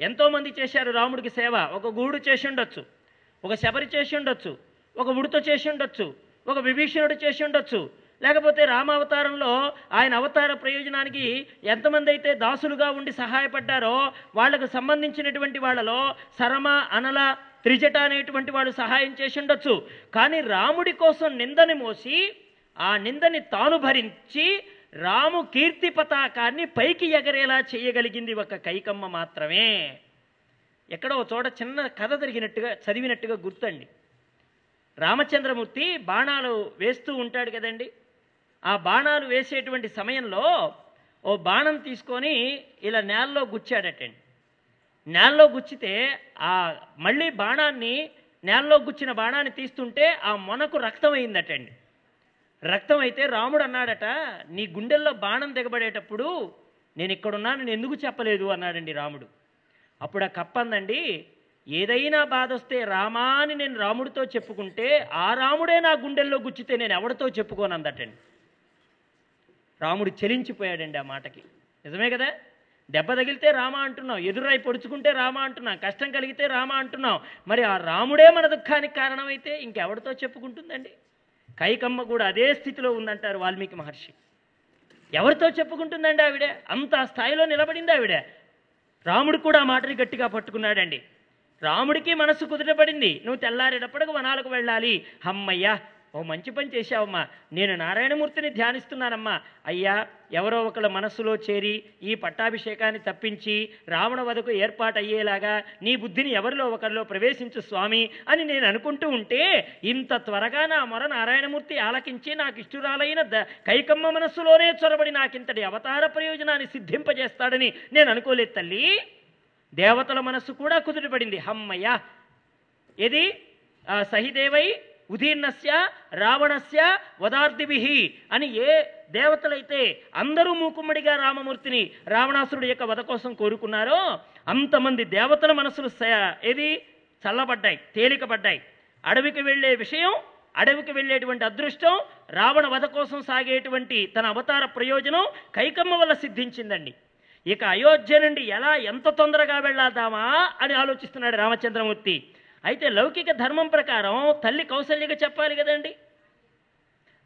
[SPEAKER 1] ఎంతోమంది చేశారు రాముడికి సేవ. ఒక గూడు చేసి ఉండొచ్చు ఒక శబరి చేసి ఉండొచ్చు ఒక ఉడుత చేసి ఉండొచ్చు ఒక విభీషణుడు చేసి ఉండొచ్చు. లేకపోతే రామావతారంలో ఆయన అవతార ప్రయోజనానికి ఎంతమంది అయితే దాసులుగా ఉండి సహాయపడ్డారో వాళ్ళకు సంబంధించినటువంటి వాళ్ళలో సరమ అనల త్రిజట అనేటువంటి వాళ్ళు సహాయం చేసి ఉండొచ్చు. కానీ రాముడి కోసం నిందని మోసి ఆ నిందని తాను భరించి రాము కీర్తి పతాకాన్ని పైకి ఎగరేలా చేయగలిగింది ఒక కైకమ్మ మాత్రమే. ఎక్కడో ఒక చోట చిన్న కథ జరిగినట్టుగా చదివినట్టుగా గుర్తండి రామచంద్రమూర్తి బాణాలు వేస్తూ ఉంటాడు కదండి. ఆ బాణాలు వేసేటువంటి సమయంలో ఓ బాణం తీసుకొని ఇలా నేలలో గుచ్చాడటండి. నేలలో గుచ్చితే ఆ మళ్ళీ బాణాన్ని నేలలో గుచ్చిన బాణాన్ని తీస్తుంటే ఆ మొనకు రక్తం రక్తం అయితే రాముడు అన్నాడట నీ గుండెల్లో బాణం దిగబడేటప్పుడు నేను ఇక్కడున్నా నేను ఎందుకు చెప్పలేదు అన్నాడండి రాముడు. అప్పుడు ఆ కప్పందండి ఏదైనా బాధ వస్తే రామా అని నేను రాముడితో చెప్పుకుంటే ఆ రాముడే నా గుండెల్లో గుచ్చితే నేను ఎవరితో చెప్పుకోనందటండి రాముడు చెలించిపోయాడండి ఆ మాటకి. నిజమే కదా? దెబ్బ తగిలితే రామ అంటున్నాం ఎదురై పొడుచుకుంటే రామ అంటున్నాం కష్టం కలిగితే రామ అంటున్నాం మరి ఆ రాముడే మన దుఃఖానికి కారణమైతే ఇంకెవరితో చెప్పుకుంటుందండి? కైకమ్మ కూడా అదే స్థితిలో ఉందంటారు వాల్మీకి మహర్షి. ఎవరితో చెప్పుకుంటుందండి ఆవిడ? అంత స్థాయిలో నిలబడింది ఆవిడ. రాముడు కూడా ఆ మాటని గట్టిగా పట్టుకున్నాడండి. రాముడికి మనసు కుదుటపడింది. నువ్వు తెల్లారేటప్పటికి వనాలకు వెళ్ళాలి. అమ్మయ్యా ఓ మంచి పని చేశావమ్మా. నేను నారాయణమూర్తిని ధ్యానిస్తున్నానమ్మా. అయ్యా ఎవరో ఒకళ్ళ మనస్సులో చేరి ఈ పట్టాభిషేకాన్ని తప్పించి రావణ వదకు ఏర్పాటు అయ్యేలాగా నీ బుద్ధిని ఎవరిలో ఒకరిలో ప్రవేశించు స్వామి అని నేను అనుకుంటూ ఉంటే ఇంత త్వరగా నా మొర నారాయణమూర్తి ఆలకించి నాకు ఇష్టురాలైన ద కైకమ్మ మనస్సులోనే చొరబడి నాకింతటి అవతార ప్రయోజనాన్ని సిద్ధింపజేస్తాడని నేను అనుకోలేదు తల్లి. దేవతల మనస్సు కూడా కుదుటపడింది. హమ్మయ్య. ఇది సహిదేవై ఉదీర్ణస్య రావణస్య వదార్థిభి అని ఏ దేవతలైతే అందరూ మూకుమ్మడిగా రామమూర్తిని రావణాసురుడి యొక్క వధ కోసం కోరుకున్నారో అంతమంది దేవతల మనసులు ఏది? చల్లబడ్డాయి తేలికబడ్డాయి. అడవికి వెళ్ళే విషయం అడవికి వెళ్ళేటువంటి అదృష్టం రావణ వధ కోసం సాగేటువంటి తన అవతార ప్రయోజనం కైకమ్మ వల్ల సిద్ధించిందండి. ఇక అయోధ్య నుండి ఎలా ఎంత తొందరగా వెళ్ళాదామా అని ఆలోచిస్తున్నాడు రామచంద్రమూర్తి. అయితే లౌకిక ధర్మం ప్రకారం తల్లి కౌసల్యగా చెప్పాలి కదండి.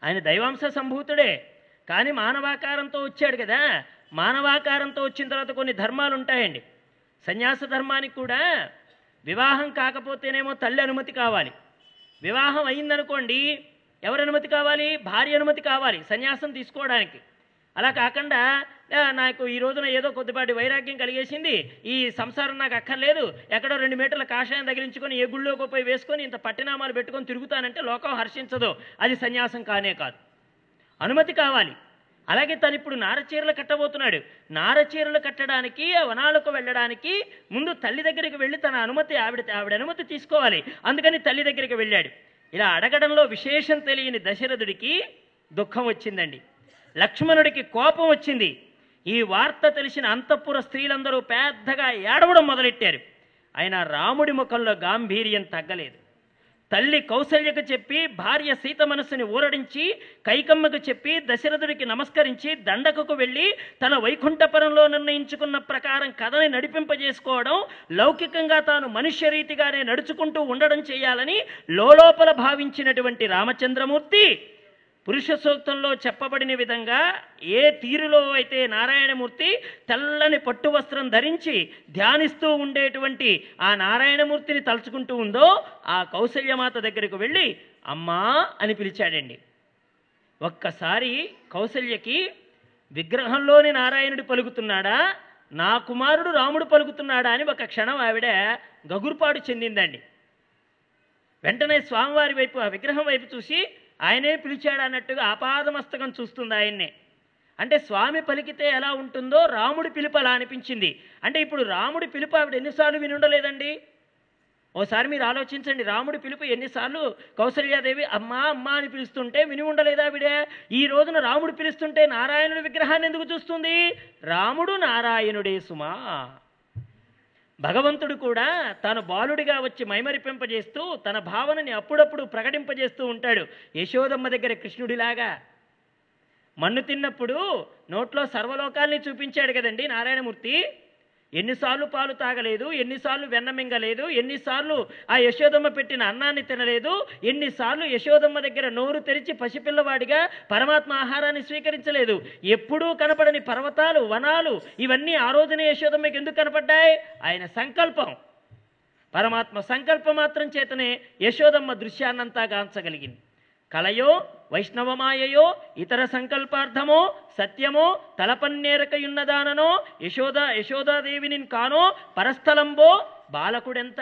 [SPEAKER 1] ఆయన దైవాంశ సంభూతుడే. కానీ మానవాకారంతో వచ్చాడు కదా. మానవాకారంతో వచ్చిన తర్వాత కొన్ని ధర్మాలు ఉంటాయండి. సన్యాస ధర్మానికి కూడా వివాహం కాకపోతేనేమో తల్లి అనుమతి కావాలి. వివాహం అయిందనుకోండి ఎవరి అనుమతి కావాలి? భార్య అనుమతి కావాలి సన్యాసం తీసుకోవడానికి. అలా కాకుండా నాకు ఈ రోజున ఏదో కొద్దిపాటి వైరాగ్యం కలిగేసింది. ఈ సంసారం నాకు అక్కర్లేదు. ఎక్కడో రెండు మీటర్ల కాషాయం తగిలించుకొని ఏ గుళ్ళోకి పోయి వేసుకొని ఇంత పట్టినామాలు పెట్టుకొని తిరుగుతానంటే లోకం హర్షించదు. అది సన్యాసం కానే కాదు. అనుమతి కావాలి. అలాగే తను ఇప్పుడు నారచీరలు కట్టబోతున్నాడు. నారచీరలు కట్టడానికి వనాలకు వెళ్ళడానికి ముందు తల్లి దగ్గరికి వెళ్ళి తన అనుమతి ఆవిడ ఆవిడ అనుమతి తీసుకోవాలి. అందుకని తల్లి దగ్గరికి వెళ్ళాడు. ఇలా అడగడంలో విశేషం తెలియని దశరథుడికి దుఃఖం వచ్చిందండి. లక్ష్మణుడికి కోపం వచ్చింది. ఈ వార్త తెలిసిన అంతఃపుర స్త్రీలందరూ పెద్దగా ఏడవడం మొదలెట్టారు. అయినా రాముడి ముఖంలో గాంభీర్యం తగ్గలేదు. తల్లి కౌసల్యకు చెప్పి భార్య సీత మనస్సుని ఊరడించి కైకమ్మకు చెప్పి దశరథుడికి నమస్కరించి దండకకు వెళ్ళి తన వైకుంఠపురంలో నిర్ణయించుకున్న ప్రకారం కథని నడిపింపజేసుకోవడం లౌకికంగా తాను మనుష్య రీతిగానే నడుచుకుంటూ ఉండడం చేయాలని లోలోపల భావించినటువంటి రామచంద్రమూర్తి పురుష సూక్తంలో చెప్పబడిన విధంగా ఏ తీరులో అయితే నారాయణమూర్తి తెల్లని పట్టు వస్త్రం ధరించి ధ్యానిస్తూ ఉండేటువంటి ఆ నారాయణమూర్తిని తలుచుకుంటూ ఉందో ఆ కౌసల్యమాత దగ్గరకు వెళ్ళి అమ్మా అని పిలిచాడండి. ఒక్కసారి కౌసల్యకి విగ్రహంలోని నారాయణుడు పలుకుతున్నాడా? నా కుమారుడు రాముడు పలుకుతున్నాడా? అని ఒక క్షణం ఆవిడ గగురుపాటు చెందిందండి. వెంటనే స్వామివారి వైపు ఆ విగ్రహం వైపు చూసి ఆయనే పిలిచాడు అన్నట్టుగా ఆపాదమస్తకం చూస్తుంది ఆయన్నే. అంటే స్వామి పలికితే ఎలా ఉంటుందో రాముడి పిలుపు అలా అనిపించింది. అంటే ఇప్పుడు రాముడి పిలుపు ఆవిడ ఎన్నిసార్లు విని ఉండలేదండి ఓసారి మీరు ఆలోచించండి రాముడి పిలుపు ఎన్నిసార్లు కౌసల్యాదేవి అమ్మా అమ్మా అని పిలుస్తుంటే విని ఉండలేదా ఆవిడే? ఈ రోజున రాముడు పిలుస్తుంటే నారాయణుడి విగ్రహాన్ని ఎందుకు చూస్తుంది? రాముడు నారాయణుడే సుమా. భగవంతుడు కూడా తాను బాలుడిగా వచ్చి మైమరిపింపజేస్తూ తన భావనని అప్పుడప్పుడు ప్రకటింపజేస్తూ ఉంటాడు. యశోదమ్మ దగ్గర కృష్ణుడిలాగా. మన్ను తిన్నప్పుడు నోట్లో సర్వలోకాల్ని చూపించాడు కదండి నారాయణమూర్తి. ఎన్నిసార్లు పాలు తాగలేదు ఎన్నిసార్లు వెన్న మింగలేదు ఎన్నిసార్లు ఆ యశోదమ్మ పెట్టిన అన్నాన్ని తినలేదు ఎన్నిసార్లు యశోదమ్మ దగ్గర నోరు తెరిచి పసిపిల్లవాడిగా పరమాత్మ ఆహారాన్ని స్వీకరించలేదు. ఎప్పుడూ కనపడని పర్వతాలు వనాలు ఇవన్నీ ఆ రోజున యశోదమ్మకి ఎందుకు కనపడ్డాయి? ఆయన సంకల్పం. పరమాత్మ సంకల్పం మాత్రం చేతనే యశోదమ్మ దృశ్యాన్నంతా గాంచగలిగింది. కలయో వైష్ణవమాయయో ఇతర సంకల్పార్థమో సత్యమో తలపన్నేరకయున్నదాననో యశోద యశోదాదేవిని కానో పరస్థలంబో బాలకుడెంత?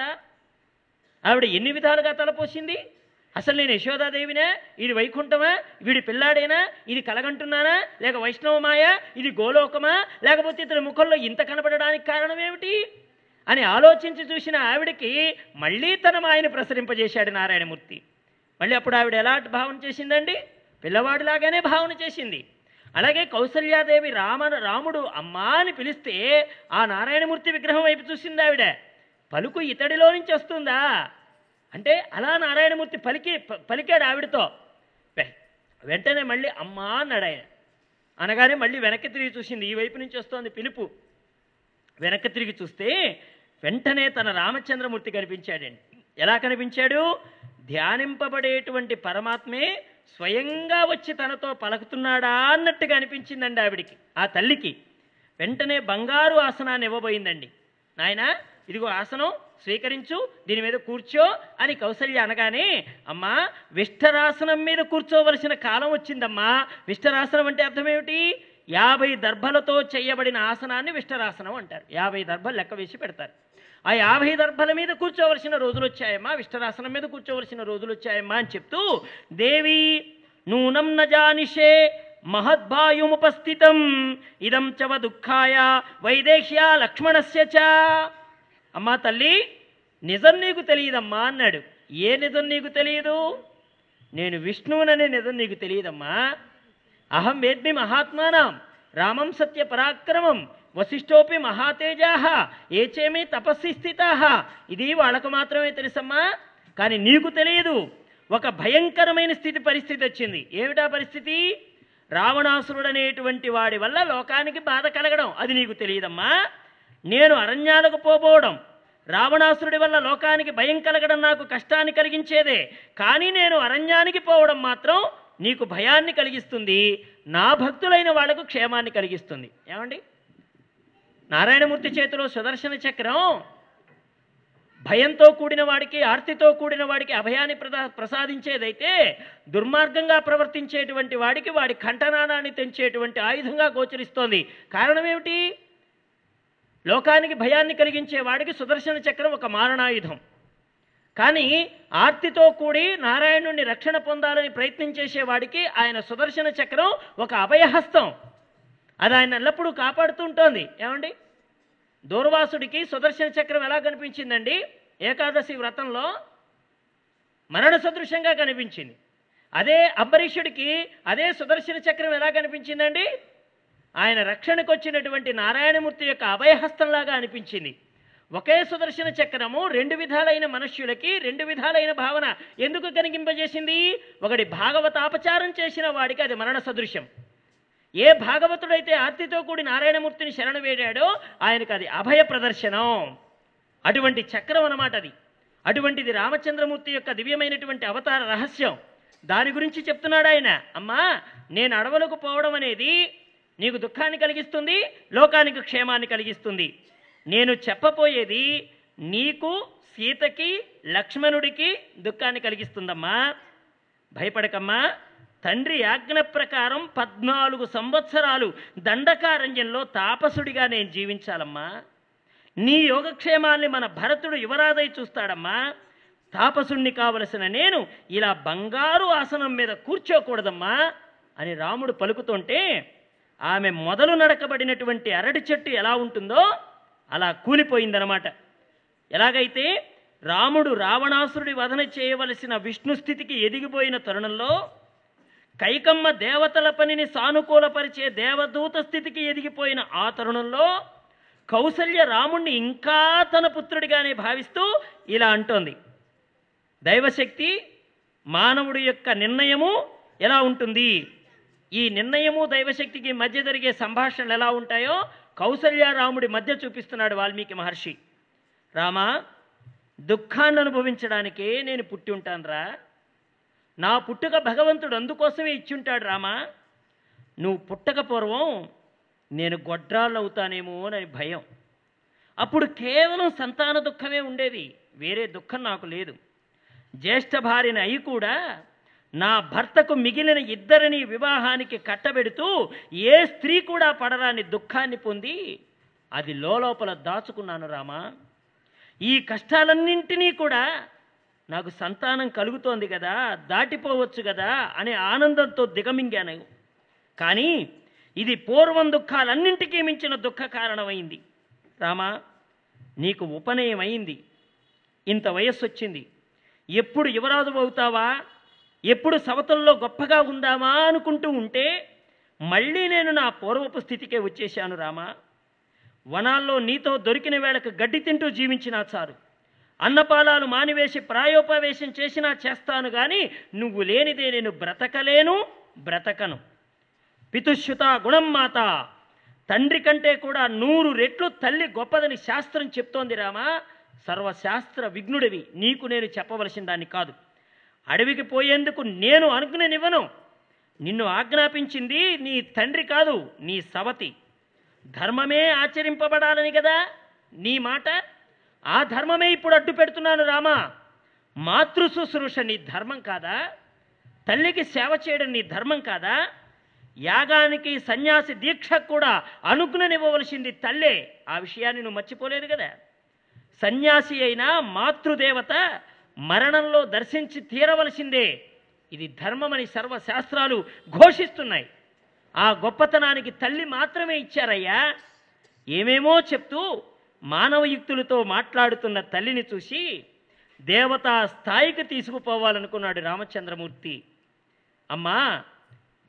[SPEAKER 1] ఆవిడ ఎన్ని విధాలుగా తలపోసింది అసలు నేను యశోదాదేవినే? ఇది వైకుంఠమా? వీడి పిల్లాడేనా? ఇది కలగంటున్నానా? లేక వైష్ణవమాయ? ఇది గోలోకమా? లేకపోతే ఇతని ముఖంలో ఇంత కనపడడానికి కారణం ఏమిటి అని ఆలోచించి చూసిన ఆవిడకి మళ్ళీ తన మాయని ప్రసరింపజేశాడు నారాయణమూర్తి. మళ్ళీ అప్పుడు ఆవిడ ఎలా భావన చేసిందండి? పిల్లవాడిలాగానే భావన చేసింది. అలాగే కౌసల్యాదేవి రామ రాముడు అమ్మా అని పిలిస్తే ఆ నారాయణమూర్తి విగ్రహం వైపు చూసింది ఆవిడ. పలుకు ఇతడిలో నుంచి వస్తుందా? అంటే అలా నారాయణమూర్తి పలికి పలికాడు ఆవిడతో. వెంటనే మళ్ళీ అమ్మా అన్నాడు ఆయన. అనగానే మళ్ళీ వెనక్కి తిరిగి చూసింది ఈ వైపు నుంచి వస్తోంది పిలుపు. వెనక్కి తిరిగి చూస్తే వెంటనే తన రామచంద్రమూర్తి కనిపించాడండి. ఎలా కనిపించాడు? ధ్యానింపబడేటువంటి పరమాత్మే స్వయంగా వచ్చి తనతో పలుకుతున్నాడా అన్నట్టుగా అనిపించిందండి ఆవిడికి. ఆ తల్లికి వెంటనే బంగారు ఆసనాన్ని ఇవ్వబోయిందండి. నాయన ఇదిగో ఆసనం స్వీకరించు దీని మీద కూర్చో అని కౌసల్య అనగానే అమ్మా విష్ఠరాసనం మీద కూర్చోవలసిన కాలం వచ్చిందమ్మా. విష్ఠరాసనం అంటే అర్థం ఏమిటి? యాభై దర్భలతో చేయబడిన ఆసనాన్ని విష్ఠరాసనం అంటారు. యాభై దర్భలు లెక్క వేసి పెడతారు. ఆ యాభై దర్భల మీద కూర్చోవలసిన రోజులు వచ్చాయమ్మా విష్ఠరాసనం మీద కూర్చోవలసిన రోజులు వచ్చాయమ్మా అని చెప్తూ దేవి నూనం నజానిషే మహద్భాయుముపస్థితం ఇదం చవ దుఃఖాయ వైదేహ్య లక్ష్మణస్య చ. అమ్మా తల్లి నిజం నీకు తెలియదమ్మా అన్నాడు. ఏ నిజం నీకు తెలియదు? నేను విష్ణువుననే నిజం నీకు తెలియదమ్మా. అహం వేద్మి మహాత్మానం రామం సత్య పరాక్రమం వశిష్ఠోపి మహాతేజా ఏచేమి తపస్సి స్థితా. ఇది వాళ్ళకు మాత్రమే తెలుసమ్మా. కానీ నీకు తెలియదు. ఒక భయంకరమైన స్థితి పరిస్థితి వచ్చింది. ఏమిటా పరిస్థితి? రావణాసురుడనేటువంటి వాడి వల్ల లోకానికి బాధ కలగడం. అది నీకు తెలియదమ్మా. నేను అరణ్యాలకు పోబోవడం. రావణాసురుడి వల్ల లోకానికి భయం కలగడం నాకు కష్టాన్ని కలిగించేదే. కానీ నేను అరణ్యానికి పోవడం మాత్రం నీకు భయాన్ని కలిగిస్తుంది. నా భక్తులైన వాళ్ళకు క్షేమాన్ని కలిగిస్తుంది. ఏమండి? నారాయణమూర్తి చేతిలో సుదర్శన చక్రం. భయంతో కూడిన వాడికి ఆర్తితో కూడిన వాడికి అభయాన్ని ప్రదా ప్రసాదించేదైతే దుర్మార్గంగా ప్రవర్తించేటువంటి వాడికి వాడి కంఠనానాన్ని తెంచేటువంటి ఆయుధంగా గోచరిస్తోంది. కారణం ఏమిటి లోకానికి భయాన్ని కలిగించే వాడికి సుదర్శన చక్రం ఒక మారణాయుధం. కానీ ఆర్తితో కూడి నారాయణుడిని రక్షణ పొందాలని ప్రయత్నం చేసేవాడికి ఆయన సుదర్శన చక్రం ఒక అభయహస్తం. అది ఆయన ఎల్లప్పుడూ కాపాడుతుంటోంది. ఏమండి? దూర్వాసుడికి సుదర్శన చక్రం ఎలా కనిపించిందండి? ఏకాదశి వ్రతంలో మరణ సదృశంగా కనిపించింది. అదే అంబరీషుడికి అదే సుదర్శన చక్రం ఎలా కనిపించిందండి? ఆయన రక్షణకు వచ్చినటువంటి నారాయణమూర్తి యొక్క అభయహస్తంలాగా అనిపించింది. ఒకే సుదర్శన చక్రము రెండు విధాలైన మనుష్యులకి రెండు విధాలైన భావన ఎందుకు కనిగింపజేసింది ఒకటి భాగవతాపచారం చేసిన వాడికి అది మరణ సదృశ్యం ఏ భాగవతుడైతే ఆర్తితో కూడి నారాయణమూర్తిని శరణ వేడాడో ఆయనకు అది అభయ ప్రదర్శనం. అటువంటి చక్రం అన్నమాట అది. అటువంటిది రామచంద్రమూర్తి యొక్క దివ్యమైనటువంటి అవతార రహస్యం. దాని గురించి చెప్తున్నాడు ఆయన. అమ్మా నేను అడవులకు పోవడం అనేది నీకు దుఃఖాన్ని కలిగిస్తుంది లోకానికి క్షేమాన్ని కలిగిస్తుంది. నేను చెప్పబోయేది నీకు సీతకి లక్ష్మణుడికి దుఃఖాన్ని కలిగిస్తుందమ్మా. భయపడకమ్మా. తండ్రి ఆజ్ఞ ప్రకారం పద్నాలుగు సంవత్సరాలు దండకారణ్యంలో తాపసుడిగా నేను జీవించాలమ్మా. నీ యోగక్షేమాల్ని మన భరతుడు యువరాజై చూస్తాడమ్మా. తాపసుణ్ణి కావలసిన నేను ఇలా బంగారు ఆసనం మీద కూర్చోకూడదమ్మా అని రాముడు పలుకుతుంటే ఆమె మొదలు నడకబడినటువంటి అరటి చెట్టు ఎలా ఉంటుందో అలా కూలిపోయిందనమాట ఎలాగైతే రాముడు రావణాసురుడి వధన చేయవలసిన విష్ణు స్థితికి ఎదిగిపోయిన తరుణంలో కైకమ్మ దేవతల పనిని సానుకూలపరిచే దేవదూత స్థితికి ఎదిగిపోయిన ఆ తరుణంలో కౌసల్య రాముణ్ణి ఇంకా తన పుత్రుడిగానే భావిస్తూ ఇలా అంటోంది. దైవశక్తి మానవుడి యొక్క నిర్ణయము ఎలా ఉంటుంది? ఈ నిర్ణయము దైవశక్తికి మధ్య జరిగే సంభాషణలు ఎలా ఉంటాయో కౌసల్య రాముడి మధ్య చూపిస్తున్నాడు వాల్మీకి మహర్షి. రామా దుఃఖాన్ని అనుభవించడానికే నేను పుట్టి ఉంటాను రా నా పుట్టుక భగవంతుడు అందుకోసమే ఇచ్చుంటాడు రామా. నువ్వు పుట్టక పూర్వం నేను గొడ్రాళ్ళవుతానేమో అని భయం. అప్పుడు కేవలం సంతాన దుఃఖమే ఉండేది వేరే దుఃఖం నాకు లేదు. జ్యేష్ఠ భార్యని అయి కూడా నా భర్తకు మిగిలిన ఇద్దరిని వివాహానికి కట్టబెడుతూ ఏ స్త్రీ కూడా పడరాని దుఃఖాన్ని పొంది అది లోపల దాచుకున్నాను రామా. ఈ కష్టాలన్నింటినీ కూడా నాకు సంతానం కలుగుతోంది కదా దాటిపోవచ్చు కదా అనే ఆనందంతో దిగమింగాను. కానీ ఇది పూర్వం దుఃఖాలన్నింటికీ మించిన దుఃఖ కారణమైంది. రామా నీకు ఉపనయం అయింది ఇంత వయస్సు వచ్చింది ఎప్పుడు యువరాజు అవుతావా? ఎప్పుడు సవతల్లో గొప్పగా ఉందామా అనుకుంటూ ఉంటే మళ్ళీ నేను నా పూర్వపు స్థితికే వచ్చేశాను రామా. వనాల్లో నీతో దొరికిన వేళకు గడ్డి తింటూ జీవించినా చారు అన్నపాలాలు మానివేసి ప్రాయోపవేశం చేసినా చేస్తాను కానీ నువ్వు లేనిదే నేను బ్రతకలేను బ్రతకను. పితుష్యుత గుణం మాత తండ్రి కంటే కూడా నూరు రెట్లు తల్లి గొప్పదని శాస్త్రం చెప్తోంది రామా. సర్వశాస్త్ర విఘ్నుడివి నీకు నేను చెప్పవలసిన దాన్ని కాదు. అడవికి పోయేందుకు నేను అనుకునేనివ్వను నిన్ను ఆజ్ఞాపించింది నీ తండ్రి కాదు నీ సవతి. ధర్మమే ఆచరింపబడాలని కదా నీ మాట? ఆ ధర్మమే ఇప్పుడు అడ్డు పెడుతున్నాను రామా. మాతృ శుశ్రూష నీ ధర్మం కాదా? తల్లికి సేవ చేయడం నీ ధర్మం కాదా? యాగానికి సన్యాసి దీక్ష కూడా అనుజ్ఞనివ్వవలసింది తల్లే. ఆ విషయాన్ని నువ్వు మర్చిపోలేదు కదా. సన్యాసి అయినా మాతృదేవత మరణంలో దర్శించి తీరవలసిందే. ఇది ధర్మమని సర్వశాస్త్రాలు ఘోషిస్తున్నాయి. ఆ గొప్పతనానికి తల్లి మాత్రమే ఇచ్చారయ్యా. ఏమేమో చెప్తూ మానవయుక్తులతో మాట్లాడుతున్న తల్లిని చూసి దేవతా స్థాయికి తీసుకుపోవాలనుకున్నాడు రామచంద్రమూర్తి. అమ్మా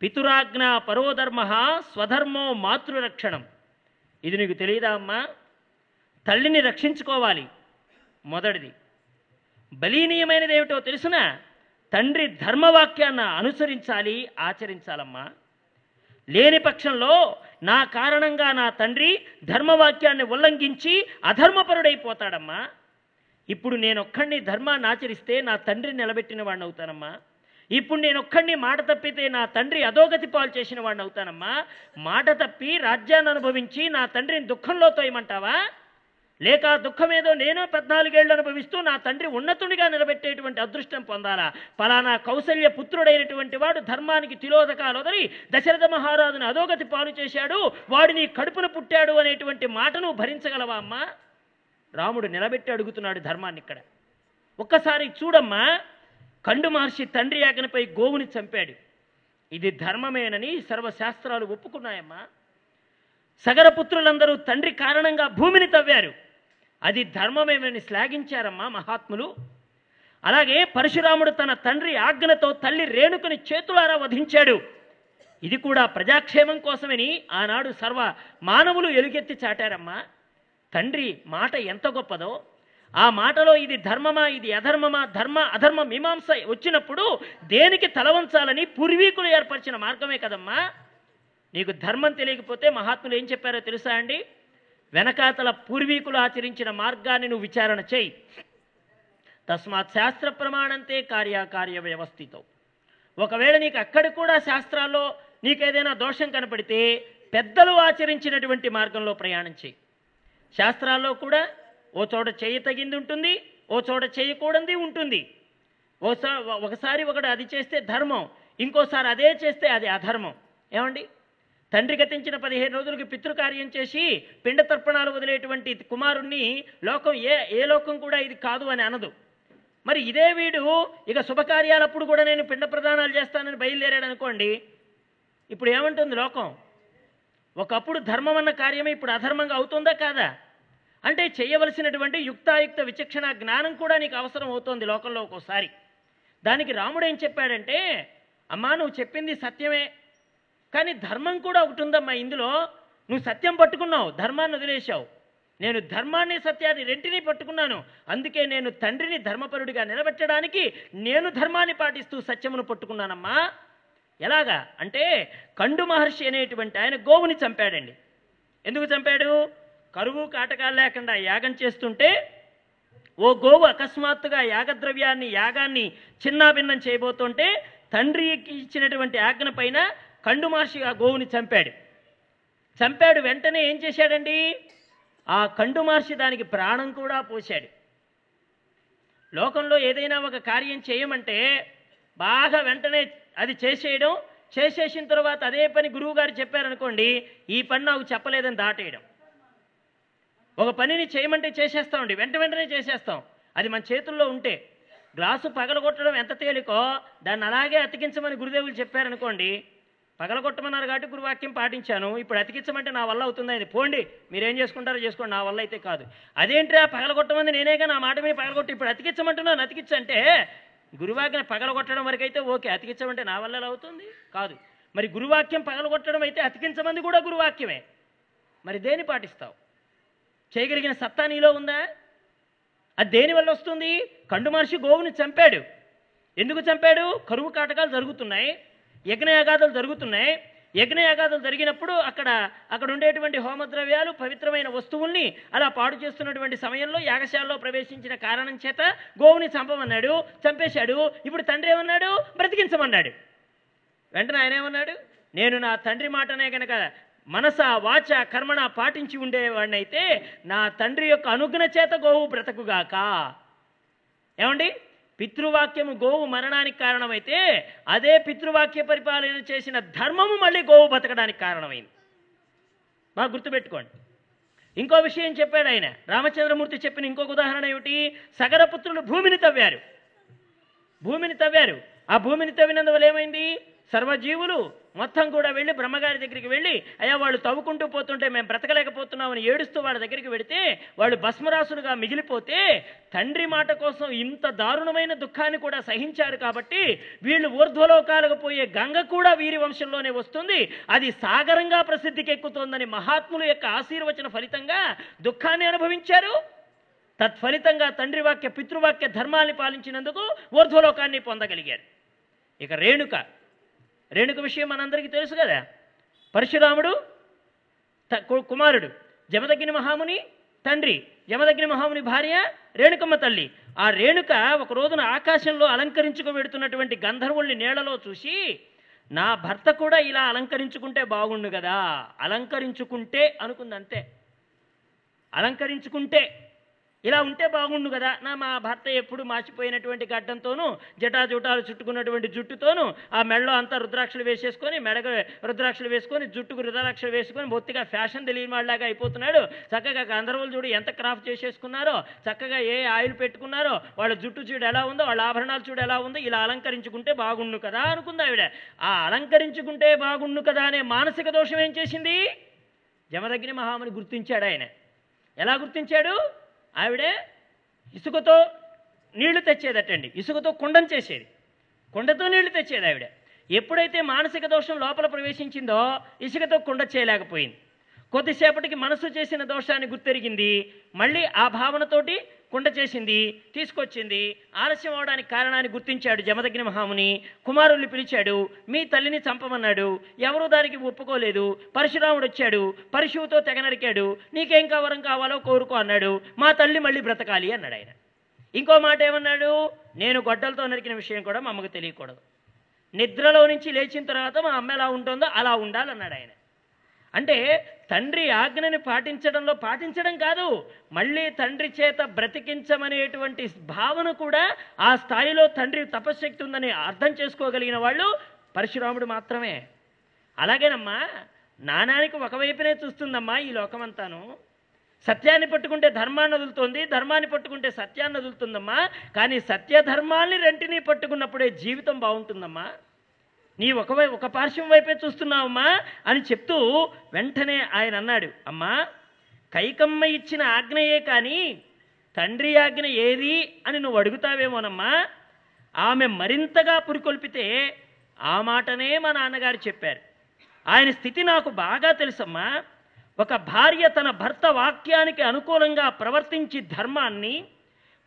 [SPEAKER 1] పితురాజ్ఞ పరోధర్మ స్వధర్మో మాతృరక్షణం. ఇది నీకు తెలియదా అమ్మా? తల్లిని రక్షించుకోవాలి. మొదటిది. బలీనీయమైనది ఏమిటో తెలుసునా తండ్రి ధర్మవాక్యాన్ని అనుసరించాలి ఆచరించాలమ్మా. లేని పక్షంలో నా కారణంగా నా తండ్రి ధర్మవాక్యాన్ని ఉల్లంఘించి అధర్మపరుడైపోతాడమ్మా. ఇప్పుడు నేనొక్కడిని ధర్మాన్ని ఆచరిస్తే నా తండ్రి నిలబెట్టిన వాడిని అవుతానమ్మా ఇప్పుడు నేను ఒక్కడిని మాట తప్పితే నా తండ్రి అధోగతి పాలు చేసిన వాడిని అవుతానమ్మా మాట తప్పి రాజ్యాన్ని అనుభవించి నా తండ్రిని దుఃఖంలో తోయమంటావా? లేక ఆ దుఃఖమేదో నేను పద్నాలుగేళ్ళు అనుభవిస్తూ నా తండ్రి ఉన్నతుడిగా నిలబెట్టేటువంటి అదృష్టం పొందాలా? ఫలానా కౌసల్య పుత్రుడైనటువంటి వాడు ధర్మానికి తిలోదకాలు వదిలి దశరథ మహారాజుని అధోగతి పాలు చేశాడు వాడు నీ కడుపున పుట్టాడు అనేటువంటి మాటను భరించగలవా అమ్మా? రాముడు నిలబెట్టి అడుగుతున్నాడు ధర్మాన్ని ఇక్కడ. ఒక్కసారి చూడమ్మా కండు మహర్షి తండ్రి యాగనపై గోవుని చంపాడు. ఇది ధర్మమేనని సర్వశాస్త్రాలు ఒప్పుకున్నాయమ్మా. సగరపుత్రులందరూ తండ్రి కారణంగా భూమిని తవ్వారు. అది ధర్మమేమని శ్లాఘించారమ్మా మహాత్ములు. అలాగే పరశురాముడు తన తండ్రి ఆజ్ఞతో తల్లి రేణుకుని చేతులారా వధించాడు. ఇది కూడా ప్రజాక్షేమం కోసమని ఆనాడు సర్వ మానవులు ఎలుగెత్తి చాటారమ్మా. తండ్రి మాట ఎంత గొప్పదో. ఆ మాటలో ఇది ధర్మమా ఇది అధర్మమా ధర్మ అధర్మ మీమాంస వచ్చినప్పుడు దేనికి తలవంచాలని పూర్వీకులు ఏర్పరిచిన మార్గమే కదమ్మా. నీకు ధర్మం తెలియకపోతే మహాత్ములు ఏం చెప్పారో తెలుసా అండి? వెనకాతల పూర్వీకులు ఆచరించిన మార్గాన్ని నువ్వు విచారణ చేయి. తస్మాత్ శాస్త్ర ప్రమాణంతే కార్యకార్య వ్యవస్థితో. ఒకవేళ నీకు అక్కడ కూడా శాస్త్రాల్లో నీకేదైనా దోషం కనపడితే పెద్దలు ఆచరించినటువంటి మార్గంలో ప్రయాణం చేయి. శాస్త్రాల్లో కూడా ఓ చోట చేయి తగింది ఉంటుంది ఓ చోట చేయకూడంది ఉంటుంది. ఓసా ఒకసారి ఒకటి అది చేస్తే ధర్మం ఇంకోసారి అదే చేస్తే అది అధర్మం. ఏమండి? తండ్రి గతించిన పదిహేను రోజులకి పితృకార్యం చేసి పిండ తర్పణాలు వదిలేటువంటి కుమారుణ్ణి లోకం ఏ ఏ లోకం కూడా ఇది కాదు అని అనదు. మరి ఇదే వీడు ఇక శుభకార్యాలప్పుడు కూడా నేను పిండ ప్రదానాలు చేస్తానని బయలుదేరాడు అనుకోండి. ఇప్పుడు ఏమంటుంది లోకం? ఒకప్పుడు ధర్మం అన్న కార్యమే ఇప్పుడు అధర్మంగా అవుతుందా కాదా? అంటే చేయవలసినటువంటి యుక్తాయుక్త విచక్షణ జ్ఞానం కూడా నీకు అవసరం అవుతోంది లోకంలో ఒక్కోసారి. దానికి రాముడు ఏం చెప్పాడంటే అమ్మా నువ్వు చెప్పింది సత్యమే. కానీ ధర్మం కూడా ఒకటి ఉందమ్మా ఇందులో. నువ్వు సత్యం పట్టుకున్నావు ధర్మాన్ని వదిలేశావు. నేను ధర్మాన్ని సత్యాన్ని రెంటిని పట్టుకున్నాను. అందుకే నేను తండ్రిని ధర్మపరుడిగా నిలబెట్టడానికి నేను ధర్మాన్ని పాటిస్తూ సత్యమును పట్టుకున్నానమ్మా. ఎలాగా? అంటే కండు మహర్షి అనేటువంటి ఆయన గోవుని చంపాడండి. ఎందుకు చంపాడు? కరువు కాటకాలు లేకుండా యాగం చేస్తుంటే ఓ గోవు అకస్మాత్తుగా యాగద్రవ్యాన్ని యాగాన్ని చిన్నాభిన్నం చేయబోతుంటే తండ్రికి ఇచ్చినటువంటి ఆజ్ఞ పైన కండు మహర్షి ఆ గోవుని చంపాడు. చంపాడు వెంటనే ఏం చేశాడండి? ఆ కండు మహర్షి దానికి ప్రాణం కూడా పోశాడు. లోకంలో ఏదైనా ఒక కార్యం చేయమంటే బాగా వెంటనే అది చేసేయడం చేసేసిన తర్వాత అదే పని గురువు గారు చెప్పారనుకోండి ఈ పని నాకు చెప్పలేదని దాటేయడం. ఒక పనిని చేయమంటే చేసేస్తామండి వెంట వెంటనే చేసేస్తాం. అది మన చేతుల్లో ఉంటే. గ్లాసు పగలగొట్టడం ఎంత తేలికో దాన్ని అలాగే అతికించమని గురుదేవులు చెప్పారనుకోండి పగలగొట్టమన్నారు కాబట్టి గురువాక్యం పాటించాను. ఇప్పుడు అతికించమంటే నా వల్ల అవుతుందని పోండి. మీరేం చేసుకుంటారో చేసుకోండి. నా వల్ల అయితే కాదు. అదేంటి ఆ పగలగొట్టమంది నేనేగా నా మాట మీద పగలగొట్టి ఇప్పుడు అతికించమంటున్నాను. అతికించంటే గురువాక్యం పగలగొట్టడం వరకు అయితే ఓకే. అతికించమంటే నా వల్ల ఎలా అవుతుంది? కాదు. మరి గురువాక్యం పగలగొట్టడం అయితే అతికించమంది కూడా గురువాక్యమే. మరి దేని పాటిస్తావు? చేయగలిగిన సత్తా నీలో ఉందా? అది దేని వల్ల వస్తుంది? కండు మనిషి గోవుని చంపాడు. ఎందుకు చంపాడు? కరువు కాటకాలు జరుగుతున్నాయి. యజ్ఞయాగాదులు జరుగుతున్నాయి. యజ్ఞయాగాదులు జరిగినప్పుడు అక్కడ అక్కడ ఉండేటువంటి హోమద్రవ్యాలు పవిత్రమైన వస్తువుల్ని అలా పాడు చేస్తున్నటువంటి సమయంలో యాగశాలలో ప్రవేశించిన కారణం చేత గోవుని చంపమన్నాడు చంపేశాడు. ఇప్పుడు తండ్రి ఏమన్నాడు? బ్రతికించమన్నాడు. వెంటనే ఆయన ఏమన్నాడు? నేను నా తండ్రి మాటనే కనుక మనస వాచ కర్మణ పాటించి ఉండేవాడినైతే నా తండ్రి యొక్క అనుగ్న చేత గోవు బ్రతకుగాక. ఏమండి? పితృవాక్యము గోవు మరణానికి కారణమైతే అదే పితృవాక్య పరిపాలన చేసిన ధర్మము మళ్ళీ గోవు బతకడానికి కారణమైంది. బాగా గుర్తుపెట్టుకోండి. ఇంకో విషయం చెప్పాడు ఆయన. రామచంద్రమూర్తి చెప్పిన ఇంకొక ఉదాహరణ ఏమిటి? సగరపుత్రులు భూమిని తవ్వారు. భూమిని తవ్వారు. ఆ భూమిని తవ్వినందువల్ల ఏమైంది? సర్వజీవులు మొత్తం కూడా వెళ్ళి బ్రహ్మగారి దగ్గరికి వెళ్ళి అయ్యా వాళ్ళు తవ్వుకుంటూ పోతుంటే మేము బ్రతకలేకపోతున్నామని ఏడుస్తూ వాళ్ళ దగ్గరికి వెడితే వాళ్ళు భస్మరాసులుగా మిగిలిపోతే తండ్రి మాట కోసం ఇంత దారుణమైన దుఃఖాన్ని కూడా సహించారు కాబట్టి వీళ్ళు ఊర్ధ్వలోకాలకు పోయే గంగ కూడా వీరి వంశంలోనే వస్తుంది. అది సాగరంగా ప్రసిద్ధికి ఎక్కుతోందని మహాత్ముల యొక్క ఆశీర్వచన ఫలితంగా దుఃఖాన్ని అనుభవించారు. తత్ఫలితంగా తండ్రి వాక్య పితృవాక్య ధర్మాన్ని పాలించినందుకు ఊర్ధ్వలోకాన్ని పొందగలిగారు. ఇక రేణుక రేణుక విషయం మనందరికీ తెలుసు కదా. పరశురాముడు త- కు- కుమారుడు జమదగ్ని మహాముని తండ్రి జమదగ్ని మహాముని భార్య రేణుకమ్మ తల్లి. ఆ రేణుక ఒక రోజున ఆకాశంలో అలంకరించుకువెడుతున్నటువంటి గంధర్వుల్ని నీళ్ళలో చూసి నా భర్త కూడా ఇలా అలంకరించుకుంటే బాగుండు కదా అలంకరించుకుంటే అనుకుందంతే. అలంకరించుకుంటే. ఇలా ఉంటే బాగుండు కదా. నా మా భర్త ఎప్పుడు మార్చిపోయినటువంటి గడ్డంతోనూ జటాజుటాలు చుట్టుకున్నటువంటి జుట్టుతోనూ ఆ మెడలో అంతా రుద్రాక్షలు వేసేసుకొని మెడకు రుద్రాక్షలు వేసుకొని జుట్టుకు రుద్రాక్షలు వేసుకొని బొత్తిగా ఫ్యాషన్ తెలియని వాళ్ళలాగా అయిపోతున్నాడు. చక్కగా గంధర్వులు చూడు ఎంత క్రాఫ్ట్ చేసేసుకున్నారో చక్కగా ఏ ఆయిల్ పెట్టుకున్నారో వాళ్ళ జుట్టు చూడు ఎలా ఉందో వాళ్ళ ఆభరణాలు చూడు ఎలా ఉందో ఇలా అలంకరించుకుంటే బాగుండు కదా అనుకుంది ఆవిడ. ఆ అలంకరించుకుంటే బాగుండు కదా అనే మానసిక దోషం ఏం చేసింది? జమదగ్ని మహాముని గుర్తించాడు ఆయన. ఎలా గుర్తించాడు? ఆవిడే ఇసుకతో నీళ్ళు తెచ్చేదటండి. ఇసుకతో కుండం చేసేది. కుండతో నీళ్ళు తెచ్చేది ఆవిడ. ఎప్పుడైతే మానసిక దోషం లోపల ప్రవేశించిందో ఇసుకతో కుండ చేయలేకపోయింది. కొద్దిసేపటికి మనసు చేసిన దోషాన్ని గుర్తెరిగింది. మళ్ళీ ఆ భావనతోటి కుండ చేసింది తీసుకొచ్చింది ఆలస్యం అవడానికి కారణాన్ని గుర్తించాడు జమదగ్ని మహాముని. కుమారుల్ని పిలిచాడు మీ తల్లిని చంపమన్నాడు. ఎవరూ దానికి ఒప్పుకోలేదు. పరశురాముడు వచ్చాడు. పరశువుతో తెగ నరికాడు. నీకేం కవరం కావాలో కోరుకో అన్నాడు. మా తల్లి మళ్ళీ బ్రతకాలి అన్నాడు ఆయన. ఇంకో మాట ఏమన్నాడు? నేను గొడ్డలతో నరికిన విషయం కూడా మా అమ్మకు తెలియకూడదు. నిద్రలో నుంచి లేచిన తర్వాత మా అమ్మ ఎలా ఉంటుందో అలా ఉండాలన్నాడు ఆయన. అంటే తండ్రి ఆజ్ఞని పాటించడంలో పాటించడం కాదు మళ్ళీ తండ్రి చేత బ్రతికించమనేటువంటి భావన కూడా ఆ స్థాయిలో తండ్రి తపశ్శక్తి ఉందని అర్థం చేసుకోగలిగిన వాళ్ళు పరశురాముడు మాత్రమే. అలాగేనమ్మా నానానికి ఒకవైపునే చూస్తుందమ్మా ఈ లోకమంతాను. సత్యాన్ని పట్టుకుంటే ధర్మాన్ని వదులుతుంది ధర్మాన్ని పట్టుకుంటే సత్యాన్ని వదులుతుందమ్మా కానీ సత్య ధర్మాల్ని రెంటిని పట్టుకున్నప్పుడే జీవితం బాగుంటుందమ్మా. నీ ఒక వై ఒక పార్శ్వం వైపే చూస్తున్నావమ్మా అని చెప్తూ వెంటనే ఆయన అన్నాడు. అమ్మా కైకమ్మ ఇచ్చిన ఆజ్ఞయే కానీ తండ్రి ఆజ్ఞ ఏది అని నువ్వు అడుగుతావేమోనమ్మా? ఆమె మరింతగా పురికొల్పితే ఆ మాటనే మా నాన్నగారు చెప్పారు. ఆయన స్థితి నాకు బాగా తెలుసమ్మా. ఒక భార్య తన భర్త వాక్యానికి అనుకూలంగా ప్రవర్తించి ధర్మాన్ని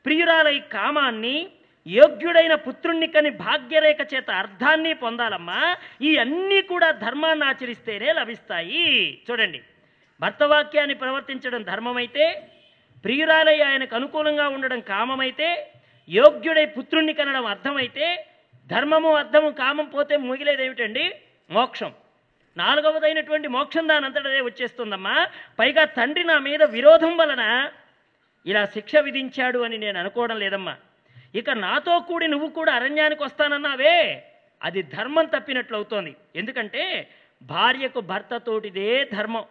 [SPEAKER 1] ప్రియురాలై కామాన్ని యోగ్యుడైన పుత్రుణ్ణి కని భాగ్యరేఖ చేత అర్థాన్ని పొందాలమ్మా. ఈ అన్నీ కూడా ధర్మాన్ని ఆచరిస్తేనే లభిస్తాయి. చూడండి. భర్త వాక్యాన్ని ప్రవర్తించడం ధర్మమైతే ప్రియురాలై ఆయనకు అనుకూలంగా ఉండడం కామమైతే యోగ్యుడై పుత్రుణ్ణి కనడం అర్థమైతే ధర్మము అర్థము కామం పోతే మిగిలేది ఏమిటండి మోక్షం. నాలుగవదైనటువంటి మోక్షం దాని అంతటదే వచ్చేస్తుందమ్మా. పైగా తండ్రి నా మీద విరోధం వలన ఇలా శిక్ష విధించాడు అని నేను అనుకోవడం లేదమ్మా. ఇక నాతో కూడి నువ్వు కూడా అరణ్యానికి వస్తానన్నావే. అది ధర్మం తప్పినట్లు అవుతోంది ఎందుకంటే భార్యకు భర్తతోటిదే ధర్మం.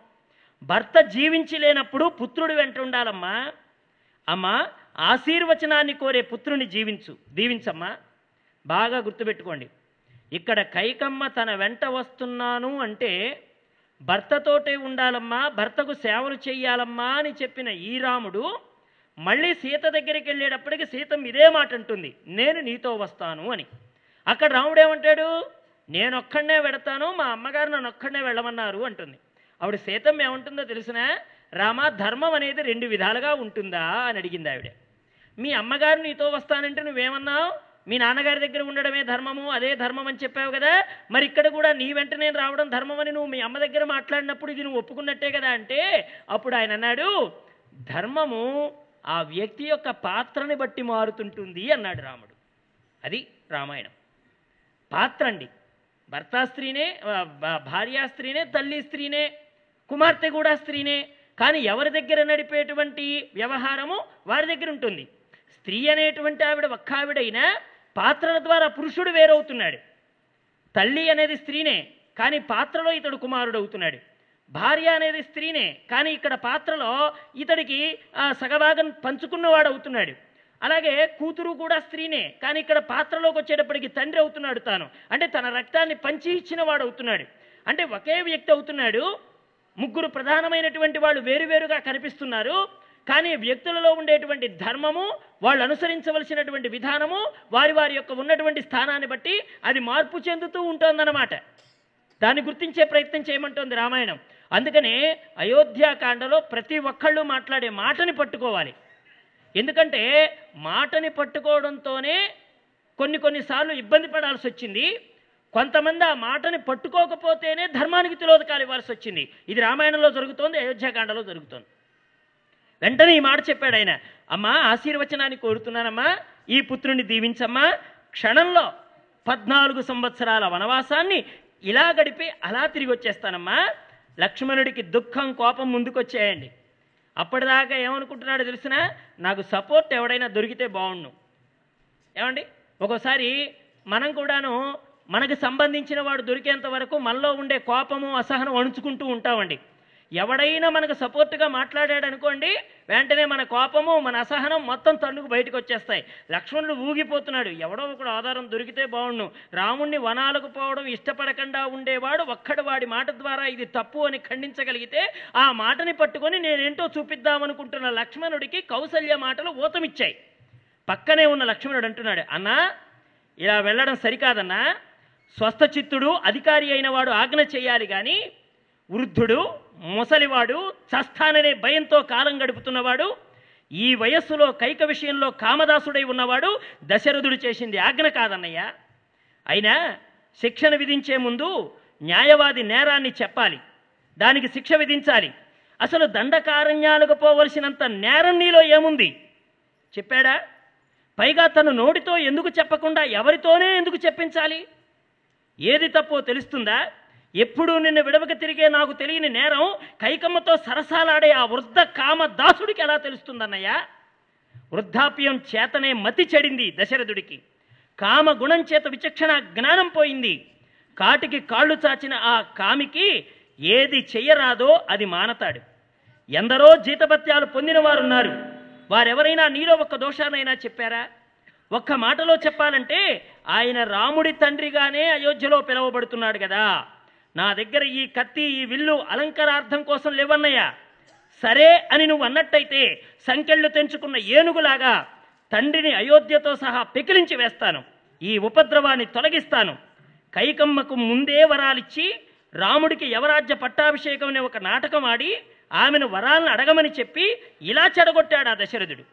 [SPEAKER 1] భర్త జీవించి లేనప్పుడు పుత్రుడు వెంట ఉండాలమ్మా. అమ్మా ఆశీర్వచనాన్ని కోరే పుత్రుని జీవించు దీవించమ్మా. బాగా గుర్తుపెట్టుకోండి. ఇక్కడ కైకమ్మ తన వెంట వస్తున్నాను అంటే భర్తతోటే ఉండాలమ్మా భర్తకు సేవలు చేయాలమ్మా అని చెప్పిన ఈ రాముడు మళ్ళీ సీత దగ్గరికి వెళ్ళేటప్పటికి సీత ఇదే మాట అంటుంది. నేను నీతో వస్తాను అని. అక్కడ రాముడు ఏమంటాడు? నేను ఒక్కడనే వెడతాను మా అమ్మగారు నన్ను ఒక్కడనే వెళ్ళమన్నారు అంటుంది. ఆవిడ సీతం ఏముంటుందో తెలిసిన? రామ ధర్మం అనేది రెండు విధాలుగా ఉంటుందా అని అడిగింది ఆవిడ. మీ అమ్మగారు నీతో వస్తానంటే నువ్వేమన్నావు? మీ నాన్నగారి దగ్గర ఉండడమే ధర్మము అదే ధర్మం అని చెప్పావు కదా? మరి ఇక్కడ కూడా నీ వెంట నేను రావడం ధర్మం అని నువ్వు మీ అమ్మ దగ్గర మాట్లాడినప్పుడు ఇది నువ్వు ఒప్పుకున్నట్టే కదా అంటే అప్పుడు ఆయన అన్నాడు ధర్మము ఆ వ్యక్తి యొక్క పాత్రని బట్టి మారుతుంటుంది అన్నాడు రాముడు. అది రామాయణం. పాత్ర అండి భర్త స్త్రీనే భార్యా స్త్రీనే తల్లి స్త్రీనే కుమార్తె కూడా స్త్రీనే. కానీ ఎవరి దగ్గర నడిపేటువంటి వ్యవహారము వారి దగ్గర ఉంటుంది. స్త్రీ అనేటువంటి ఆవిడ ఒక్క ఆవిడైనా పాత్రల ద్వారా పురుషుడు వేరవుతున్నాడు. తల్లి అనేది స్త్రీనే కానీ పాత్రలో ఇతడు కుమారుడు అవుతున్నాడు భార్య అనేది స్త్రీనే కానీ ఇక్కడ పాత్రలో ఇతడికి ఆ, సగభాగం పంచుకున్నవాడు అవుతున్నాడు. అలాగే కూతురు కూడా స్త్రీనే కానీ ఇక్కడ పాత్రలోకి వచ్చేటప్పటికి తండ్రి అవుతున్నాడు తాను. అంటే తన రక్తాన్ని పంచి ఇచ్చిన వాడు అవుతున్నాడు. అంటే ఒకే వ్యక్తి అవుతున్నాడు. ముగ్గురు ప్రధానమైనటువంటి వాళ్ళు వేరువేరుగా కనిపిస్తున్నారు. కానీ వ్యక్తులలో ఉండేటువంటి ధర్మము వాళ్ళు అనుసరించవలసినటువంటి విధానము వారి వారి యొక్క ఉన్నటువంటి స్థానాన్ని బట్టి అది మార్పు చెందుతూ ఉంటుందన్నమాట. దాన్ని గుర్తించే ప్రయత్నం చేయమంటోంది రామాయణం. అందుకనే అయోధ్యాకాండలో ప్రతి ఒక్కళ్ళు మాట్లాడే మాటని పట్టుకోవాలి. ఎందుకంటే మాటని పట్టుకోవడంతోనే కొన్ని కొన్నిసార్లు ఇబ్బంది పడాల్సి వచ్చింది. కొంతమంది ఆ మాటని పట్టుకోకపోతేనే ధర్మానికి తిలోదకాలు ఇవ్వాల్సి వచ్చింది. ఇది రామాయణంలో జరుగుతోంది అయోధ్యాకాండలో జరుగుతోంది. వెంటనే ఈ మాట చెప్పాడు ఆయన. అమ్మా ఆశీర్వచనాన్ని కోరుతున్నానమ్మా ఈ పుత్రుని దీవించమ్మా. క్షణంలో పద్నాలుగు సంవత్సరాల వనవాసాన్ని ఇలా గడిపి అలా తిరిగి వచ్చేస్తానమ్మా. లక్ష్మణుడికి దుఃఖం కోపం ముందుకొచ్చేయండి. అప్పటిదాకా ఏమనుకుంటున్నాడో తెలిసిన? నాకు సపోర్ట్ ఎవడైనా దొరికితే బాగుండు. ఏమండి? ఒక్కోసారి మనం కూడాను మనకు సంబంధించిన వాడు దొరికేంత వరకు మనలో ఉండే కోపము అసహనం అణుచుకుంటూ ఉంటామండి. ఎవడైనా మనకు సపోర్ట్గా మాట్లాడాడు అనుకోండి వెంటనే మన కోపము మన అసహనం మొత్తం తల్లుకు బయటకు వచ్చేస్తాయి. లక్ష్మణుడు ఊగిపోతున్నాడు. ఎవడో ఒకడు ఆధారం దొరికితే బాగుండు. రాముణ్ణి వనాలకు పోవడం ఇష్టపడకుండా ఉండేవాడు ఒక్కడు వాడి మాట ద్వారా ఇది తప్పు అని ఖండించగలిగితే ఆ మాటని పట్టుకొని నేనేంటో చూపిద్దామనుకుంటున్న లక్ష్మణుడికి కౌసల్య మాటలు ఊతమిచ్చాయి. పక్కనే ఉన్న లక్ష్మణుడు అంటున్నాడు అన్నా ఇలా వెళ్ళడం సరికాదన్నా. స్వస్థచిత్తుడు అధికారి అయిన వాడు ఆజ్ఞ చేయాలి కానీ వృద్ధుడు ముసలివాడు చస్తాననే భయంతో కాలం గడుపుతున్నవాడు ఈ వయస్సులో కైక విషయంలో కామదాసుడై ఉన్నవాడు దశరథుడు చేసింది ఆజ్ఞ కాదన్నయ్య. అయినా శిక్షణ విధించే ముందు న్యాయవాది నేరాన్ని చెప్పాలి దానికి శిక్ష విధించాలి. అసలు దండకారణ్యాలకు పోవలసినంత నేరం నీలో ఏముంది? చెప్పాడా? పైగా తను నోటితో ఎందుకు చెప్పకుండా ఎవరితోనే ఎందుకు చెప్పించాలి? ఏది తప్పో తెలుస్తుందా? ఎప్పుడూ నిన్ను విడవక తిరిగే నాకు తెలియని నేరం కైకమ్మతో సరసాలాడే ఆ వృద్ధ కామ దాసుడికి ఎలా తెలుస్తుందన్నయ్యా? వృద్ధాప్యం చేతనే మతి చెడింది దశరథుడికి. కామ గుణం చేత విచక్షణ జ్ఞానం పోయింది. కాటికి కాళ్ళు చాచిన ఆ కామికి ఏది చెయ్యరాదో అది మానతాడు. ఎందరో జీతభత్యాలు పొందిన వారున్నారు వారెవరైనా నీలో ఒక్క దోషానైనా చెప్పారా? ఒక్క మాటలో చెప్పాలంటే ఆయన రాముడి తండ్రిగానే అయోధ్యలో పిలువబడుతున్నాడు కదా నా దగ్గర ఈ కత్తి ఈ విల్లు అలంకారార్థం కోసం లేవన్నయ్యా. సరే అని నువ్వు అన్నట్టయితే సంకెళ్ళు తెంచుకున్న ఏనుగులాగా తండ్రిని అయోధ్యతో సహా పెకిలించి వేస్తాను. ఈ ఉపద్రవాన్ని తొలగిస్తాను. కైకమ్మకు ముందే వరాలిచ్చి రాముడికి యవరాజ్య పట్టాభిషేకం అనే ఒక నాటకం ఆడి ఆమెను వరాలను అడగమని చెప్పి ఇలా చెడగొట్టాడు ఆ దశరథుడు.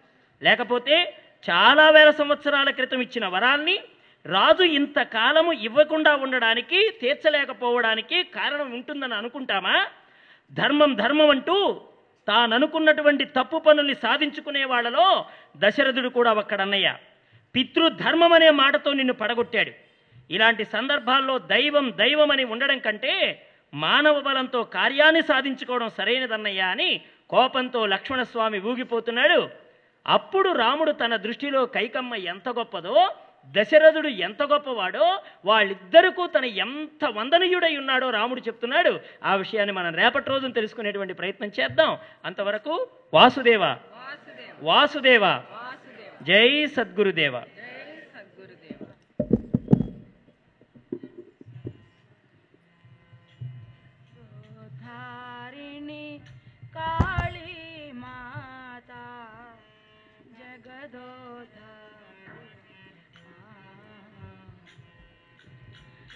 [SPEAKER 1] లేకపోతే చాలా వేల సంవత్సరాల క్రితం ఇచ్చిన వరాల్ని రాజు ఇంతకాలము ఇవ్వకుండా ఉండడానికి తీర్చలేకపోవడానికి కారణం ఉంటుందని అనుకుంటామా? ధర్మం ధర్మం అంటూ తాను అనుకున్నటువంటి తప్పు పనుల్ని సాధించుకునే వాళ్ళలో దశరథుడు కూడా ఒక్కడన్నయ్య. పితృధర్మం అనే మాటతో నిన్ను పడగొట్టాడు. ఇలాంటి సందర్భాల్లో దైవం దైవం అని ఉండడం కంటే మానవ బలంతో కార్యాన్ని సాధించుకోవడం సరైనదన్నయ్యా అని కోపంతో లక్ష్మణస్వామి ఊగిపోతున్నాడు. అప్పుడు రాముడు తన దృష్టిలో కైకమ్మ ఎంత గొప్పదో దశరథుడు ఎంత గొప్పవాడో వాళ్ళిద్దరికూ తన ఎంత వందనీయుడై ఉన్నాడో రాముడు చెప్తున్నాడు. ఆ విషయాన్ని మనం రేపటి రోజున తెలుసుకునేటువంటి ప్రయత్నం చేద్దాం. అంతవరకు వాసుదేవ.
[SPEAKER 2] వాసుదేవ.
[SPEAKER 1] జై సద్గురుదేవ.
[SPEAKER 2] జై సద్గురుదేవ. ధారిణి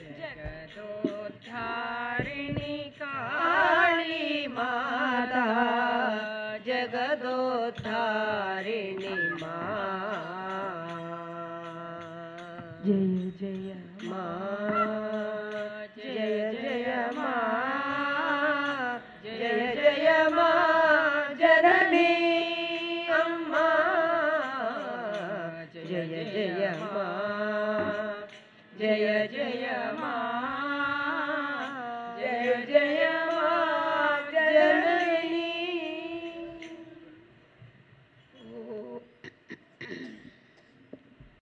[SPEAKER 2] కాళీ మాతా జగదోద్ధారిణి కాళీ మాతా
[SPEAKER 3] జగదోద్ధారిణి మా